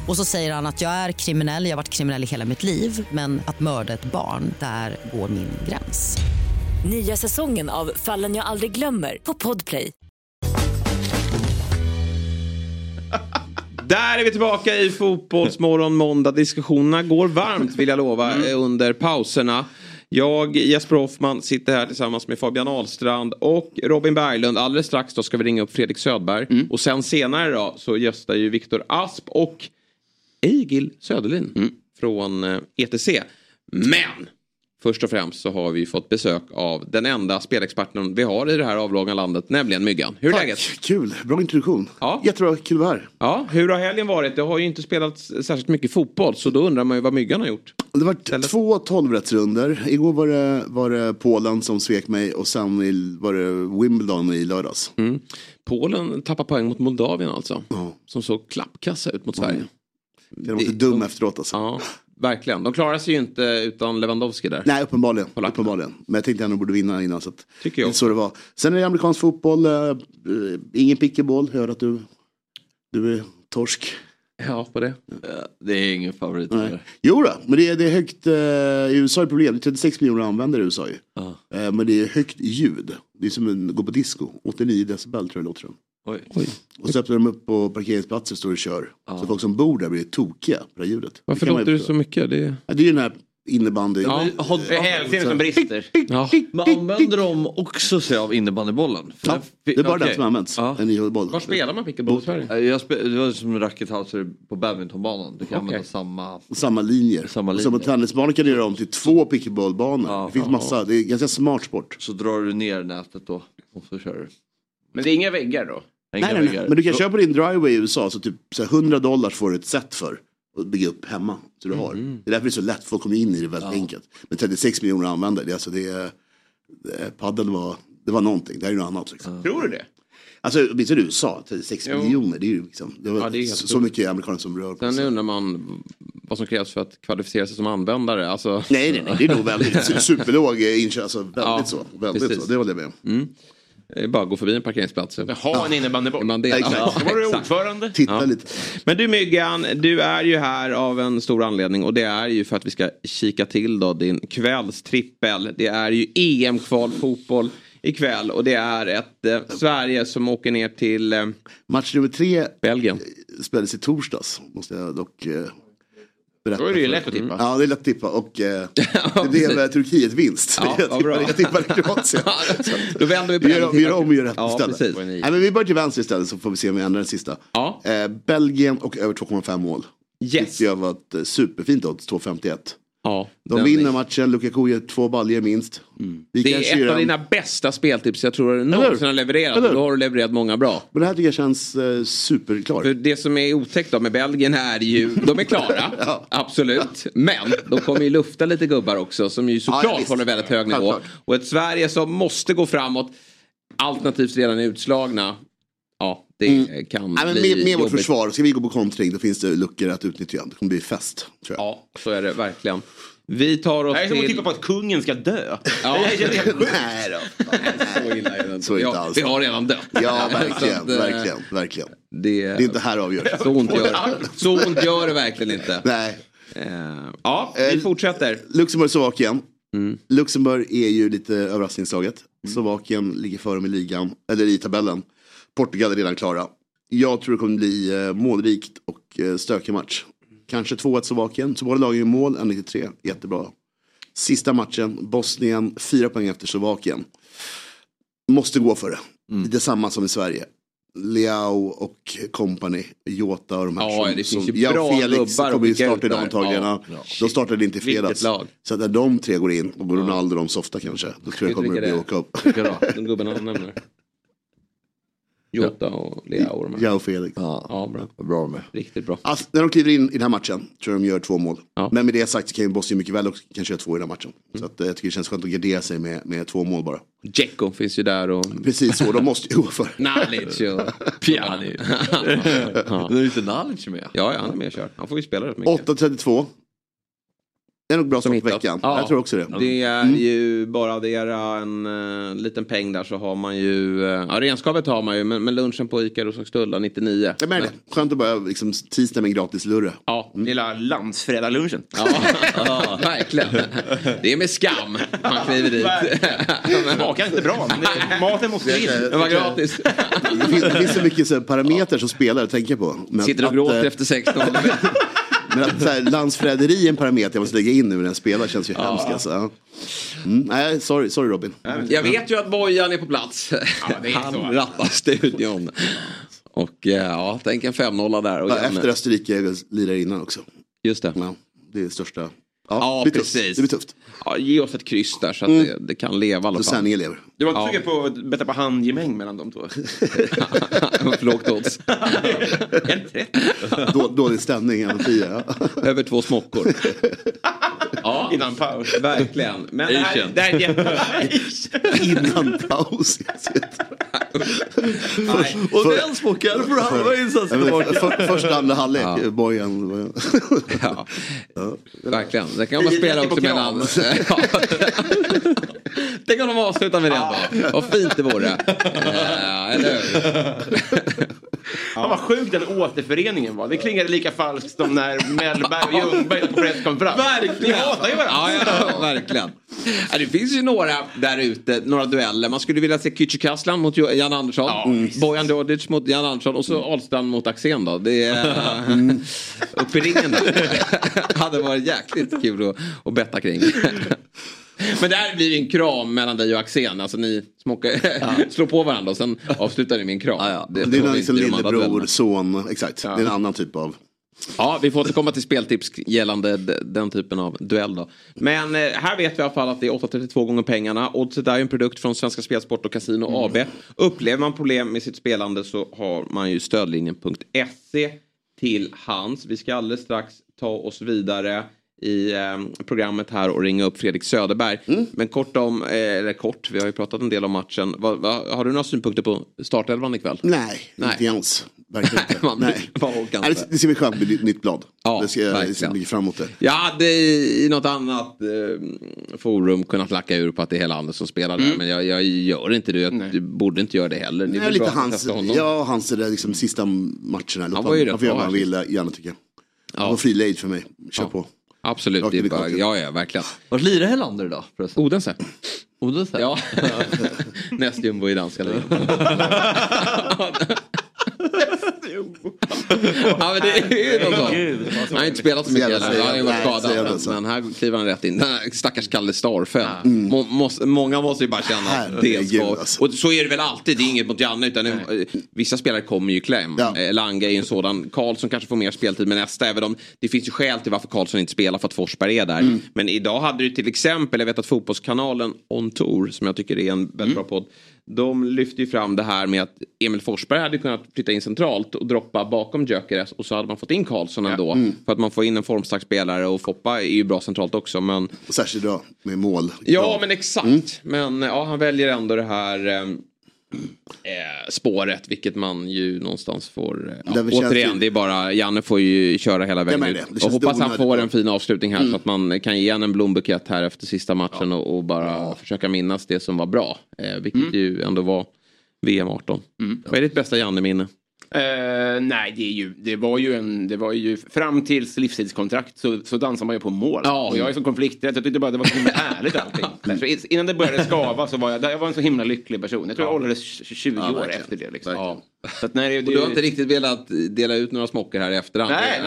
[SPEAKER 10] Och så säger han att jag är kriminell, jag har varit kriminell i hela mitt liv men att mörda ett barn, där går min gräns.
[SPEAKER 8] Nya säsongen av Fallen jag aldrig glömmer på Podplay.
[SPEAKER 1] Där är vi tillbaka i Fotbollsmorgon måndag. Diskussionerna går varmt vill jag lova eh, under pauserna. Jag, Jesper Hoffman, sitter här tillsammans med Fabian Ahlstrand och Robin Berglund. Alldeles strax då ska vi ringa upp Fredrik Södberg. Och sen senare då så gästar ju Viktor Asp och Egil Söderlin från eh, ETC. Men först och främst så har vi fått besök av den enda spelexperten vi har i det här avlånga landet, nämligen Myggan. Hur är läget?
[SPEAKER 11] Kul, bra introduktion.
[SPEAKER 1] Ja.
[SPEAKER 11] Jättebra, kul att vara här.
[SPEAKER 1] Ja, hur har helgen varit? Det har ju inte spelats särskilt mycket fotboll så då undrar man ju vad Myggan har gjort.
[SPEAKER 11] Det var två tolvrättsrunder. Igår var det, var det Polen som svek mig och sen var det Wimbledon i lördags.
[SPEAKER 1] Mm. Polen tappar poäng mot Moldavien alltså. Som såg klappkassa ut mot Sverige.
[SPEAKER 11] Jag var lite dum efteråt alltså.
[SPEAKER 1] Ja. Verkligen. De klarar sig ju inte utan Lewandowski där.
[SPEAKER 11] Nej, uppenbarligen. uppenbarligen. Men jag tänkte att de borde vinna innan. Så att,
[SPEAKER 1] Tycker jag
[SPEAKER 11] det så det var. Sen är det amerikansk fotboll. eh, eh, ingen pickeball. Jag hör att du, du är torsk.
[SPEAKER 1] Ja, på det.
[SPEAKER 4] Det är ingen favorit.
[SPEAKER 11] Jo då, men det är, det är högt. Eh, I USA är det problem. Det är 36 miljoner användare i USA ju. Eh, men det är högt ljud. Det är som att gå på disco. 89 decibel tror jag låter som.
[SPEAKER 4] Oj.
[SPEAKER 11] Och så öppnar de upp på parkeringsplatser och står och kör. Så folk som bor där blir tokiga på det här ljudet.
[SPEAKER 1] Varför
[SPEAKER 11] det
[SPEAKER 1] låter det så mycket? Det är...
[SPEAKER 11] Ja, det är ju den här innebandy.
[SPEAKER 1] Ja.
[SPEAKER 2] Det är hälsenan som brister.
[SPEAKER 1] Ja.
[SPEAKER 4] Men använder de också sig av innebandybollen? För
[SPEAKER 11] Ja,
[SPEAKER 4] den-
[SPEAKER 11] det är bara den
[SPEAKER 4] okej.
[SPEAKER 11] som används.
[SPEAKER 4] Ja.
[SPEAKER 11] En nyhållboll.
[SPEAKER 1] Var spelar man pickleball i Sverige?
[SPEAKER 4] Eh, det var som rackethouser på badmintonbanan. Du kan använda samma...
[SPEAKER 11] Samma linjer.
[SPEAKER 4] Samma
[SPEAKER 11] Och Som
[SPEAKER 4] linjer.
[SPEAKER 11] en tennisbana kan du göra om till två pickleballbanor.
[SPEAKER 4] Ja.
[SPEAKER 11] det finns massa. Det är ganska smart sport.
[SPEAKER 4] Så drar du ner nätet då och så kör du.
[SPEAKER 2] Men det är inga väggar då?
[SPEAKER 4] Inga
[SPEAKER 11] Nej, nej, nej.
[SPEAKER 4] väggar.
[SPEAKER 11] Men du kan på din driveway i USA så typ så här 100 dollar får du ett set för. Och bygga upp hemma. Så du har.
[SPEAKER 4] Mm.
[SPEAKER 11] Det är därför det är så lätt. Folk kommer in i det väldigt enkelt. Men 36 miljoner användare. Det, är alltså, det, är- det, är- padel var, det var någonting. Det här är något annat. Liksom.
[SPEAKER 2] Tror du det?
[SPEAKER 11] Alltså åtminstone i USA. 36
[SPEAKER 1] Jo.
[SPEAKER 11] miljoner. Det är ju liksom. Det var
[SPEAKER 1] Ja, det är
[SPEAKER 11] så, så mycket amerikaner som rör på
[SPEAKER 1] Sen
[SPEAKER 11] sig.
[SPEAKER 1] undrar man vad som krävs för att kvalificera sig som användare. Alltså...
[SPEAKER 11] Nej, nej, nej. Det är nog väldigt su- superlåg eh, inköp. Alltså väldigt
[SPEAKER 1] Ja,
[SPEAKER 11] så. Väldigt
[SPEAKER 1] precis.
[SPEAKER 11] så. Det håller jag med om.
[SPEAKER 1] Mm. Är bara gå förbi en parkeringsplats.
[SPEAKER 2] Ha en innebandyboll.
[SPEAKER 1] Man det,
[SPEAKER 11] Exakt.
[SPEAKER 1] ja,
[SPEAKER 2] Då var du ordförande.
[SPEAKER 11] Titta
[SPEAKER 1] Ja.
[SPEAKER 11] lite.
[SPEAKER 1] Men du Myggan, du är ju här av en stor anledning och det är ju för att vi ska kika till då din kvällstrippel. Det är ju EM-kval fotboll ikväll och det är ett eh, Sverige som åker ner till eh,
[SPEAKER 11] Match nummer tre
[SPEAKER 1] Belgien.
[SPEAKER 11] spelades i torsdags. Måste jag dock eh, berätta.
[SPEAKER 2] Då är det ju lätt att tippa.
[SPEAKER 11] Ja, det är lätt att tippa. Och eh, det blev Turkiet vinst.
[SPEAKER 1] Ja,
[SPEAKER 11] jag, tippade, jag tippade Kroatien.
[SPEAKER 1] Då vänder vi på och
[SPEAKER 11] vi gör om och gör rätt
[SPEAKER 1] Ja,
[SPEAKER 11] istället.
[SPEAKER 1] precis.
[SPEAKER 11] Nej, men vi börjar till vänster istället så får vi se om vi ändrar den sista.
[SPEAKER 1] Ja.
[SPEAKER 11] Eh, Belgien och över 2,5 mål.
[SPEAKER 1] Yes.
[SPEAKER 11] Tyckte jag var ett eh, superfint odds, 2,51.
[SPEAKER 1] Ja,
[SPEAKER 11] De vinner
[SPEAKER 1] är-
[SPEAKER 11] matchen, Lukaku gör två baljor minst. Vi
[SPEAKER 1] Det är ett av dina bästa speltips jag tror du någonsin har levererat.
[SPEAKER 11] Eller
[SPEAKER 1] då har du levererat många bra.
[SPEAKER 11] Men det här tycker jag känns eh, superklar.
[SPEAKER 1] För det som är otäckt då med Belgien är ju, de är klara,
[SPEAKER 11] Ja.
[SPEAKER 1] absolut. Men de kommer ju lufta lite gubbar också som ju såklart
[SPEAKER 11] ja,
[SPEAKER 1] håller väldigt hög nivå. Och ett Sverige som måste gå framåt, alternativt redan är utslagna. Det kan
[SPEAKER 11] Mm. Nej, men
[SPEAKER 1] bli
[SPEAKER 11] med, med vårt försvar, ska vi gå på kontring då finns det luckor att utnyttja. Det kommer bli fest. Tror jag.
[SPEAKER 1] Ja, så är det verkligen. Vi tar oss
[SPEAKER 2] Det är som att
[SPEAKER 1] till...
[SPEAKER 2] tippa på att kungen ska dö.
[SPEAKER 1] Ja.
[SPEAKER 11] Nej då.
[SPEAKER 1] Så illa är det inte.
[SPEAKER 11] Så
[SPEAKER 1] Ja. Vi har redan dött.
[SPEAKER 11] Ja, verkligen,
[SPEAKER 1] att, eh,
[SPEAKER 11] verkligen, verkligen.
[SPEAKER 1] Det,
[SPEAKER 11] Det är inte här avgörs.
[SPEAKER 1] så ont gör det. Så ont gör det verkligen inte.
[SPEAKER 11] Nej.
[SPEAKER 1] Eh, ja, vi
[SPEAKER 11] Eh,
[SPEAKER 1] fortsätter.
[SPEAKER 11] Luxemburg-Slovakien.
[SPEAKER 1] Mm.
[SPEAKER 11] Luxemburg är ju lite överraskningslaget. Slovakien ligger före med ligan, eller i tabellen. Portugal är redan klara. Jag tror det kommer bli eh, målrikt och eh, stökig match. Kanske 2-1 Slovakien, så båda lagen gör mål, 1-93, jättebra. Sista matchen, Bosnien, fyra poäng efter Slovakien. Måste gå för det.
[SPEAKER 1] Mm.
[SPEAKER 11] Samma som i Sverige. Leao och company, Jota och de här
[SPEAKER 1] Ja,
[SPEAKER 11] som,
[SPEAKER 1] det finns
[SPEAKER 11] som
[SPEAKER 1] ju bra
[SPEAKER 11] Felix kommer ju starta idag antagligen.
[SPEAKER 1] Ja,
[SPEAKER 11] Ja. De startade inte i fredags. Så att när de tre går in och Ronaldo de softar kanske. Då tror jag kommer det bli åka upp.
[SPEAKER 1] De gubbarna han nämner. Jota och de här.
[SPEAKER 11] Ja och Felix.
[SPEAKER 1] Ja, bra.
[SPEAKER 4] Bra med.
[SPEAKER 1] Riktigt bra.
[SPEAKER 11] Alltså, när de kliver in i den här matchen tror jag de gör två mål. Men med det sagt så kan ju Bosnien mycket väl också kanske göra två i den här matchen. Så att, eh, jag tycker det känns skönt att gardera sig med, med två mål bara.
[SPEAKER 1] Dzeko finns ju där och...
[SPEAKER 11] Precis så, de måste ju gå för.
[SPEAKER 1] Nalic och...
[SPEAKER 4] Pjanic.
[SPEAKER 1] ja.
[SPEAKER 4] Nu är inte Nalic med.
[SPEAKER 1] ja, ja, han är med och kör. Han får ju spela rätt mycket.
[SPEAKER 11] 8.32. Det är nog bra start på veckan.
[SPEAKER 1] Ja.
[SPEAKER 11] Jag tror också det.
[SPEAKER 1] Det är
[SPEAKER 11] Mm.
[SPEAKER 1] ju bara det är en uh, liten peng där så har man ju, uh, ja renskapet har man ju men, men lunchen på ICA Roslagsstulla 99.
[SPEAKER 11] Jag menar det. Skönt att börja liksom, tisdag med en gratis lurre.
[SPEAKER 1] Ja.
[SPEAKER 2] Lilla landsfredaglunchen.
[SPEAKER 1] Ja, ja, verkligen. Det är med skam man kliver dit.
[SPEAKER 2] Smakar inte bra, men det, maten måste in.
[SPEAKER 1] Den var gratis.
[SPEAKER 11] Det finns, det finns så mycket så parametrar som spelare att tänka på. Men
[SPEAKER 1] Sitter och
[SPEAKER 11] att,
[SPEAKER 1] gråter
[SPEAKER 11] eh,
[SPEAKER 1] efter 16.
[SPEAKER 11] Men att så här, landsförräderi är en parameter jag måste lägga in nu när jag spelar känns ju hemskt. Alltså. Ja. Mm, nej, sorry, sorry Robin.
[SPEAKER 1] Jag vet ju att Bojan är på plats.
[SPEAKER 2] det är
[SPEAKER 1] Han
[SPEAKER 2] så.
[SPEAKER 1] rattar studion. Och eh, ja, tänk en 5-0 där. Och
[SPEAKER 11] Ja, efter Österrike lirar innan också.
[SPEAKER 1] Just det.
[SPEAKER 11] Ja, det är största.
[SPEAKER 1] Ja,
[SPEAKER 11] det blir tufft.
[SPEAKER 1] precis.
[SPEAKER 11] Det blir tufft.
[SPEAKER 1] Ja, ge oss ett kryss där så att
[SPEAKER 11] Mm.
[SPEAKER 1] det, det kan leva i alla
[SPEAKER 11] Så
[SPEAKER 1] fall.
[SPEAKER 11] sändningen lever.
[SPEAKER 2] Du var inte
[SPEAKER 1] Ja.
[SPEAKER 2] sugen på att betta på handgemäng mellan de två?
[SPEAKER 1] För lågt odds.
[SPEAKER 11] Då, dålig stämning, en tio. Ja.
[SPEAKER 1] Över två smockor. Ja,
[SPEAKER 2] Innan paus.
[SPEAKER 1] Verkligen. Men det här, det här är jätte...
[SPEAKER 11] Innan paus.
[SPEAKER 4] Och den smockar får halva insatsen
[SPEAKER 11] Ja,
[SPEAKER 4] tillbaka.
[SPEAKER 11] för, första andra halvlek, Bojan. Bojan.
[SPEAKER 1] Ja. Verkligen. Det kan man spela också mellan... Ja. Tänk om de avslutar med det. Vad fint det vore. Eh, eller hur?
[SPEAKER 2] Fan vad sjukt den återföreningen var. Det klingade lika falskt som när Mellberg och Ljungberg på presskonferens.
[SPEAKER 1] Verkligen.
[SPEAKER 2] Ni hatar ju varandra.
[SPEAKER 1] Ja, ja, verkligen. Ja, det finns ju några där ute, några dueller. Man skulle vilja se Kücükaslan mot Jan Andersson. Mm. Bojan Djordjic mot Jan Andersson och så Ahlstrand mot Axén då. Det är upp i ringen där. hade varit jäkligt kul att, att betta kring. Men där blir det en kram mellan dig och Axén. Alltså ni smockar, slår på varandra och sen avslutar ni med en kram.
[SPEAKER 11] Det är
[SPEAKER 1] får vi
[SPEAKER 11] en liksom lillebror, son, exakt. Det är en annan typ av...
[SPEAKER 1] Ja, vi får återkomma till speltips gällande den typen av duell då. Men eh, här vet vi i alla fall att det är 8,32 gånger pengarna. Oddset är ju en produkt från Svenska Spelsport och Casino AB. Upplever man problem med sitt spelande så har man ju stödlinjen.se till hands. Vi ska alldeles strax ta oss vidare i eh, programmet här och ringa upp Fredrik Söderberg. Men kort om, eh, eller kort, vi har ju pratat en del om matchen. Va, va, har du några synpunkter på startelvan ikväll?
[SPEAKER 11] Nej,
[SPEAKER 1] Nej.
[SPEAKER 11] inte alls. Verkligen inte.
[SPEAKER 1] Man
[SPEAKER 11] Nej. Nej, det, ser vi skönt med nytt blad.
[SPEAKER 1] Ja,
[SPEAKER 11] det jag
[SPEAKER 1] verkligen.
[SPEAKER 11] liksom ligga fram emot det.
[SPEAKER 1] Jag hade i något annat eh, forum kunnat lacka ur på att det är hela Anders som spelar där. Men jag, jag gör inte det. Jag borde inte göra det heller. Det är
[SPEAKER 11] Nej, lite hans, ja, hans det där liksom, sista matcherna. Låt
[SPEAKER 1] Han var ju rätt
[SPEAKER 11] han får göra vad han vill, gärna tycker jag.
[SPEAKER 1] Ja.
[SPEAKER 11] Han var fri lejd för mig. Kör på.
[SPEAKER 1] Absolut,
[SPEAKER 11] Rakt
[SPEAKER 1] det är bara, ja, ja, verkligen.
[SPEAKER 4] Vart lirar Helander idag förresten?
[SPEAKER 1] Odense.
[SPEAKER 4] Odense?
[SPEAKER 1] Ja. Näst jumbo i danska ligan. ja, men det är ju något sånt. Han har inte spelat så mycket heller. Han har varit skadad. Men, här kliver han rätt in. Den här stackars Kalle Starfelt. Må, måste, många måste ju bara känna att det ska...
[SPEAKER 11] alltså.
[SPEAKER 1] Och så är det väl alltid. Det är inget mot Janne. Utan nu, vissa spelare kommer ju i kläm.
[SPEAKER 11] Ja.
[SPEAKER 1] Eh, Lange är ju en sådan. Karlsson kanske får mer speltid med nästa. Även om det finns ju skäl till varför Karlsson inte spelar för att Forsberg är där.
[SPEAKER 11] Mm.
[SPEAKER 1] Men idag hade du till exempel, jag vet att Fotbollskanalen On Tour, som jag tycker är en väldigt
[SPEAKER 11] Mm.
[SPEAKER 1] bra podd. De lyfter ju fram det här med att Emil Forsberg hade kunnat flytta in centralt och droppa bakom Gyökeres och så hade man fått in Karlsson ändå.
[SPEAKER 11] Mm.
[SPEAKER 1] För att man får in en formstark spelare och Foppa är ju bra centralt också. Men
[SPEAKER 11] särskilt idag med mål.
[SPEAKER 1] Ja, men exakt. Men ja, han väljer ändå det här eh, spåret, vilket man ju någonstans får... Eh,
[SPEAKER 11] Det
[SPEAKER 1] ja,
[SPEAKER 11] känns
[SPEAKER 1] återigen, det är bara, Janne får ju köra hela vägen ut.
[SPEAKER 11] det. Det
[SPEAKER 1] Och hoppas han får en fin avslutning här så att man kan ge han en blombukett här efter sista matchen och, och bara försöka minnas det som var bra. Eh, vilket ju ändå var VM 18. Vad är ditt bästa Janne-minne?
[SPEAKER 2] Eh, nej, det, är ju, det var ju en... Det var ju, fram tills livstidskontrakt så, så dansar man ju på mål.
[SPEAKER 1] Ja.
[SPEAKER 2] Och jag är så konflikträdd så jag tyckte bara det var så himla härligt allting. Så in- innan det började skava så var jag, jag var en så himla lycklig person. Jag tror jag åldrades 20
[SPEAKER 1] Ja,
[SPEAKER 2] år efter det. Liksom.
[SPEAKER 1] Ja.
[SPEAKER 2] Så att, nej, det,
[SPEAKER 1] Och du har inte riktigt velat dela ut några smockor här i efterhand?
[SPEAKER 2] Nej,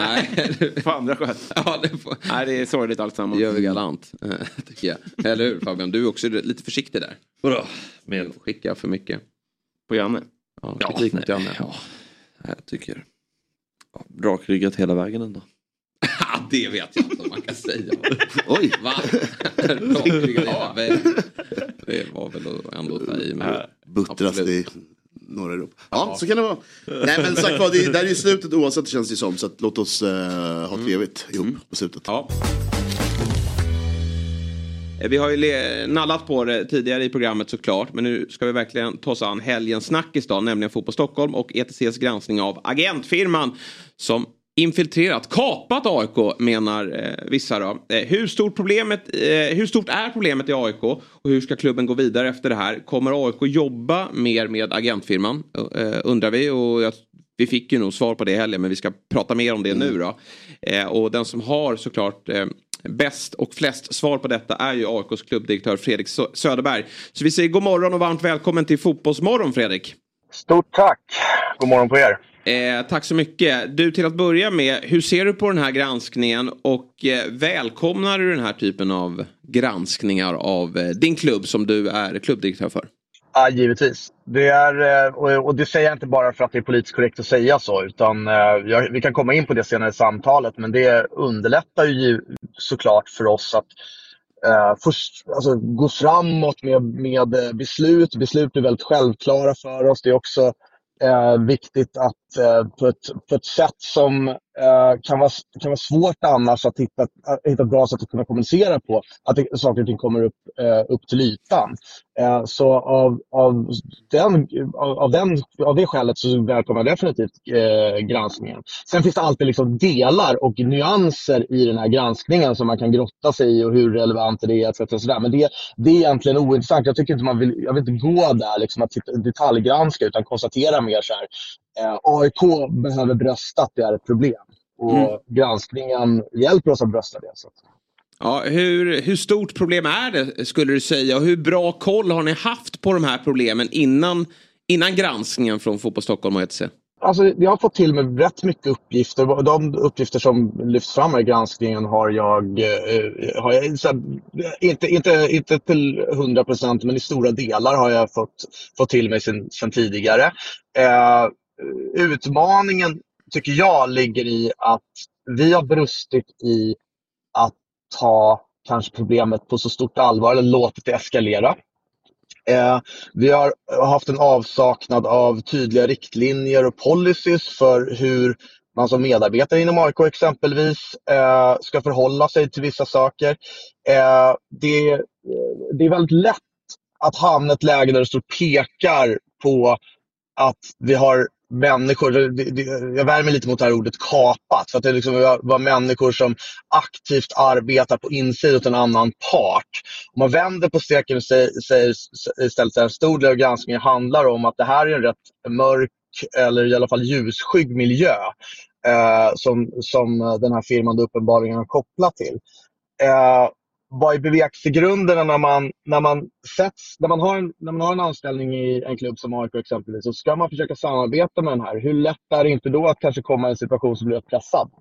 [SPEAKER 2] nej. På andra sköt.
[SPEAKER 1] Ja, det, får,
[SPEAKER 2] Nej, det är sorgligt alltsammans.
[SPEAKER 1] det gör vi galant, eh, tycker jag. Eller hur Fabian? Du är också lite försiktig där.
[SPEAKER 4] Vadå? Med...
[SPEAKER 1] Skicka för mycket.
[SPEAKER 2] På Janne.
[SPEAKER 1] Ja,
[SPEAKER 4] Ja,
[SPEAKER 1] kritik mot
[SPEAKER 4] nej,
[SPEAKER 1] Janne.
[SPEAKER 4] ja. Jag tycker... Ja, rakryggat hela vägen ändå.
[SPEAKER 1] Ja, det vet jag inte om man kan säga.
[SPEAKER 11] Oj.
[SPEAKER 1] Va? Rakryggad hela vägen. Det var väl ändå att ta i. Men...
[SPEAKER 11] Buttrast i norra Europa. Ja, så kan det vara. Nej men sagt var, det, här är ju slutet oavsett känns det som. Så att, låt oss eh, ha trevligt ihop på slutet.
[SPEAKER 1] Ja. Eh, vi har ju nallat på det tidigare i programmet såklart. Men nu ska vi verkligen ta oss an helgens snackis då, nämligen Fotboll Stockholm och ETCs granskning av agentfirman som infiltrerat, kapat AIK menar eh, vissa då. Eh, hur, stort problemet, eh, hur stort är problemet i AIK och hur ska klubben gå vidare efter det här? Kommer AIK jobba mer med agentfirman? Eh, undrar vi och jag vi fick ju nog svar på det i helgen men vi ska prata mer om det nu då. Eh, och den som har såklart eh, bäst och flest svar på detta är ju AIKs klubbdirektör Fredrik Sö- Söderberg. Så vi säger god morgon och varmt välkommen till Fotbollsmorgon Fredrik.
[SPEAKER 12] Stort tack! God morgon på er.
[SPEAKER 1] Eh, tack så mycket. Du till att börja med, hur ser du på den här granskningen och eh, välkomnar du den här typen av granskningar av eh, din klubb som du är klubbdirektör för?
[SPEAKER 12] Ja, givetvis. Det är, eh, och det säger jag inte bara för att det är politiskt korrekt att säga så, utan eh, jag, vi kan komma in på det senare i samtalet, men det underlättar ju såklart för oss att eh, först, alltså, gå framåt med, med eh, beslut. Beslut är väldigt självklara för oss. Det är också eh, viktigt att Eh, på, ett, på ett sätt som eh, kan, vara, kan vara svårt annars att hitta, att hitta ett bra sätt att kunna kommunicera på. Att det, saker och ting kommer upp, eh, upp till ytan. Eh, så av, av, den, av, av, den, av det skälet så välkomnar jag definitivt eh, granskningen. Sen finns det alltid liksom delar och nyanser i den här granskningen som man kan grotta sig i och hur relevant det är. Etc. Sådär. Men det, det är egentligen ointressant. Jag tycker inte man vill, jag vill inte gå där liksom att detaljgranska utan konstatera mer så här. Eh, AIK behöver brösta att det är ett problem. Och mm. granskningen hjälper oss att brösta det. Så.
[SPEAKER 1] Ja, hur, hur stort problem är det skulle du säga och hur bra koll har ni haft på de här problemen innan, innan granskningen från Fotboll Stockholm och ETC?
[SPEAKER 12] Alltså, jag har fått till mig rätt mycket uppgifter. De uppgifter som lyfts fram i granskningen har jag, eh, har jag här, inte, inte, inte till 100 procent, men i stora delar har jag fått, fått till mig sen, sen tidigare. Eh, utmaningen tycker jag ligger i att vi har brustit i att ta kanske problemet på så stort allvar eller låtit det eskalera. Eh, vi har haft en avsaknad av tydliga riktlinjer och policies för hur man som medarbetare inom AIK exempelvis eh, ska förhålla sig till vissa saker. Eh, det, det är väldigt lätt att hamna i ett läge där det står pekar på att vi har människor, det, det, jag värmer lite mot det här ordet kapat, för att det liksom var människor som aktivt arbetar på insidan åt en annan part. Om man vänder på steken och säger, säger istället att en stor del av granskningen handlar om att det här är en rätt mörk eller i alla fall ljusskygg miljö eh, som, som den här firman uppenbarligen har kopplat till. Eh, vad är bevekelsegrunderna när man, när, man sätts, när, man har en, när man har en anställning i en klubb som AIK exempelvis så ska man försöka samarbeta med den här. Hur lätt är det inte då att kanske komma i en situation som blir pressad?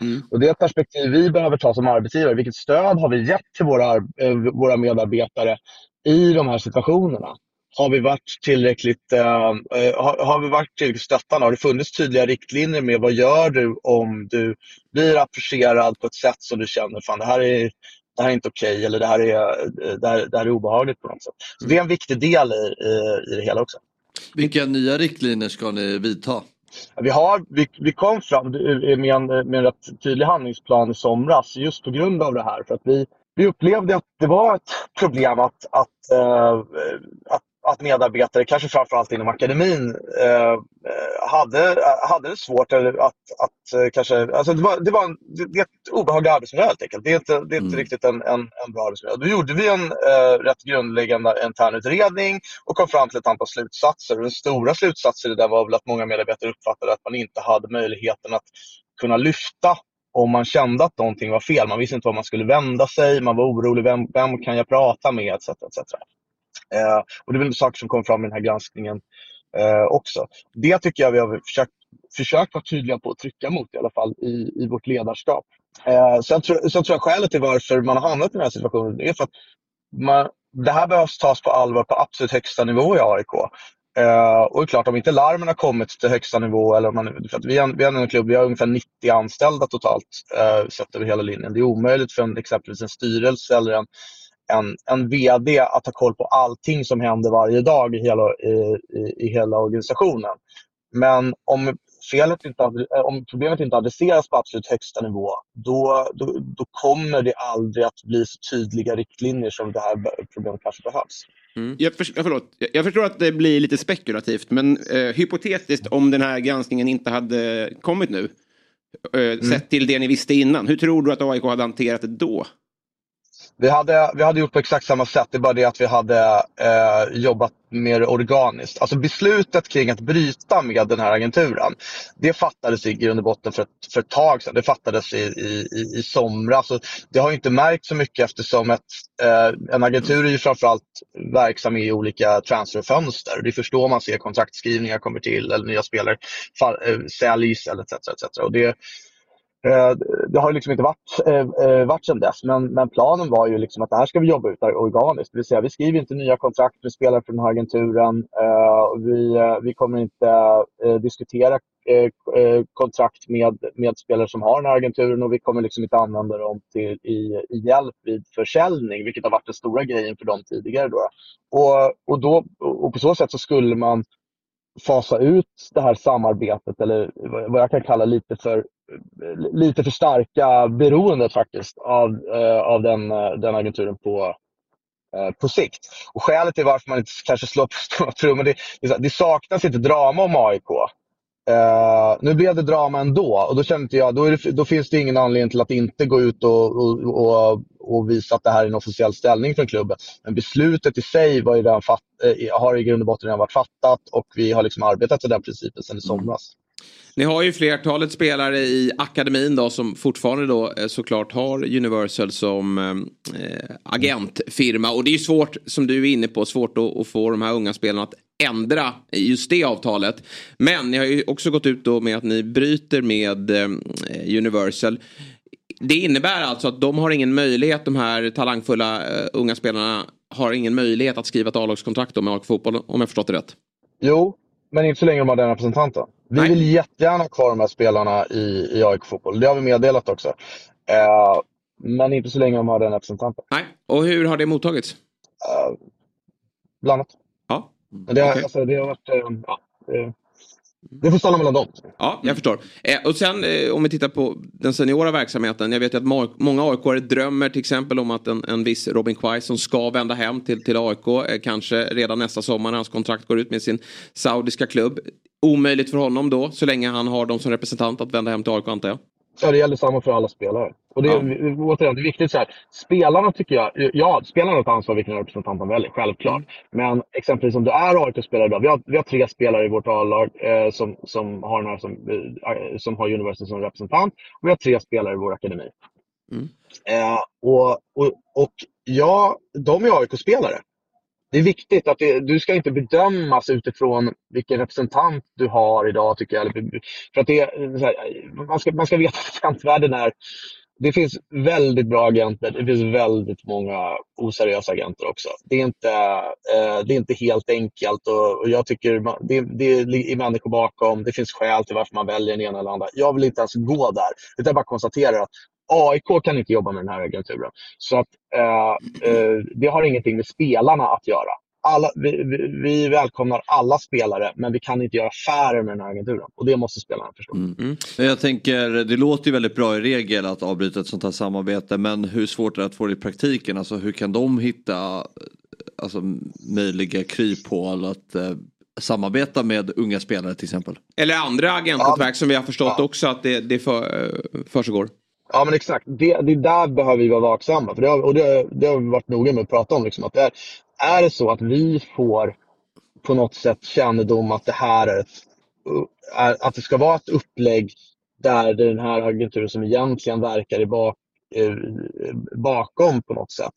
[SPEAKER 12] Mm. Och det är ett perspektiv vi behöver ta som arbetsgivare. Vilket stöd har vi gett till våra, äh, våra medarbetare i de här situationerna? Har vi varit tillräckligt, äh, har, har, vi varit tillräckligt stöttande? Har det funnits tydliga riktlinjer med vad gör du om du blir approcherad på ett sätt som du känner, fan det här är det här är inte okej okay, eller det här, är, det, här, det här är obehagligt på något sätt. Så det är en viktig del i, i, i det hela också.
[SPEAKER 4] Vilka nya riktlinjer ska ni vidta?
[SPEAKER 12] Vi, har, vi, vi kom fram med en, med en rätt tydlig handlingsplan i somras just på grund av det här. För att vi, vi upplevde att det var ett problem att, att, äh, att att medarbetare, kanske framförallt inom akademin, eh, hade, hade det svårt att, att eh, kanske... Alltså det, var, det, var en, det är ett obehaglig arbetsmiljö helt enkelt. Det är inte, det är inte mm. riktigt en, en, en, bra arbetsmiljö. Då gjorde vi en eh, rätt grundläggande internutredning och kom fram till ett antal slutsatser. Den stora slutsatsen i det var väl att många medarbetare uppfattade att man inte hade möjligheten att kunna lyfta om man kände att någonting var fel. Man visste inte var man skulle vända sig, man var orolig. Vem, vem kan jag prata med? Etc, etc. Eh, och det är väl saker som kommer fram i den här granskningen eh, också. Det tycker jag vi har försökt, försökt vara tydliga på att trycka mot i alla fall i, i vårt ledarskap. Eh, sen, tro, sen tror jag skälet till varför man har hamnat i den här situationen är för att man, det här behövs tas på allvar på absolut högsta nivå i AIK. Uh, eh, och det är klart, om inte larmen har kommit till högsta nivå, eller om man, för att vi, är, vi är en klubb, vi har ungefär 90 anställda totalt uh, sett över hela linjen. Det är omöjligt för en, exempelvis en styrelse eller en, en, en VD att ha koll på allting som händer varje dag i hela, i, i, i hela organisationen. Men om, felet inte, om problemet inte adresseras på absolut högsta nivå, då, då, då kommer det aldrig att bli så tydliga riktlinjer som det här problemet kanske behövs.
[SPEAKER 2] Mm. Jag, för, förlåt. jag förstår att det blir lite spekulativt, men eh, hypotetiskt om den här granskningen inte hade kommit nu, eh, mm. sett till det ni visste innan, hur tror du att AIK hade hanterat det då?
[SPEAKER 12] Vi hade, vi hade gjort på exakt samma sätt, det är bara det att vi hade eh, jobbat mer organiskt. Alltså beslutet kring att bryta med den här agenturen, det fattades i grund och botten för ett, för ett tag sedan. Det fattades i, i, i somras. Det har inte märkt så mycket eftersom ett, eh, en agentur är ju framförallt verksam i olika transferfönster. Det är först då man ser kontraktskrivningar kommer till eller nya spelare eh, säljs etc. etc. Och det, Eh, Eh, det har liksom inte varit, eh, eh, varit sedan dess, men, men planen var ju liksom att det här ska vi jobba ut organiskt. Det vill säga, vi skriver inte nya kontrakt med spelare från den här agenturen. Vi, vi kommer inte diskutera kontrakt med, med spelare som har den här agenturen och vi kommer liksom inte använda dem till, i, i hjälp vid försäljning, vilket har varit den stora grejen för dem tidigare. Då. Och, och, då, och på så sätt så skulle man fasa ut det här samarbetet, eller vad jag kan kalla lite för lite för starka beroendet faktiskt av, eh, av den, eh, den agenturen på, eh, på sikt. Och skälet till varför man inte kanske slår på stora trummor, det, det, saknas inte drama om AIK. Uh, nu blev det drama ändå och då kände jag, då, det, då, finns det ingen anledning till att inte gå ut och, och, och, och, visa att det här är en officiell ställning från klubben. Men beslutet i sig var ju redan fatt, har i grund och botten redan varit fattat och vi har liksom arbetat till den principen sedan i somras.
[SPEAKER 1] Ni har ju flertalet spelare i akademin då som fortfarande då eh, såklart har Universal som eh, agentfirma. Och det är ju svårt, som du är inne på, svårt att, att, få de här unga spelarna att ändra just det avtalet. Men ni har ju också gått ut då med att ni bryter med eh, Universal. Det innebär alltså att de har ingen möjlighet, de här talangfulla eh, unga spelarna har ingen möjlighet att skriva ett A-lagskontrakt med AIK Fotboll om jag förstått det rätt?
[SPEAKER 12] Jo, men inte så länge de har den representanten. Vi Nej. vill jättegärna ha kvar de här spelarna i, i AIK Fotboll. Det har vi meddelat också. Uh, men inte så länge de har den representanten.
[SPEAKER 1] Nej, och hur har det mottagits?
[SPEAKER 12] Uh, blandat.
[SPEAKER 1] Ja,
[SPEAKER 12] det, har, okay. alltså, det har varit... Uh, ja, det, det får stanna mellan dem.
[SPEAKER 1] Ja, jag förstår. Eh, och sen eh, om vi tittar på den seniora verksamheten. Jag vet ju att många aik drömmer till exempel om att en, en viss Robin Quaison ska vända hem till, till AIK. Eh, kanske redan nästa sommar när hans kontrakt går ut med sin saudiska klubb. Omöjligt för honom då, så länge han har dem som representant att vända hem till AIK antar jag.
[SPEAKER 12] Ja, det gäller samma för alla spelare. Och det, ja. återigen, det är viktigt så här. Spelarna tycker jag, ja, spelarna har ett ansvar vilken representant de väljer, självklart. Mm. Men exempelvis om du är AIK-spelare idag, vi har, vi har tre spelare i vårt A-lag eh, som, som, har här som, eh, som har University som representant. Och vi har tre spelare i vår akademi. Mm. Eh, och, och, och ja, de är AIK-spelare det är viktigt att det, du ska inte bedömas utifrån vilken representant du har idag tycker jag. För att det, här, man, ska, man ska veta att agentvärlden är det finns väldigt bra agenter. Det finns väldigt många oseriösa agenter också. Det är inte, eh, det är inte helt enkelt och, och jag tycker det, det är människor bakom. Det finns skäl till varför man väljer den ena eller andra. Jag vill inte ens gå där. Utan jag bara konstaterar att AIK kan inte jobba med den här agenturen. Så att, eh, eh, det har ingenting med spelarna att göra. Alla, vi, vi, vi, välkomnar alla spelare, men vi kan inte göra affärer med den här agenturen. Och det måste spelarna förstå.
[SPEAKER 4] Mm. Mm. Jag tänker, det låter ju väldigt bra i regel att avbryta ett sånt här samarbete, men hur svårt är det att få det i praktiken? Alltså hur kan de hitta alltså, möjliga kryphål att eh, samarbeta med unga spelare till exempel?
[SPEAKER 1] Eller andra agentnätverk ja. som vi har förstått ja. också att det, det för, eh, försiggår.
[SPEAKER 12] Ja men exakt, det, det där behöver vi vara vaksamma. För det har, och det, det har vi varit noga med att prata om. Liksom, att det är, är det så att vi får på något sätt kännedom att det här är, ett, är att det ska vara ett upplägg där det är den här agenturen som egentligen verkar i bak, eh, bakom på något sätt.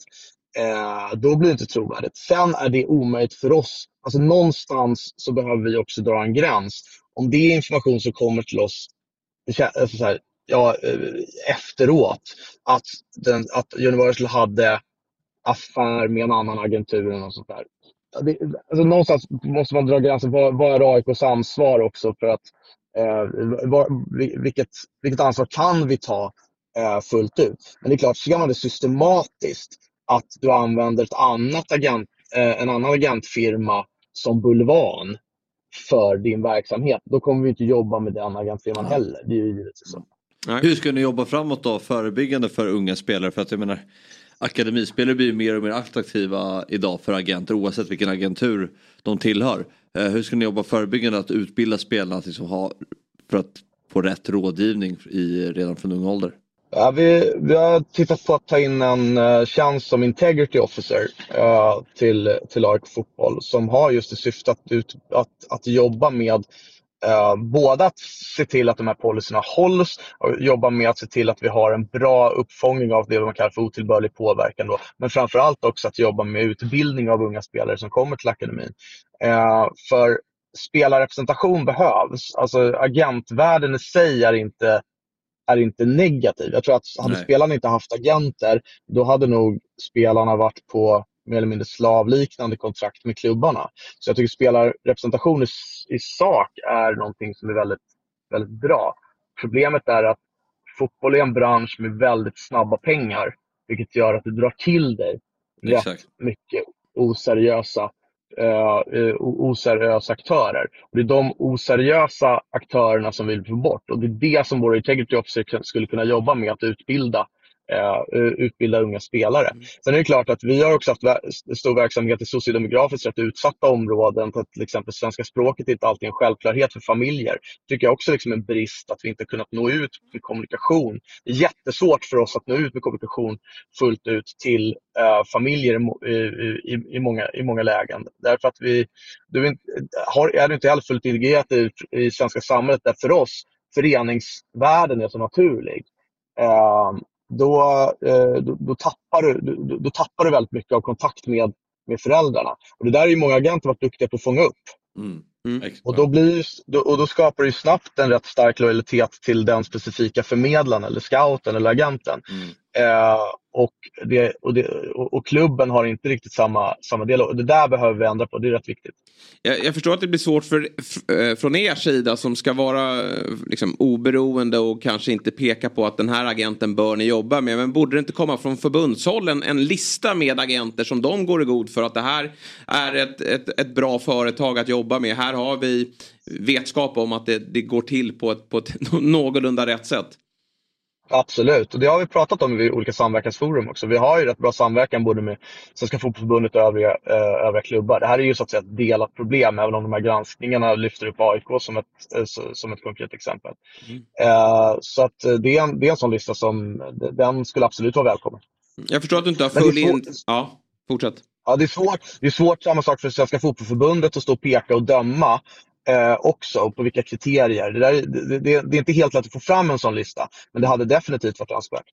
[SPEAKER 12] Eh, då blir det inte trovärdigt. Sen är det omöjligt för oss. Alltså någonstans så behöver vi också dra en gräns. Om det är information som kommer till oss alltså så här, ja, eh, efteråt att, den, att Universal hade affär med en annan agentur och sånt där. Det, alltså någonstans måste man dra gränsen. Vad, vad är AIKs ansvar också för att eh, vad, vilket, vilket ansvar kan vi ta eh, fullt ut? Men det är klart, ser man det systematiskt att du använder ett annat agent, eh, en annan agentfirma som bulvan för din verksamhet, då kommer vi inte jobba med den agentfirman heller. Det är ju givetvis så.
[SPEAKER 4] Hur ska ni jobba framåt då förebyggande för unga spelare? För att jag menar akademispelare blir mer och mer attraktiva idag för agenter oavsett vilken agentur de tillhör. Eh, hur ska ni jobba förebyggande att utbilda spelarna liksom ha, för att få rätt rådgivning i, redan från ung ålder?
[SPEAKER 12] Ja, vi, vi har tittat på att ta in en uh, tjänst som Integrity Officer uh, till, till AIK Fotboll som har just i syfte att, ut, att, att jobba med Uh, både att se till att de här policyerna hålls och jobba med att se till att vi har en bra uppfångning av det man kallar för otillbörlig påverkan. Då. Men framförallt också att jobba med utbildning av unga spelare som kommer till akademin. Uh, för spelarrepresentation behövs. Alltså agentvärlden i sig är inte, är inte negativ. Jag tror att hade Nej. spelarna inte haft agenter, då hade nog spelarna varit på mer eller mindre slavliknande kontrakt med klubbarna. Så jag tycker spelarrepresentation i, i sak är någonting som är väldigt, väldigt bra. Problemet är att fotboll är en bransch med väldigt snabba pengar, vilket gör att du drar till dig rätt mycket oseriösa eh, oseriösa aktörer. Och det är de oseriösa aktörerna som vi vill få bort och det är det som vår integrity officer skulle kunna jobba med, att utbilda utbilda unga spelare. Mm. Sen är det klart att vi har också haft stor verksamhet i sociodemografiskt rätt utsatta områden. Till exempel svenska språket är inte alltid en självklarhet för familjer. Det tycker jag också liksom är en brist att vi inte kunnat nå ut med kommunikation. Det är jättesvårt för oss att nå ut med kommunikation fullt ut till äh, familjer i, i, i, många, i många lägen. Därför att vi du är, har, är inte heller fullt integrerat i, i svenska samhället där för oss föreningsvärlden är så naturlig. Uh, då, eh, då, då, tappar du, då, då, tappar du väldigt mycket av kontakt med, med föräldrarna. Och det där är ju många agenter varit duktiga på att fånga upp. Mm. Mm. Och, då blir, och då skapar du snabbt en rätt stark lojalitet till den specifika förmedlaren eller scouten eller agenten. Mm. Eh, och, det, och, det, och, klubben har inte riktigt samma, samma del. Och det där behöver vi ändra på, det är rätt viktigt.
[SPEAKER 1] Jag, jag förstår att det blir svårt för, eh, från er sida som ska vara eh, liksom, oberoende och kanske inte peka på att den här agenten bör ni jobba med. Men borde det inte komma från förbundshåll en, en lista med agenter som de går i god för att det här är ett, ett, ett bra företag att jobba med. Här har vi vetskap om att det, det går till på ett, på ett någorlunda rätt sätt.
[SPEAKER 12] Absolut, och det har vi pratat om i olika samverkansforum också. Vi har ju rätt bra samverkan både med Svenska Fotbollförbundet och övriga, eh, övriga klubbar. Det här är ju så att säga ett delat problem, även om de här granskningarna lyfter upp AIK som ett, eh, som ett konkret exempel. Mm. Eh, så att eh, det är, en, det är en sån lista som, den skulle absolut vara välkommen.
[SPEAKER 1] Jag förstår att du inte har full in... Ja, fortsätt.
[SPEAKER 12] Ja, det är svårt. Det är svårt, samma sak för Svenska Fotbollförbundet att stå och peka och döma eh, också och på vilka kriterier. Det, där, det, det, det, är inte helt lätt att få fram en sån lista, men det hade definitivt varit önskvärt.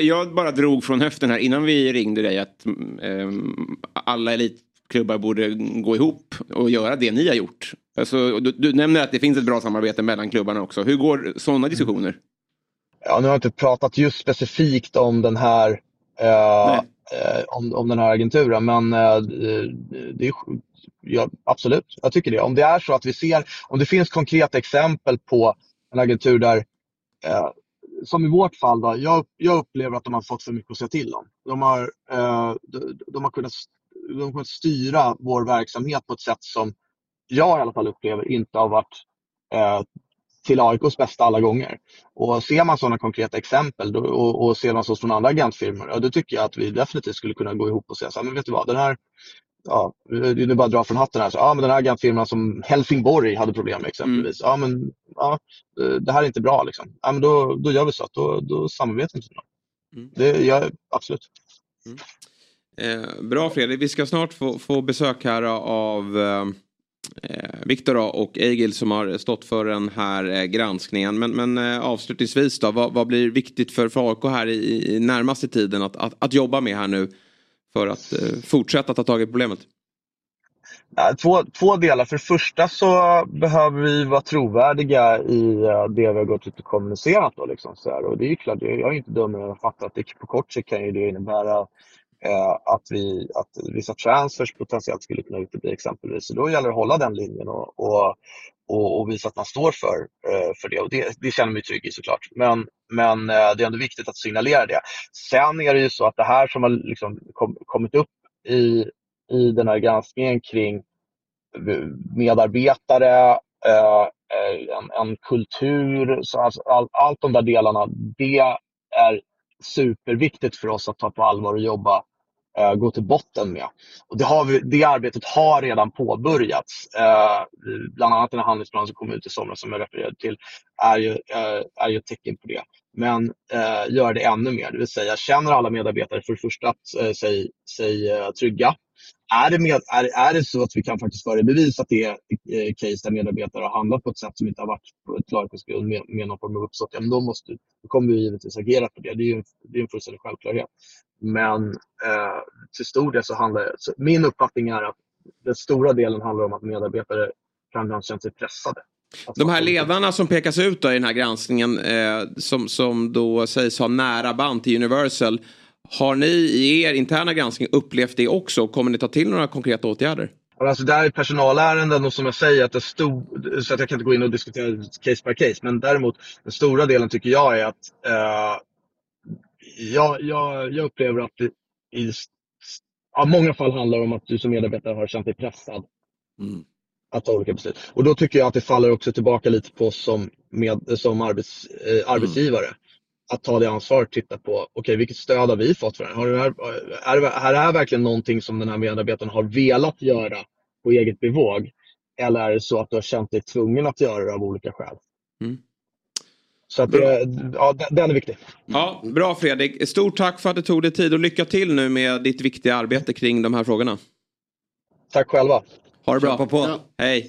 [SPEAKER 2] Jag bara drog från höften här innan vi ringde dig att eh, alla elitklubbar borde gå ihop och göra det ni har gjort. Alltså, du, du nämner att det finns ett bra samarbete mellan klubbarna också. Hur går sådana diskussioner?
[SPEAKER 12] Ja, nu har jag inte pratat just specifikt om den här eh, eh om, om den här agenturen, men eh, det är ja, absolut, jag tycker det. Om det är så att vi ser, om det finns konkreta exempel på en agentur där, eh, som i vårt fall, då, jag, jag, upplever att de har fått för mycket att säga till om. De har, eh, de, de, har kunnat, de har kunnat styra vår verksamhet på ett sätt som jag i alla fall upplever inte har varit eh, till AIKs bästa alla gånger. Och ser man sådana konkreta exempel då, och, och ser man så från andra agentfirmor, ja, då tycker jag att vi definitivt skulle kunna gå ihop och säga så här, men vet du vad, den här, ja, är bara att dra från hatten här. Så, ja, men den här agentfirman som Helsingborg hade problem med exempelvis. Mm. Ja, men ja, det här är inte bra. Liksom. Ja, men då, då gör vi så. Då, då samarbetar vi mm. Det gör absolut. Mm.
[SPEAKER 1] Eh, bra Fredrik, vi ska snart få, få besök här av eh, Eh, Viktor och Egil som har stått för den här eh, granskningen. Men, men eh, avslutningsvis då, vad, vad, blir viktigt för, för AIK här i, i närmaste tiden att, att, att jobba med här nu för att eh, fortsätta ta tag i problemet?
[SPEAKER 12] Två, två delar. För det första så behöver vi vara trovärdiga i eh, det vi har gått ut och kommunicerat. Då, liksom, så här. Och det är klart, jag är inte dum att fatta att det på kort sikt kan ju det innebära Eh, att, vi, att vissa transfers potentiellt skulle kunna utebli exempelvis. Så då gäller det att hålla den linjen och, och, och, och visa att man står för, eh, för det. Och det, det känner mig trygg i såklart. Men, men eh, det är ändå viktigt att signalera det. Sen är det ju så att det här som har liksom kom, kommit upp i, i den här granskningen kring medarbetare, eh, eh en, en, kultur, så alltså all, allt de där delarna, det är superviktigt för oss att ta på allvar och jobba eh, gå till botten med. Och det, har vi, det arbetet har redan påbörjats. Eh, bland annat den här handlingsplanen som kom ut i somras som jag refererade till är ju, eh, är ju ett tecken på det. Men eh, gör det ännu mer, det vill säga känner alla medarbetare för det första att, eh, sig, sig eh, trygga. Är det, med, är, är det så att vi kan faktiskt föra i bevis att det är eh, case där medarbetare har handlat på ett sätt som inte har varit på ett klarhetsgrund med, med någon form av uppsåt, ja, då, måste, då kommer vi givetvis agera på det. Det är ju en, det är en fullständig självklarhet. Men eh, till stor del så handlar det, min uppfattning är att den stora delen handlar om att medarbetare kan ha känt sig pressade.
[SPEAKER 1] De här ledarna som pekas ut i den här granskningen eh, som, som då sägs ha nära band till Universal. Har ni i er interna granskning upplevt det också? Kommer ni ta till några konkreta åtgärder?
[SPEAKER 12] Alltså det här är personalärenden och som jag säger att det stor, så att jag kan inte gå in och diskutera case by case. Men däremot den stora delen tycker jag är att eh, jag, jag, jag upplever att det, i ja, många fall handlar om att du som medarbetare har känt dig pressad att ta olika beslut. Och då tycker jag att det faller också tillbaka lite på oss som, med, som arbets, eh, arbetsgivare. Att ta det ansvaret, titta på, okej vilket stöd har vi fått för det här? Har det här? Är det här är verkligen någonting som den här medarbetaren har velat göra på eget bevåg? Eller är det så att du har känt dig tvungen att göra det av olika skäl?
[SPEAKER 1] Mm.
[SPEAKER 12] Så att det, ja, den- den är viktig.
[SPEAKER 1] Ja, bra Fredrik. Stort tack för att du tog dig tid och lycka till nu med ditt viktiga arbete kring de här frågorna.
[SPEAKER 12] Tack själva.
[SPEAKER 1] Ha det bra.
[SPEAKER 4] Kämpa på.
[SPEAKER 1] Hej.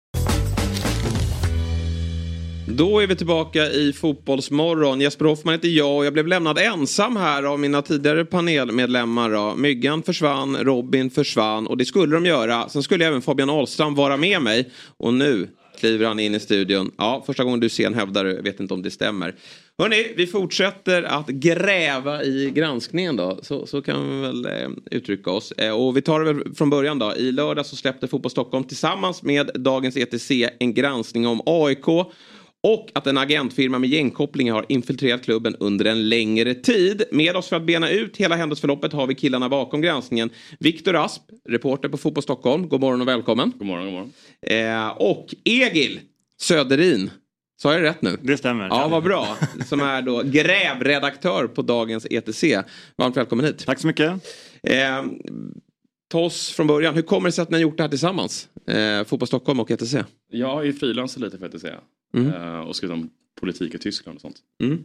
[SPEAKER 1] Då är vi tillbaka i Fotbollsmorgon. Jesper Hoffman heter jag och jag blev lämnad ensam här av mina tidigare panelmedlemmar. Då. Myggan försvann, Robin försvann och det skulle de göra. Sen skulle även Fabian Ahlstrand vara med mig och nu kliver han in i studion. Ja, första gången du ser en hävdar du, vet inte om det stämmer. Hörni, vi fortsätter att gräva i granskningen då. Så, så kan vi väl eh, uttrycka oss. Eh, och vi tar det väl från början då. I lördag så släppte Fotboll Stockholm tillsammans med Dagens ETC en granskning om AIK. Och att en agentfirma med gängkopplingar har infiltrerat klubben under en längre tid. Med oss för att bena ut hela händelseförloppet har vi killarna bakom granskningen. Viktor Asp, reporter på Fotboll Stockholm. God morgon och välkommen.
[SPEAKER 13] God morgon, god morgon.
[SPEAKER 1] Eh, och Egil Söderin. Sa jag rätt nu?
[SPEAKER 13] Det stämmer.
[SPEAKER 1] Ja, vad bra. Som är då grävredaktör på dagens ETC. Varmt välkommen hit.
[SPEAKER 13] Tack så mycket.
[SPEAKER 1] Eh, ta oss från början. Hur kommer det sig att ni har gjort det här tillsammans? Eh, Fotboll Stockholm och ETC.
[SPEAKER 13] Jag har ju frilansat lite för att säga.
[SPEAKER 1] Mm.
[SPEAKER 13] Eh, och skrivit om politik i Tyskland och sånt.
[SPEAKER 1] Mm.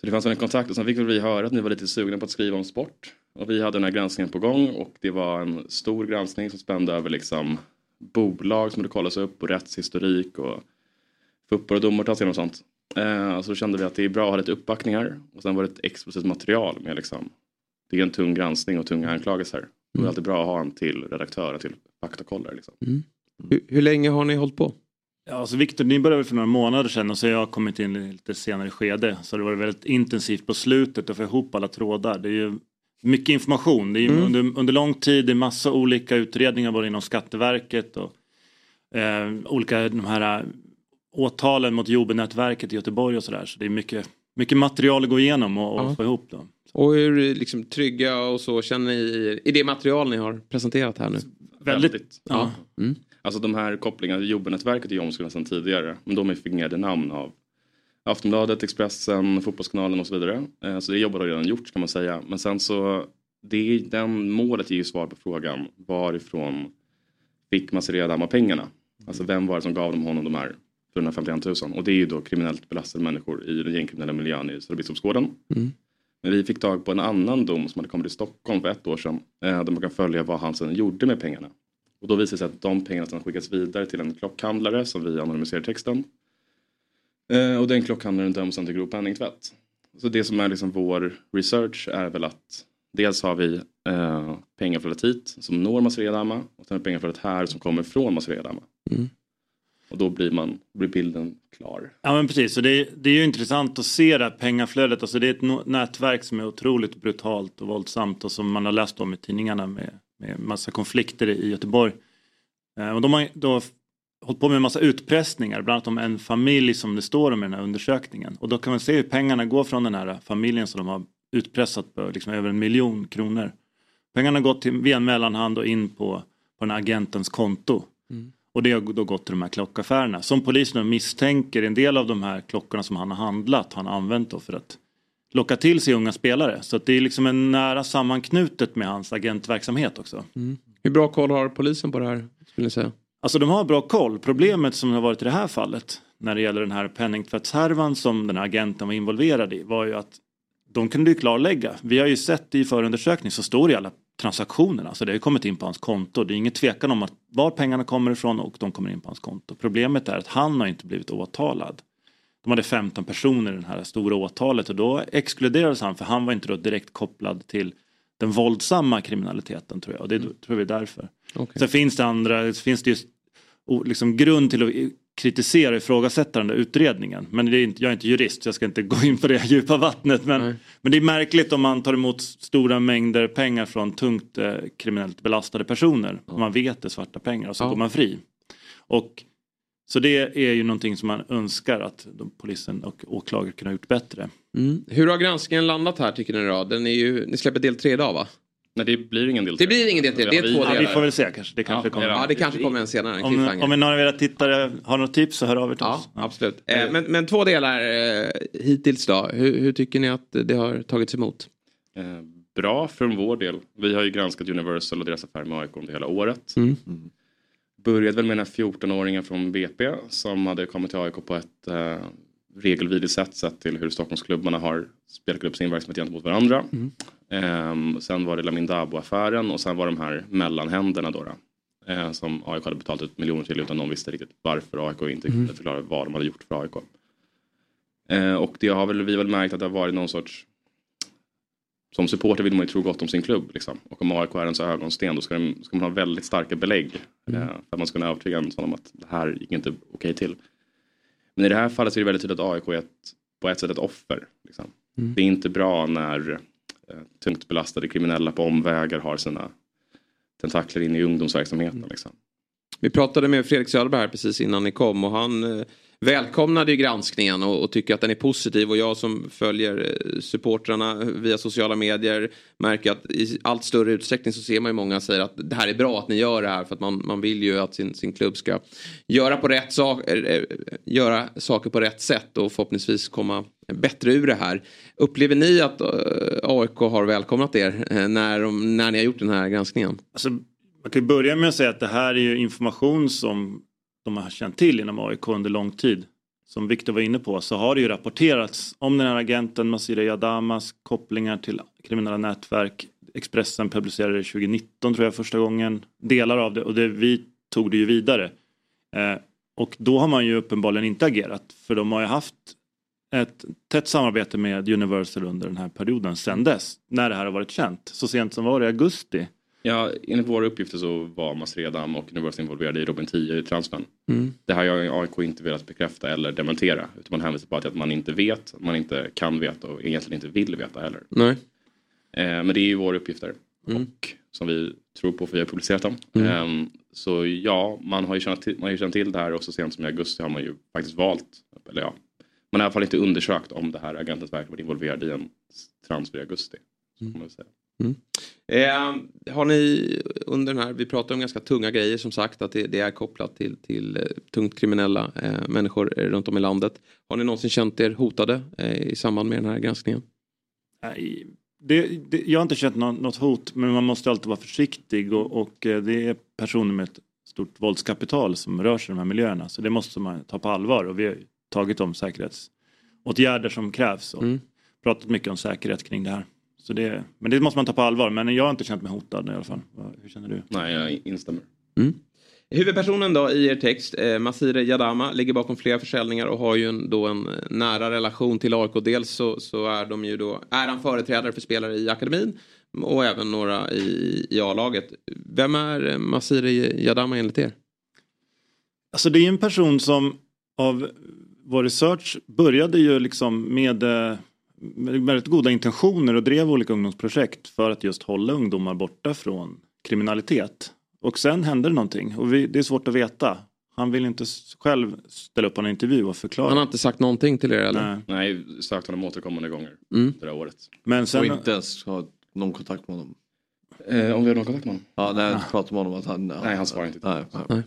[SPEAKER 13] Så det fanns en kontakt och sen fick väl vi höra att ni var lite sugna på att skriva om sport. Och vi hade den här granskningen på gång och det var en stor granskning som spände över liksom bolag som det kollas upp och rättshistorik och fotboll och domartast och sånt. Eh, så då kände vi att det är bra att ha lite uppbackningar och sen var det ett explosivt material med liksom det är en tung granskning och tunga anklagelser. Det är alltid bra att ha en till redaktör, en till faktakollare. Liksom.
[SPEAKER 1] Hur, hur länge har ni hållit på?
[SPEAKER 14] Ja, alltså Viktor, ni började för några månader sedan och så har jag kommit in i lite senare skede. Så det var väldigt intensivt på slutet att få ihop alla trådar. Det är ju mycket information. Det är ju
[SPEAKER 1] Mm.
[SPEAKER 14] under, under lång tid, det är massa olika utredningar både inom Skatteverket och eh, olika de här eh, åtalen mot Jobenätverket i Göteborg och sådär. Så det är mycket, mycket material att gå igenom och, och
[SPEAKER 1] Ja.
[SPEAKER 14] få ihop. Då.
[SPEAKER 1] Och hur liksom, trygga och så känner ni i, i det material ni har presenterat här nu?
[SPEAKER 14] Väldigt,
[SPEAKER 1] Ja. Mm.
[SPEAKER 13] Alltså de här kopplingarna, Jobbnätverket är ju omskrivna sedan tidigare. Men de är fingerade namn av Aftonbladet, Expressen, Fotbollskanalen och så vidare. Eh, Så det jobbet har redan gjorts kan man säga. Men sen så, det är, den målet ger ju svar på frågan varifrån fick Masireda Damma pengarna? Alltså vem var det som gav dem honom de här 451 000? Och det är ju då kriminellt belastade människor i den gängkriminella miljön i Södra Biskopsgården.
[SPEAKER 1] Mm.
[SPEAKER 13] Men vi fick tag på en annan dom som hade kommit till Stockholm för ett år sedan. Eh, där man kan följa vad han sedan gjorde med pengarna. Och då visade det sig att de pengarna sedan skickats vidare till en klockhandlare som vi anonymiserar texten. Eh, och den klockhandlaren döms sedan till grov penningtvätt. Så det som är liksom vår research är väl att dels har vi eh, pengaflödet hit som når Masredama och sen pengaflödet här som kommer från Masredama.
[SPEAKER 1] Mm.
[SPEAKER 13] Och då blir, man, blir bilden klar.
[SPEAKER 14] Ja men precis, så det, är- det är ju intressant att se det här pengaflödet. Alltså det är ett nätverk som är otroligt brutalt och våldsamt och som man har läst om i tidningarna med, med massa konflikter i Göteborg. Eh, och de har då hållit på med en massa utpressningar, bland annat om en familj som det står om i den här undersökningen. Och då kan man se hur pengarna går från den här familjen som de har utpressat på liksom över en miljon kronor. Pengarna har gått till, via en mellanhand och in på, på den här agentens konto. Och det har då gått till de här klockaffärerna. Som polisen misstänker en del av de här klockorna som han har handlat har han använt då för att locka till sig unga spelare. Så att det är liksom en nära sammanknutet med hans agentverksamhet också.
[SPEAKER 1] Hur bra koll har polisen på det här? Skulle ni säga?
[SPEAKER 14] Alltså de har bra koll. Problemet som har varit i det här fallet när det gäller den här penningtvättshärvan som den här agenten var involverad i var ju att de kunde ju klarlägga. Vi har ju sett i förundersökning så står det i alla transaktionerna. Så det har ju kommit in på hans konto. Det är ingen tvekan om att var pengarna kommer ifrån och de kommer in på hans konto. Problemet är att han har inte blivit åtalad. De hade 15 personer i det här stora åtalet och då exkluderades han för han var inte då direkt kopplad till den våldsamma kriminaliteten tror jag. Och det mm. tror vi är därför. Okay. Sen finns det andra, finns det just liksom grund till att kritisera och ifrågasätta den där utredningen. Men det är inte, jag är inte jurist så jag ska inte gå in på det djupa vattnet. Men, men det är märkligt om man tar emot stora mängder pengar från tungt eh, kriminellt belastade personer. Ja. man vet det är svarta pengar och så ja. går man fri. Och så det är ju någonting som man önskar att polisen och åklagare kunde ha gjort bättre.
[SPEAKER 1] Mm. Hur har granskningen landat här tycker ni då? Den är ju, ni släpper del tre idag va?
[SPEAKER 13] Nej det blir ingen del tre.
[SPEAKER 1] Det blir ingen del tre, det är två
[SPEAKER 14] delar.
[SPEAKER 1] Ja,
[SPEAKER 14] vi får väl se kanske. Det kanske
[SPEAKER 1] ja,
[SPEAKER 14] kommer.
[SPEAKER 1] Ja det kanske kommer en senare.
[SPEAKER 14] Om, om några av era tittare har något tips så hör av er till
[SPEAKER 1] ja,
[SPEAKER 14] oss.
[SPEAKER 1] Absolut. Eh, men, men två delar eh, hittills då. Hur, hur, tycker ni att det har tagits emot?
[SPEAKER 13] Eh, bra från vår del. Vi har ju granskat Universal och deras affär med AIK under hela året.
[SPEAKER 1] Mm. Mm.
[SPEAKER 13] Började väl med den här 14-åringen från BP som hade kommit till AIK på ett eh, regelvidrigt sätt sett till hur Stockholmsklubbarna har spelat upp sin verksamhet gentemot varandra.
[SPEAKER 1] Mm.
[SPEAKER 13] Um, sen var det Lamin Dabo-affären och sen var de här mellanhänderna då. då uh, som AIK hade betalat ut miljoner till utan någon visste riktigt varför AIK inte mm. kunde förklara vad de hade gjort för AIK. Uh, och det har väl vi väl märkt att det har varit någon sorts som supporter vill man ju tro gott om sin klubb. Liksom. Och om AIK är ens ögonsten då ska, de, ska man ha väldigt starka belägg. Mm. Uh, för att man ska kunna övertyga en sån om att det här gick inte okej okay till. Men i det här fallet så är det väldigt tydligt att AIK är ett, på ett sätt ett offer. Liksom.
[SPEAKER 1] Mm.
[SPEAKER 13] Det är inte bra när eh, tungt belastade kriminella på omvägar har sina tentakler in i ungdomsverksamheten. Mm. Liksom.
[SPEAKER 1] Vi pratade med Fredrik Söderberg precis innan ni kom och han eh, välkomnade ju granskningen och, och, tycker att den är positiv och jag som följer eh, supportrarna via sociala medier märker att i allt större utsträckning så ser man ju många säga att det här är bra att ni gör det här för att man, man vill ju att sin, sin klubb ska göra, på rätt sak, äh, göra saker på rätt sätt och förhoppningsvis komma bättre ur det här. Upplever ni att eh, äh, AIK har välkomnat er äh, när, de, när ni har gjort den här granskningen?
[SPEAKER 14] Alltså, man kan börja med att säga att det här är ju information som de har känt till inom AIK under lång tid. Som Viktor var inne på så har det ju rapporterats om den här agenten Masira Yadamas kopplingar till kriminella nätverk. Expressen publicerade det 2019 tror jag första gången. Delar av det och det, vi tog det ju vidare. Eh, och då har man ju uppenbarligen inte agerat för de har ju haft ett tätt samarbete med Universal under den här perioden sedan dess. När det här har varit känt. Så sent som var det i augusti
[SPEAKER 13] Ja, enligt våra uppgifter så var Masredam och Universal involverade i Robin 10 transfern.
[SPEAKER 1] Mm.
[SPEAKER 13] Det här har AIK inte velat bekräfta eller dementera. Utan man hänvisar bara till att man inte vet, man inte kan veta och egentligen inte vill veta heller.
[SPEAKER 1] Nej.
[SPEAKER 13] Eh, men det är ju våra uppgifter.
[SPEAKER 1] Mm.
[SPEAKER 13] Och som vi tror på för vi har publicerat dem.
[SPEAKER 1] Mm.
[SPEAKER 13] Eh, så ja, man har, ju känt till, man har ju känt till det här och så sent som i augusti har man ju faktiskt valt, eller ja, man har i alla fall inte undersökt om det här agentens verk varit involverad i en transfer i augusti. Så
[SPEAKER 1] mm.
[SPEAKER 13] kan man säga.
[SPEAKER 1] Mm. Eh, har ni under den här, vi pratar om ganska tunga grejer som sagt att det, det är kopplat till, till uh, tungt kriminella uh, människor runt om i landet. Har ni någonsin känt er hotade uh, i samband med den här granskningen?
[SPEAKER 14] Nej, det, det, jag har inte känt något, något, hot men man måste alltid vara försiktig och, och det är personer med ett stort våldskapital som rör sig i de här miljöerna så det måste man ta på allvar och vi har tagit de säkerhetsåtgärder som krävs och
[SPEAKER 1] mm.
[SPEAKER 14] pratat mycket om säkerhet kring det här. Så det, men det måste man ta på allvar. Men jag har inte känt mig hotad i alla fall. Hur känner du?
[SPEAKER 13] Nej, jag instämmer.
[SPEAKER 1] Mm. Huvudpersonen då i er text, eh, Masire Jadama, ligger bakom flera försäljningar och har ju en, då en nära relation till AIK. Dels så, så är, de ju då, är han företrädare för spelare i akademin och även några i, i A-laget. Vem är Masire Jadama enligt er?
[SPEAKER 14] Alltså det är en person som av vår research började ju liksom med eh, med väldigt goda intentioner och drev olika ungdomsprojekt för att just hålla ungdomar borta från kriminalitet. Och sen hände det någonting och vi, det är svårt att veta. Han vill inte själv ställa upp en intervju och förklara.
[SPEAKER 1] Han har inte sagt någonting till er eller?
[SPEAKER 14] Nej,
[SPEAKER 13] Nej sökt honom återkommande gånger
[SPEAKER 1] mm.
[SPEAKER 13] det här året.
[SPEAKER 14] Men sen...
[SPEAKER 4] Och inte ens ha någon kontakt med honom?
[SPEAKER 13] Eh, om vi har någon kontakt med honom?
[SPEAKER 4] Ja, nej, jag pratar med honom att han...
[SPEAKER 13] Nej, han svarar inte.
[SPEAKER 4] Nej,
[SPEAKER 1] nej.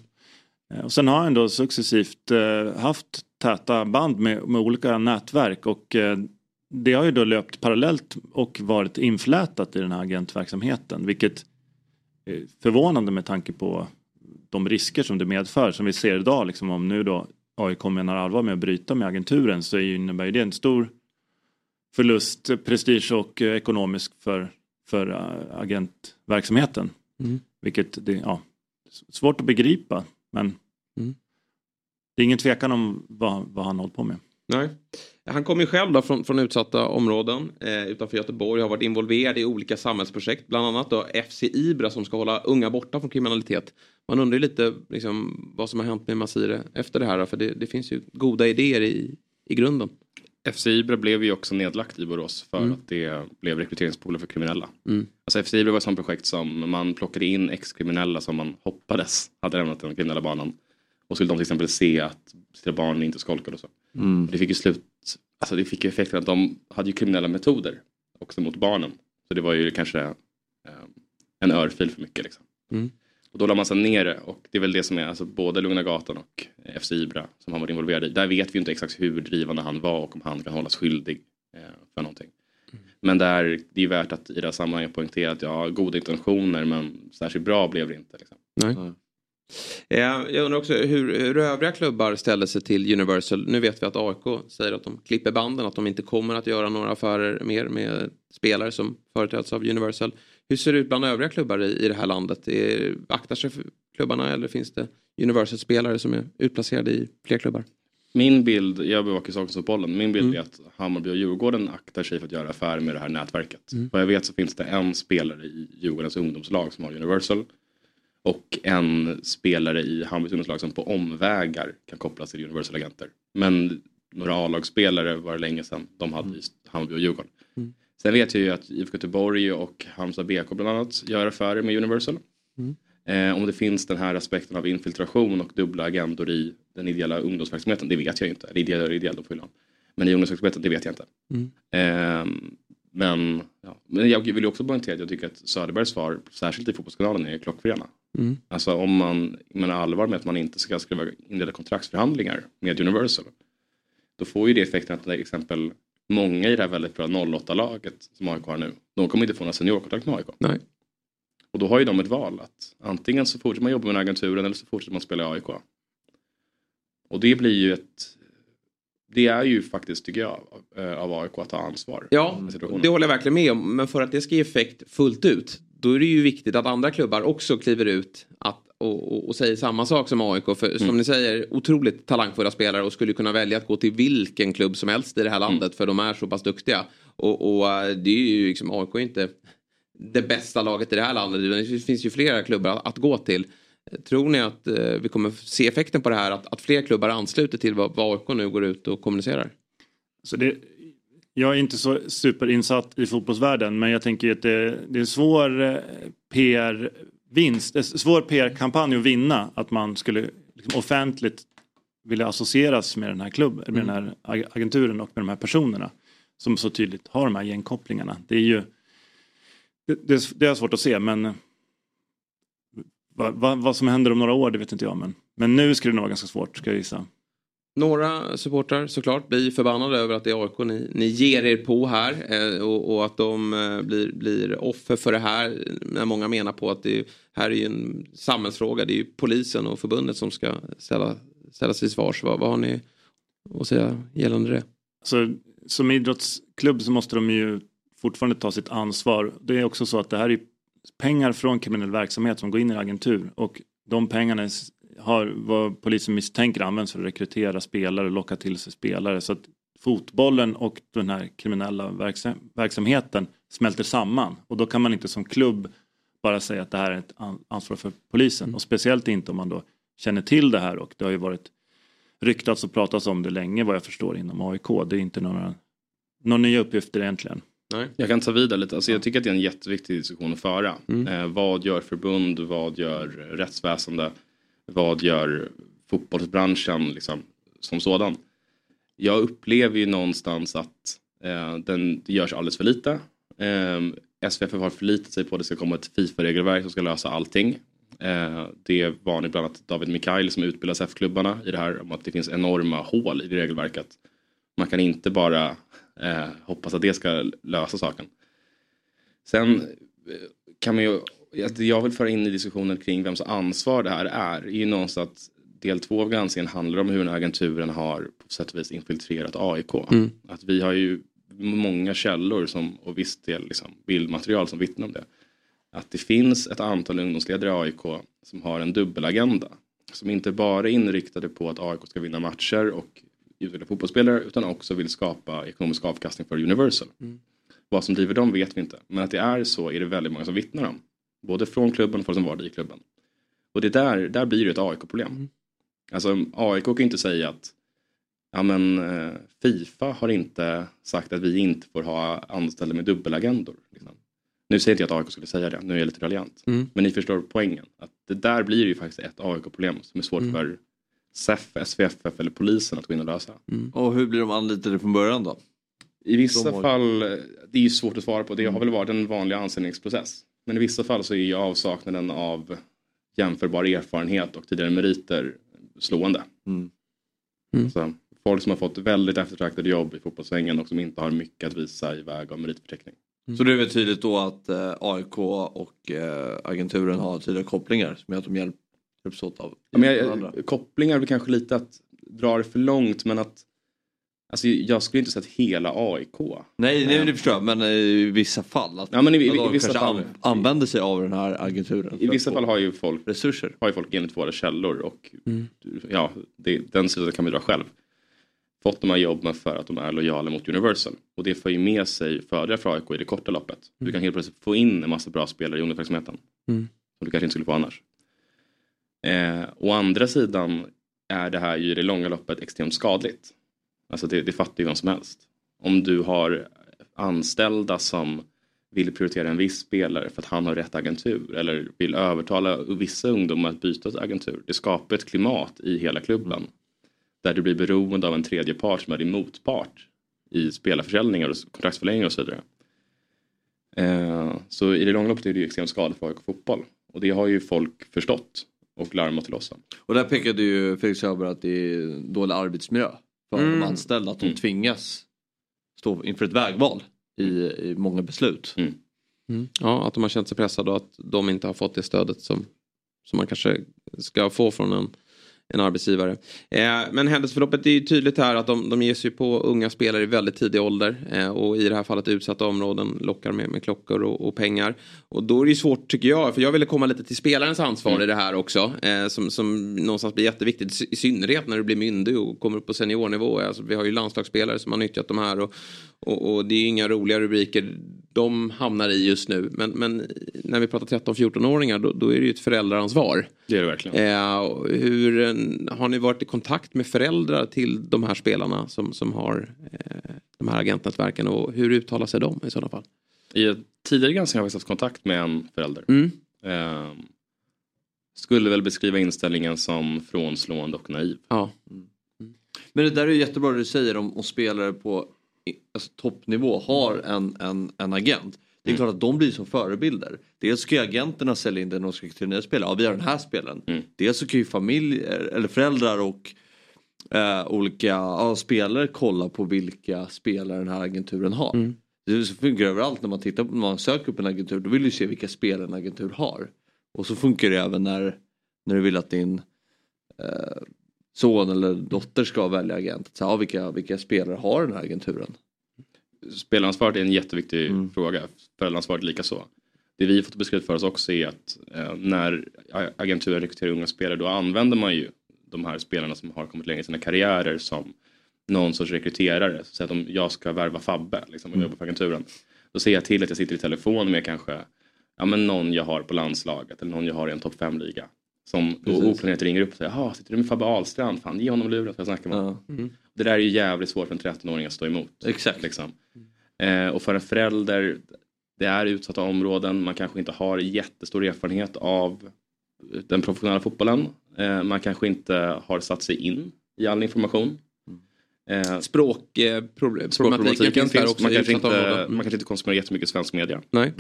[SPEAKER 14] Och sen har han då successivt eh, haft täta band med, med olika nätverk och eh, det har ju då löpt parallellt och varit inflätat i den här agentverksamheten vilket är förvånande med tanke på de risker som det medför som vi ser idag liksom om nu då AIK menar allvar med att bryta med agenturen så innebär det en stor förlust, prestige och ekonomisk för, för äh, agentverksamheten.
[SPEAKER 1] Mm.
[SPEAKER 14] Vilket det, ja, svårt att begripa men
[SPEAKER 1] mm.
[SPEAKER 14] det är ingen tvekan om vad, vad han håller på med.
[SPEAKER 1] Nej. Han kommer själv från, från utsatta områden eh, utanför Göteborg. Har varit involverad i olika samhällsprojekt. Bland annat då FC Ibra som ska hålla unga borta från kriminalitet. Man undrar lite liksom, vad som har hänt med Masire efter det här. För det, det finns ju goda idéer i, i grunden.
[SPEAKER 13] FC Ibra blev ju också nedlagt i Borås för
[SPEAKER 1] Mm.
[SPEAKER 13] att det blev rekryteringspooler för kriminella.
[SPEAKER 1] Mm.
[SPEAKER 13] Alltså FC Ibra var ett sånt projekt som man plockade in ex-kriminella som man hoppades hade lämnat den kriminella banan. Och skulle de till exempel se att sina barn inte skolkade och så.
[SPEAKER 4] Mm.
[SPEAKER 13] Det fick ju slut, alltså det fick ju effekten att de hade ju kriminella metoder också mot barnen. Så det var ju kanske eh, en örfil för mycket liksom.
[SPEAKER 1] Mm.
[SPEAKER 13] Och då la man sig ner det och det är väl det som är alltså både Lugna Gatan och FC Ibra som han var involverad i. Där vet vi ju inte exakt hur drivande han var och om han kan hållas skyldig eh, för någonting. Men där, det är värt att i det här sammanhanget poängtera att ja, goda intentioner men särskilt bra blev det inte. Liksom.
[SPEAKER 1] Nej. Eh, Jag undrar också hur, hur övriga klubbar ställer sig till Universal. Nu vet vi att AIK säger att de klipper banden, att de inte kommer att göra några affärer mer med spelare som företräds av Universal. Hur ser det ut bland övriga klubbar i, i det här landet? Är, aktar sig för klubbarna eller finns det Universal-spelare som är utplacerade i fler klubbar?
[SPEAKER 13] Min bild, jag bevakar Stockholmsfotbollen, min bild
[SPEAKER 1] Mm.
[SPEAKER 13] är att Hammarby och Djurgården aktar sig för att göra affärer med det här nätverket.
[SPEAKER 1] Mm.
[SPEAKER 13] Vad jag vet så finns det en spelare i Djurgårdens ungdomslag som har Universal. Och en spelare i Hammarbys ungdomslag som på omvägar kan kopplas till Universal-agenter. Men några A-lagsspelare var det länge sedan de hade i Hammarby och Djurgården.
[SPEAKER 1] Mm.
[SPEAKER 13] Sen vet jag ju att IFK Göteborg och Halmstad BK bland annat gör affärer med Universal.
[SPEAKER 1] Mm.
[SPEAKER 13] Eh, om det finns den här aspekten av infiltration och dubbla agendor i den ideella ungdomsverksamheten, det vet jag ju inte. Eller ideell och ideell, de får. Men i ungdomsverksamheten, det vet jag inte.
[SPEAKER 1] Mm.
[SPEAKER 13] Ehm, men, ja. men jag vill ju också poängtera att jag tycker att Söderbergs svar, särskilt i Fotbollskanalen, är klockrena.
[SPEAKER 1] Mm.
[SPEAKER 13] Alltså om man menar allvar med att man inte ska skriva inleda kontraktsförhandlingar med Universal. Då får ju det effekten att till exempel många i det här väldigt bra 08-laget som AIK har nu, de kommer inte få några seniorkontrakt med AIK.
[SPEAKER 1] Nej.
[SPEAKER 13] Och då har ju de ett val att antingen så fortsätter man jobba med agenturen eller så fortsätter man spela i AIK. Och det blir ju ett det är ju faktiskt, tycker jag, eh, av AIK att ta ansvar.
[SPEAKER 1] Ja,
[SPEAKER 13] situationen.
[SPEAKER 1] det håller jag verkligen med om. Men för att det ska ge effekt fullt ut, då är det ju viktigt att andra klubbar också kliver ut att, och, och, och säger samma sak som AIK. För som
[SPEAKER 13] Mm.
[SPEAKER 1] ni säger, otroligt talangfulla spelare och skulle kunna välja att gå till vilken klubb som helst i det här
[SPEAKER 13] Mm.
[SPEAKER 1] landet för de är så pass duktiga. Och, och eh, det är ju liksom, AIK är inte det bästa laget i det här landet. Det finns ju flera klubbar att, att gå till. Tror ni att eh, vi kommer se effekten på det här? Att, att fler klubbar ansluter till vad, vad AIK nu går ut och kommunicerar?
[SPEAKER 14] Så det, jag är inte så superinsatt i fotbollsvärlden men jag tänker att det, det är en svår eh, PR-vinst, en svår PR-kampanj att vinna att man skulle liksom offentligt vilja associeras med den här klubben, med den här ag- agenturen och med de här personerna som så tydligt har de här gängkopplingarna. Det är ju det, det, det är svårt att se men vad, vad, vad som händer om några år det vet inte jag men, men nu skulle det nog vara ganska svårt ska jag gissa.
[SPEAKER 1] Några supportrar såklart blir förbannade över att det är AIK ni, ni ger er på här eh, och, och att de eh, blir, blir offer för det här. När många menar på att det här är ju en samhällsfråga. Det är ju polisen och förbundet som ska ställa, ställa sig till svars. Vad, vad har ni att säga gällande det?
[SPEAKER 14] Så, som idrottsklubb så måste de ju fortfarande ta sitt ansvar. Det är också så att det här är pengar från kriminell verksamhet som går in i agentur och de pengarna har vad polisen misstänker används för att rekrytera spelare och locka till sig spelare. Så att fotbollen och den här kriminella verksam, verksamheten smälter samman och då kan man inte som klubb bara säga att det här är ett an- ansvar för polisen och speciellt inte om man då känner till det här och det har ju varit ryktats och pratats om det länge vad jag förstår inom AIK. Det är inte några, några nya uppgifter egentligen.
[SPEAKER 1] Nej.
[SPEAKER 13] Jag kan ta vidare lite. Alltså, jag tycker att det är en jätteviktig diskussion att föra.
[SPEAKER 1] Mm.
[SPEAKER 13] Eh, vad gör förbund? Vad gör rättsväsende? Vad gör fotbollsbranschen liksom, som sådan? Jag upplever ju någonstans att eh, den, det görs alldeles för lite. Eh, SVF har förlitat sig på att det ska komma ett Fifa-regelverk som ska lösa allting. Eh, det var bland annat David Mikael som utbildar SF-klubbarna i det här om att det finns enorma hål i regelverket. Man kan inte bara eh, hoppas att det ska lösa saken. Sen eh, kan man ju, alltså jag vill föra in i diskussionen kring vems ansvar det här är. är ju någonstans att del två av granskningen handlar om hur den här agenturen har på sätt och vis infiltrerat AIK.
[SPEAKER 1] Mm.
[SPEAKER 13] Att vi har ju många källor som, och viss del liksom, bildmaterial som vittnar om det. Att det finns ett antal ungdomsledare i AIK som har en dubbelagenda. Som inte bara är inriktade på att AIK ska vinna matcher och utveckla fotbollsspelare utan också vill skapa ekonomisk avkastning för Universal.
[SPEAKER 1] Mm.
[SPEAKER 13] Vad som driver dem vet vi inte. Men att det är så är det väldigt många som vittnar om. Både från klubben och folk som var i klubben. Och det där, där blir det ett AIK-problem.
[SPEAKER 1] Mm.
[SPEAKER 13] Alltså AIK kan inte säga att ja, men, eh, Fifa har inte sagt att vi inte får ha anställda med dubbelagendor. Liksom. Nu säger inte jag att AIK skulle säga det, nu är jag lite raljant.
[SPEAKER 1] Mm.
[SPEAKER 13] Men ni förstår poängen. Att det där blir ju faktiskt ett AIK-problem som är svårt
[SPEAKER 1] Mm.
[SPEAKER 13] för SEF, SVFF eller polisen att gå in och lösa.
[SPEAKER 4] Och hur blir de anlitade från början då?
[SPEAKER 13] I vissa
[SPEAKER 4] De har-
[SPEAKER 13] fall, eh, det är ju svårt att svara på, det har väl varit en vanlig anställningsprocess. Men i vissa fall så är ju avsaknaden av jämförbar erfarenhet och tidigare meriter slående.
[SPEAKER 4] Mm.
[SPEAKER 13] Så, folk som har fått väldigt eftertraktade jobb i fotbollssvängen och som inte har mycket att visa i väg av meritförteckning.
[SPEAKER 4] Så det är väl tydligt då att eh, AIK och eh, agenturen har tydliga kopplingar som gör att de hjälp, hjälps åt av
[SPEAKER 13] Ja, men jag, kopplingar är väl kanske lite att dra det för långt men att Alltså jag skulle inte säga att hela AIK.
[SPEAKER 4] Nej, nej det förstår jag, men eh, i vissa fall. Att,
[SPEAKER 13] Ja, men i- i- i vissa fall-
[SPEAKER 4] an, använder sig av den här agenturen.
[SPEAKER 13] I vissa fall har ju folk
[SPEAKER 4] resurser.
[SPEAKER 13] Har ju folk enligt våra källor och
[SPEAKER 1] Mm.
[SPEAKER 13] ja, det, den sidan kan vi dra själv. Fått de här jobben för att de är lojala mot Universal. Och det för ju med sig fördelar för AIK i det korta loppet. Du kan helt plötsligt få in en massa bra spelare i ungdomsverksamheten.
[SPEAKER 1] Mm.
[SPEAKER 13] Som du kanske inte skulle få annars. Eh, å andra sidan är det här ju i det långa loppet extremt skadligt. Alltså det, det fattar ju vem som helst. Om du har anställda som vill prioritera en viss spelare för att han har rätt agentur eller vill övertala vissa ungdomar att byta agentur. Det skapar ett klimat i hela klubben där du blir beroende av en tredje part som är din motpart i spelarförsäljningar och kontraktsförlängningar och så vidare. Eh, så i det långa loppet är det ju extremt skadligt för AIK fotboll och det har ju folk förstått och larmat till oss om.
[SPEAKER 4] Och där pekade ju Felix Sjöberg att det är dålig arbetsmiljö för
[SPEAKER 13] Mm.
[SPEAKER 4] de anställda. Att de
[SPEAKER 13] Mm.
[SPEAKER 4] tvingas stå inför ett vägval i, i många beslut.
[SPEAKER 1] Mm. Ja, att de har känt sig pressade och att de inte har fått det stödet som, som man kanske ska få från en, en arbetsgivare. Eh, men händelseförloppet är ju tydligt här att de, de ger sig på unga spelare i väldigt tidig ålder eh, och i det här fallet utsatta områden lockar med, med klockor och, och pengar. Och då är det ju svårt tycker jag, för jag ville komma lite till spelarens ansvar i det här också eh, som, som någonstans blir jätteviktigt i synnerhet när du blir myndig och kommer upp på seniornivå. Alltså, vi har ju landslagsspelare som har nyttjat de här och, och, och det är ju inga roliga rubriker de hamnar i just nu. Men, men när vi pratar 13-14-åringar då, då är det ju ett föräldraransvar.
[SPEAKER 13] Det är det verkligen.
[SPEAKER 1] Eh, hur, eh, har ni varit i kontakt med föräldrar till de här spelarna som, som har eh, de här agentnätverken och hur uttalar sig de i sådana fall?
[SPEAKER 13] I tidigare granskning har vi haft kontakt med en förälder.
[SPEAKER 1] Mm.
[SPEAKER 13] Ehm, skulle väl beskriva inställningen som frånslående och naiv.
[SPEAKER 1] Ja.
[SPEAKER 4] Men det där är jättebra det du säger om, om spelare på alltså, toppnivå har en, en, en agent. Det är klart att de blir som förebilder. Dels ska ju agenterna sälja in den de ska till nya spelare. Ja, vi har den här spelaren. Dels så kan ju familjer eller föräldrar och eh, olika ja, spelare kolla på vilka spelare den här agenturen har. Det så funkar överallt när man tittar på, när man söker upp en agentur. Då vill du se vilka spelare en agentur har. Och så funkar det även när, när du vill att din eh, son eller dotter ska välja agent. Så, ja, vilka, vilka spelare har den här agenturen?
[SPEAKER 13] Spelansvaret är en jätteviktig
[SPEAKER 1] Mm.
[SPEAKER 13] fråga. Föräldraansvaret lika så. Det vi fått beskrivet för oss också är att eh, när agenturen rekryterar unga spelare då använder man ju de här spelarna som har kommit längre i sina karriärer som någon sorts rekryterare. Så att om jag ska värva Fabbe liksom, och
[SPEAKER 1] Mm.
[SPEAKER 13] jobba på agenturen. Då ser jag till att jag sitter i telefon med kanske ja, men någon jag har på landslaget eller någon jag har i en topp 5-liga. Som då oplanerat ringer upp och säger jaha, sitter du med Fabbe Ahlstrand? Fan, ge honom luren så jag snackar med honom.
[SPEAKER 1] Mm.
[SPEAKER 13] Det där är ju jävligt svårt för en 13-åring att stå emot.
[SPEAKER 4] Exakt.
[SPEAKER 13] Liksom. Eh, och för en förälder, det är utsatta områden, man kanske inte har jättestor erfarenhet av den professionella fotbollen. Eh, man kanske inte har satt sig in i all information. Eh,
[SPEAKER 1] Språk, eh, problem,
[SPEAKER 13] Språkproblematiken
[SPEAKER 1] finns där också
[SPEAKER 13] Man kanske, inte,
[SPEAKER 1] områden. Mm.
[SPEAKER 13] man kanske inte konsumerar jättemycket svensk media.
[SPEAKER 1] Nej.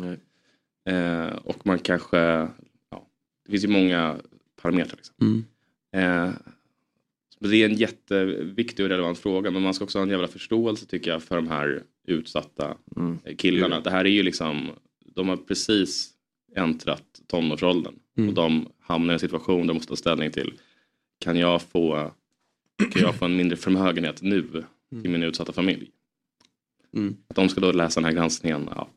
[SPEAKER 13] Eh, och man kanske, ja, det finns ju många parametrar. Liksom.
[SPEAKER 1] Mm.
[SPEAKER 13] Eh, det är en jätteviktig och relevant fråga men man ska också ha en jävla förståelse tycker jag för de här utsatta
[SPEAKER 4] Mm.
[SPEAKER 13] killarna. Det här är ju liksom, de har precis äntrat tonårsåldern
[SPEAKER 1] Mm.
[SPEAKER 13] och de hamnar i en situation där de måste ta ställning till kan jag få, kan jag få en mindre förmögenhet nu till min utsatta familj?
[SPEAKER 1] Mm.
[SPEAKER 13] Att de ska då läsa den här granskningen, ja.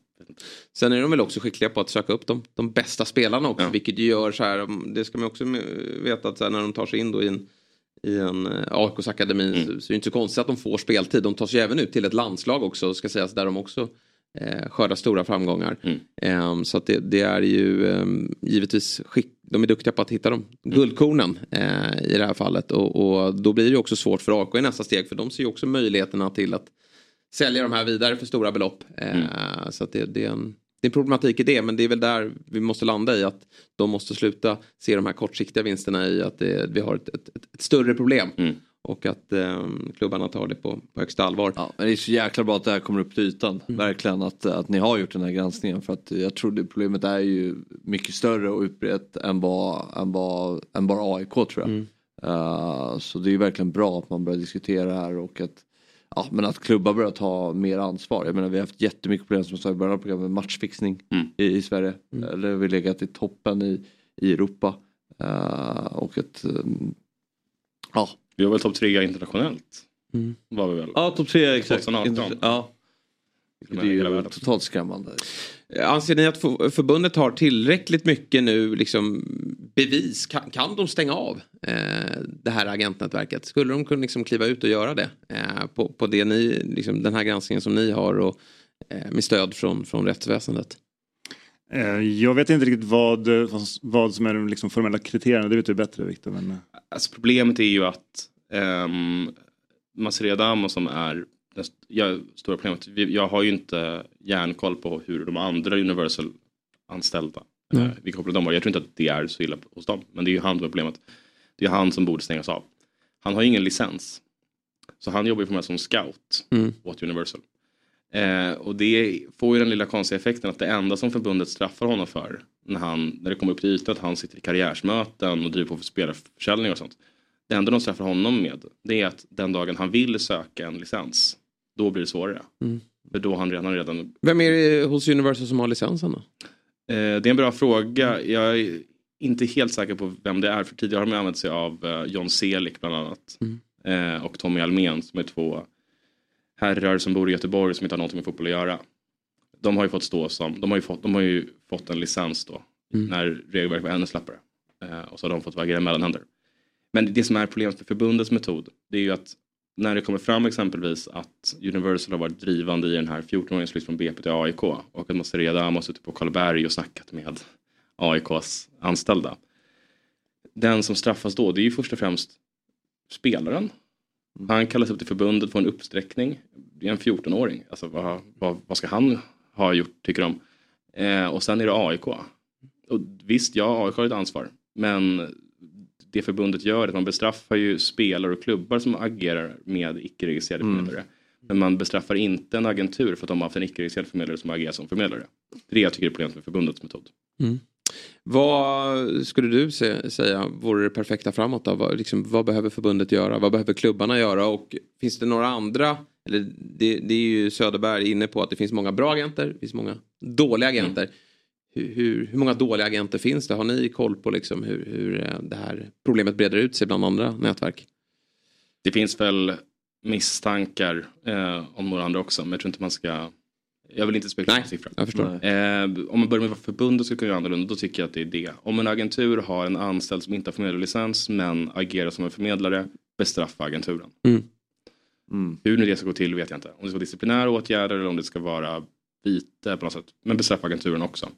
[SPEAKER 1] Sen är de väl också skickliga på att söka upp de, de bästa spelarna också. Vilket ju gör så här, det ska man också veta att här, när de tar sig in då i en, i en eh, AIKs akademi så, så är det inte så konstigt att de får speltid. De tar sig även ut till ett landslag också ska sägas där de också eh, skördar stora framgångar. Ehm, så att det, det är ju ehm, givetvis skick, de är duktiga på att hitta de guldkornen eh, i det här fallet och, och då blir det ju också svårt för AIK i nästa steg för de ser ju också möjligheterna till att sälja de här vidare för stora belopp. Eh, Så att det, det, är en, det är en problematik i det men det är väl där vi måste landa i att de måste sluta se de här kortsiktiga vinsterna i att det, vi har ett, ett, ett, större problem. Och att eh, klubbarna tar det på, på högsta allvar.
[SPEAKER 4] Ja, men det är så jäkla bra att det här kommer upp till ytan. Verkligen att, att ni har gjort den här granskningen. För att jag tror det problemet är ju mycket större och utbrett än vad, än vad, än bara AIK tror jag. Eh, så det är verkligen bra att man börjar diskutera det här och att, ja, men att klubbar börjar ta mer ansvar. Jag menar vi har haft jättemycket problem som jag sa i början av programmet med matchfixning i, i Sverige. Eller vi legat i toppen i, i Europa. Eh, och att, um, ja.
[SPEAKER 13] Vi var väl topp tre internationellt. Var vi väl?
[SPEAKER 4] Ja, topp tre exakt.
[SPEAKER 13] 2018.
[SPEAKER 4] Ja. Det är ju totalt skrämmande.
[SPEAKER 1] Anser ni att för- förbundet har tillräckligt mycket nu liksom bevis? Kan, kan de stänga av eh, det här agentnätverket? Skulle de kunna liksom kliva ut och göra det eh, på, på det ni, liksom, den här granskningen som ni har och eh, med stöd från, från rättsväsendet?
[SPEAKER 14] Eh, Jag vet inte riktigt vad, eh, vad som är de liksom formella kriterierna, det vet du bättre Viktor. Men... eh,
[SPEAKER 13] Alltså problemet är ju att um, Masri Adamo som är det stora problemet. Jag har ju inte järnkoll på hur de andra Universal anställda,
[SPEAKER 1] Nej.
[SPEAKER 13] eh, vilka de har. Jag tror inte att det är så illa hos dem. Men det är ju han som är problemet. Det är han som borde stängas av. Han har ju ingen licens. Så han jobbar ju för mig som scout
[SPEAKER 1] Mm.
[SPEAKER 13] åt Universal. Eh, och det får ju den lilla konstiga effekten att det enda som förbundet straffar honom för när, han, när det kommer upp till ytan att han sitter i karriärsmöten och driver på för spelarförsäljning och sånt. Det enda de straffar honom med det är att den dagen han vill söka en licens då blir det svårare.
[SPEAKER 1] Mm.
[SPEAKER 13] För då har han redan, redan
[SPEAKER 1] Vem är det hos Universal som har licensen då?
[SPEAKER 13] Eh, det är en bra fråga. Jag är inte helt säker på vem det är. För tidigare har de använt sig av eh, John Selig bland annat. Eh, och Tommy Almen som är två herrar som bor i Göteborg som inte har någonting med fotboll att göra. De har ju fått stå som, de har ju fått, de har ju fått en licens då. När regelverket var ännu slappare. Eh, och så har de fått agera mellanhänder. Men det som är problemet med förbundets metod det är ju att när det kommer fram exempelvis att Universal har varit drivande i den här 14-åringens flytt från BP till AIK och att Masri Adamo har suttit på Karlberg och snackat med AIKs anställda. Den som straffas då det är ju först och främst spelaren. Han kallas upp till förbundet för en uppsträckning. Det är en 14-åring. Alltså, vad, vad, vad ska han ha gjort tycker de? Eh, och sen är det AIK. Och visst, ja, AIK har ett ansvar. Men det förbundet gör är att man bestraffar ju spelare och klubbar som agerar med icke-registrerade
[SPEAKER 4] Mm.
[SPEAKER 13] förmedlare. Men man bestraffar inte en agentur för att de har haft en icke-registrerad förmedlare som agerar som förmedlare. Det är det jag tycker är problemet med förbundets metod.
[SPEAKER 1] Mm. Vad skulle du se, säga vore det perfekta framåt då? Vad, liksom, vad behöver förbundet göra? Vad behöver klubbarna göra? Och finns det några andra? Eller det, det är ju Söderberg inne på att det finns många bra agenter. Det finns många dåliga agenter. Hur, hur, hur många dåliga agenter finns det? Har ni koll på liksom hur, hur eh, det här problemet breder ut sig bland andra nätverk?
[SPEAKER 13] Det finns väl misstankar eh, om några andra också men jag tror inte man ska jag vill inte spekulera på siffror.
[SPEAKER 1] jag förstår.
[SPEAKER 13] Eh, om man börjar med vad förbundet ska kunna göra annorlunda då tycker jag att det är det. Om en agentur har en anställd som inte har förmedlarlicens men agerar som en förmedlare bestraffa agenturen.
[SPEAKER 1] Mm.
[SPEAKER 13] Hur nu det ska gå till vet jag inte. Om det ska vara disciplinära åtgärder eller om det ska vara vite på något sätt. Men bestraffa agenturen också.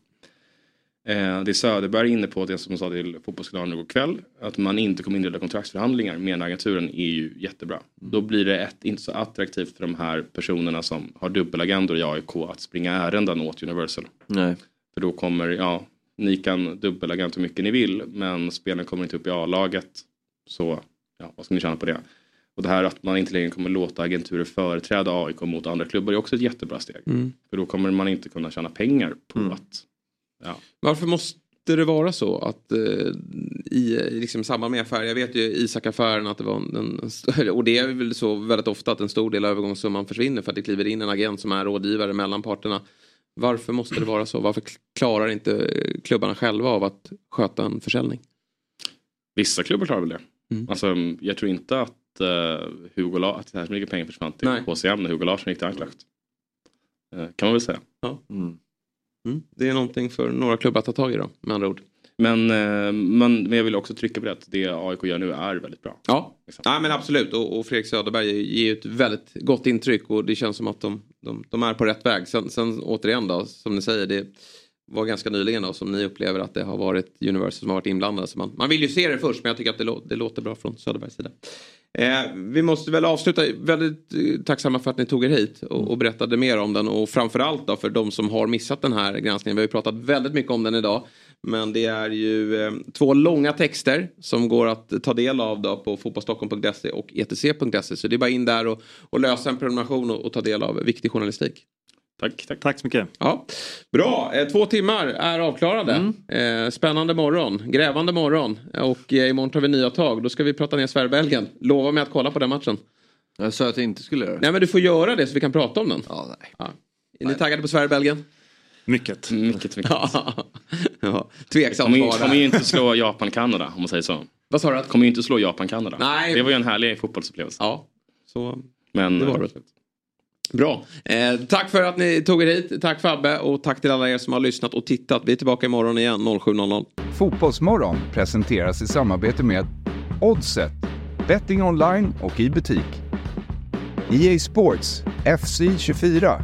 [SPEAKER 13] Eh, det är Söderberg inne på, det som jag sa till Fotbollskanalen igår kväll, att man inte kommer inleda kontraktsförhandlingar med agenturen är ju jättebra. Då blir det ett, inte så attraktivt för de här personerna som har dubbelagendor i AIK att springa ärenden åt Universal.
[SPEAKER 4] Nej.
[SPEAKER 13] För då kommer, ja, ni kan dubbelagent hur mycket ni vill men spelaren kommer inte upp i A-laget. Så, ja, vad ska ni tjäna på det? Och det här att man inte längre kommer låta agenturer företräda AIK mot andra klubbar är också ett jättebra steg.
[SPEAKER 1] Mm.
[SPEAKER 13] För då kommer man inte kunna tjäna pengar på att Ja.
[SPEAKER 1] Varför måste det vara så att eh, i liksom, samband med affärer, jag vet ju Isak-affären att det var en, och det är väl så väldigt ofta att en stor del av övergångssumman försvinner för att det kliver in en agent som är rådgivare mellan parterna. Varför måste det vara så? Varför klarar inte klubbarna själva av att sköta en försäljning?
[SPEAKER 13] Vissa klubbar klarar väl det.
[SPEAKER 1] Mm.
[SPEAKER 13] Alltså, jag tror inte att, uh, Hugo La- att det här så mycket pengar försvann till
[SPEAKER 1] Nej.
[SPEAKER 13] HCM när Hugo Larsson gick till Anderlecht. Eh, kan man väl säga.
[SPEAKER 1] Ja. Mm. Det är någonting för några klubbar att ta tag i då, med andra ord.
[SPEAKER 13] Men, eh, men, men jag vill också trycka på det att det AIK gör nu är väldigt bra.
[SPEAKER 1] Ja, ja men absolut. Och, och Fredrik Söderberg ger ett väldigt gott intryck och det känns som att de, de, de är på rätt väg. Sen, sen återigen då, som ni säger, det var ganska nyligen då som ni upplever att det har varit Universal som har varit inblandade. Så man, man vill ju se det först men jag tycker att det, lå, det låter bra från Söderbergs sida. Eh, vi måste väl avsluta, väldigt eh, tacksamma för att ni tog er hit och, och berättade mer om den och framförallt då för de som har missat den här granskningen. Vi har ju pratat väldigt mycket om den idag. Men det är ju eh, två långa texter som går att ta del av då på fotbollstockholm.se och etc.se. Så det är bara in där och, och lösa en prenumeration och, och ta del av viktig journalistik.
[SPEAKER 13] Tack, tack.
[SPEAKER 14] Tack så mycket.
[SPEAKER 1] Ja. Bra, eh, två timmar är avklarade. Eh, spännande morgon, grävande morgon. Och eh, imorgon tar vi nya tag. Då ska vi prata ner Sverige-Belgien. Lova mig att kolla på den matchen.
[SPEAKER 4] Jag sa att jag inte skulle göra det.
[SPEAKER 1] Nej men du får göra det så vi kan prata om den.
[SPEAKER 4] Ja, nej.
[SPEAKER 1] Ja. Är ni taggade på Sverige-Belgien?
[SPEAKER 14] Mycket.
[SPEAKER 13] Mycket, mycket.
[SPEAKER 1] ja. Tveksamt svar
[SPEAKER 13] kommer ju inte slå Japan-Kanada om man säger så.
[SPEAKER 1] Vad sa du?
[SPEAKER 13] Kommer ju inte slå Japan-Kanada.
[SPEAKER 1] Nej.
[SPEAKER 13] Det var ju en härlig fotbollsupplevelse.
[SPEAKER 1] Ja, så
[SPEAKER 13] Men,
[SPEAKER 1] det var det. Bra. Eh, tack för att ni tog er hit. Tack Fabbe och tack till alla er som har lyssnat och tittat. Vi är tillbaka imorgon igen 07.00.
[SPEAKER 3] Fotbollsmorgon presenteras i samarbete med Oddset, betting online och i butik. EA Sports, FC 24.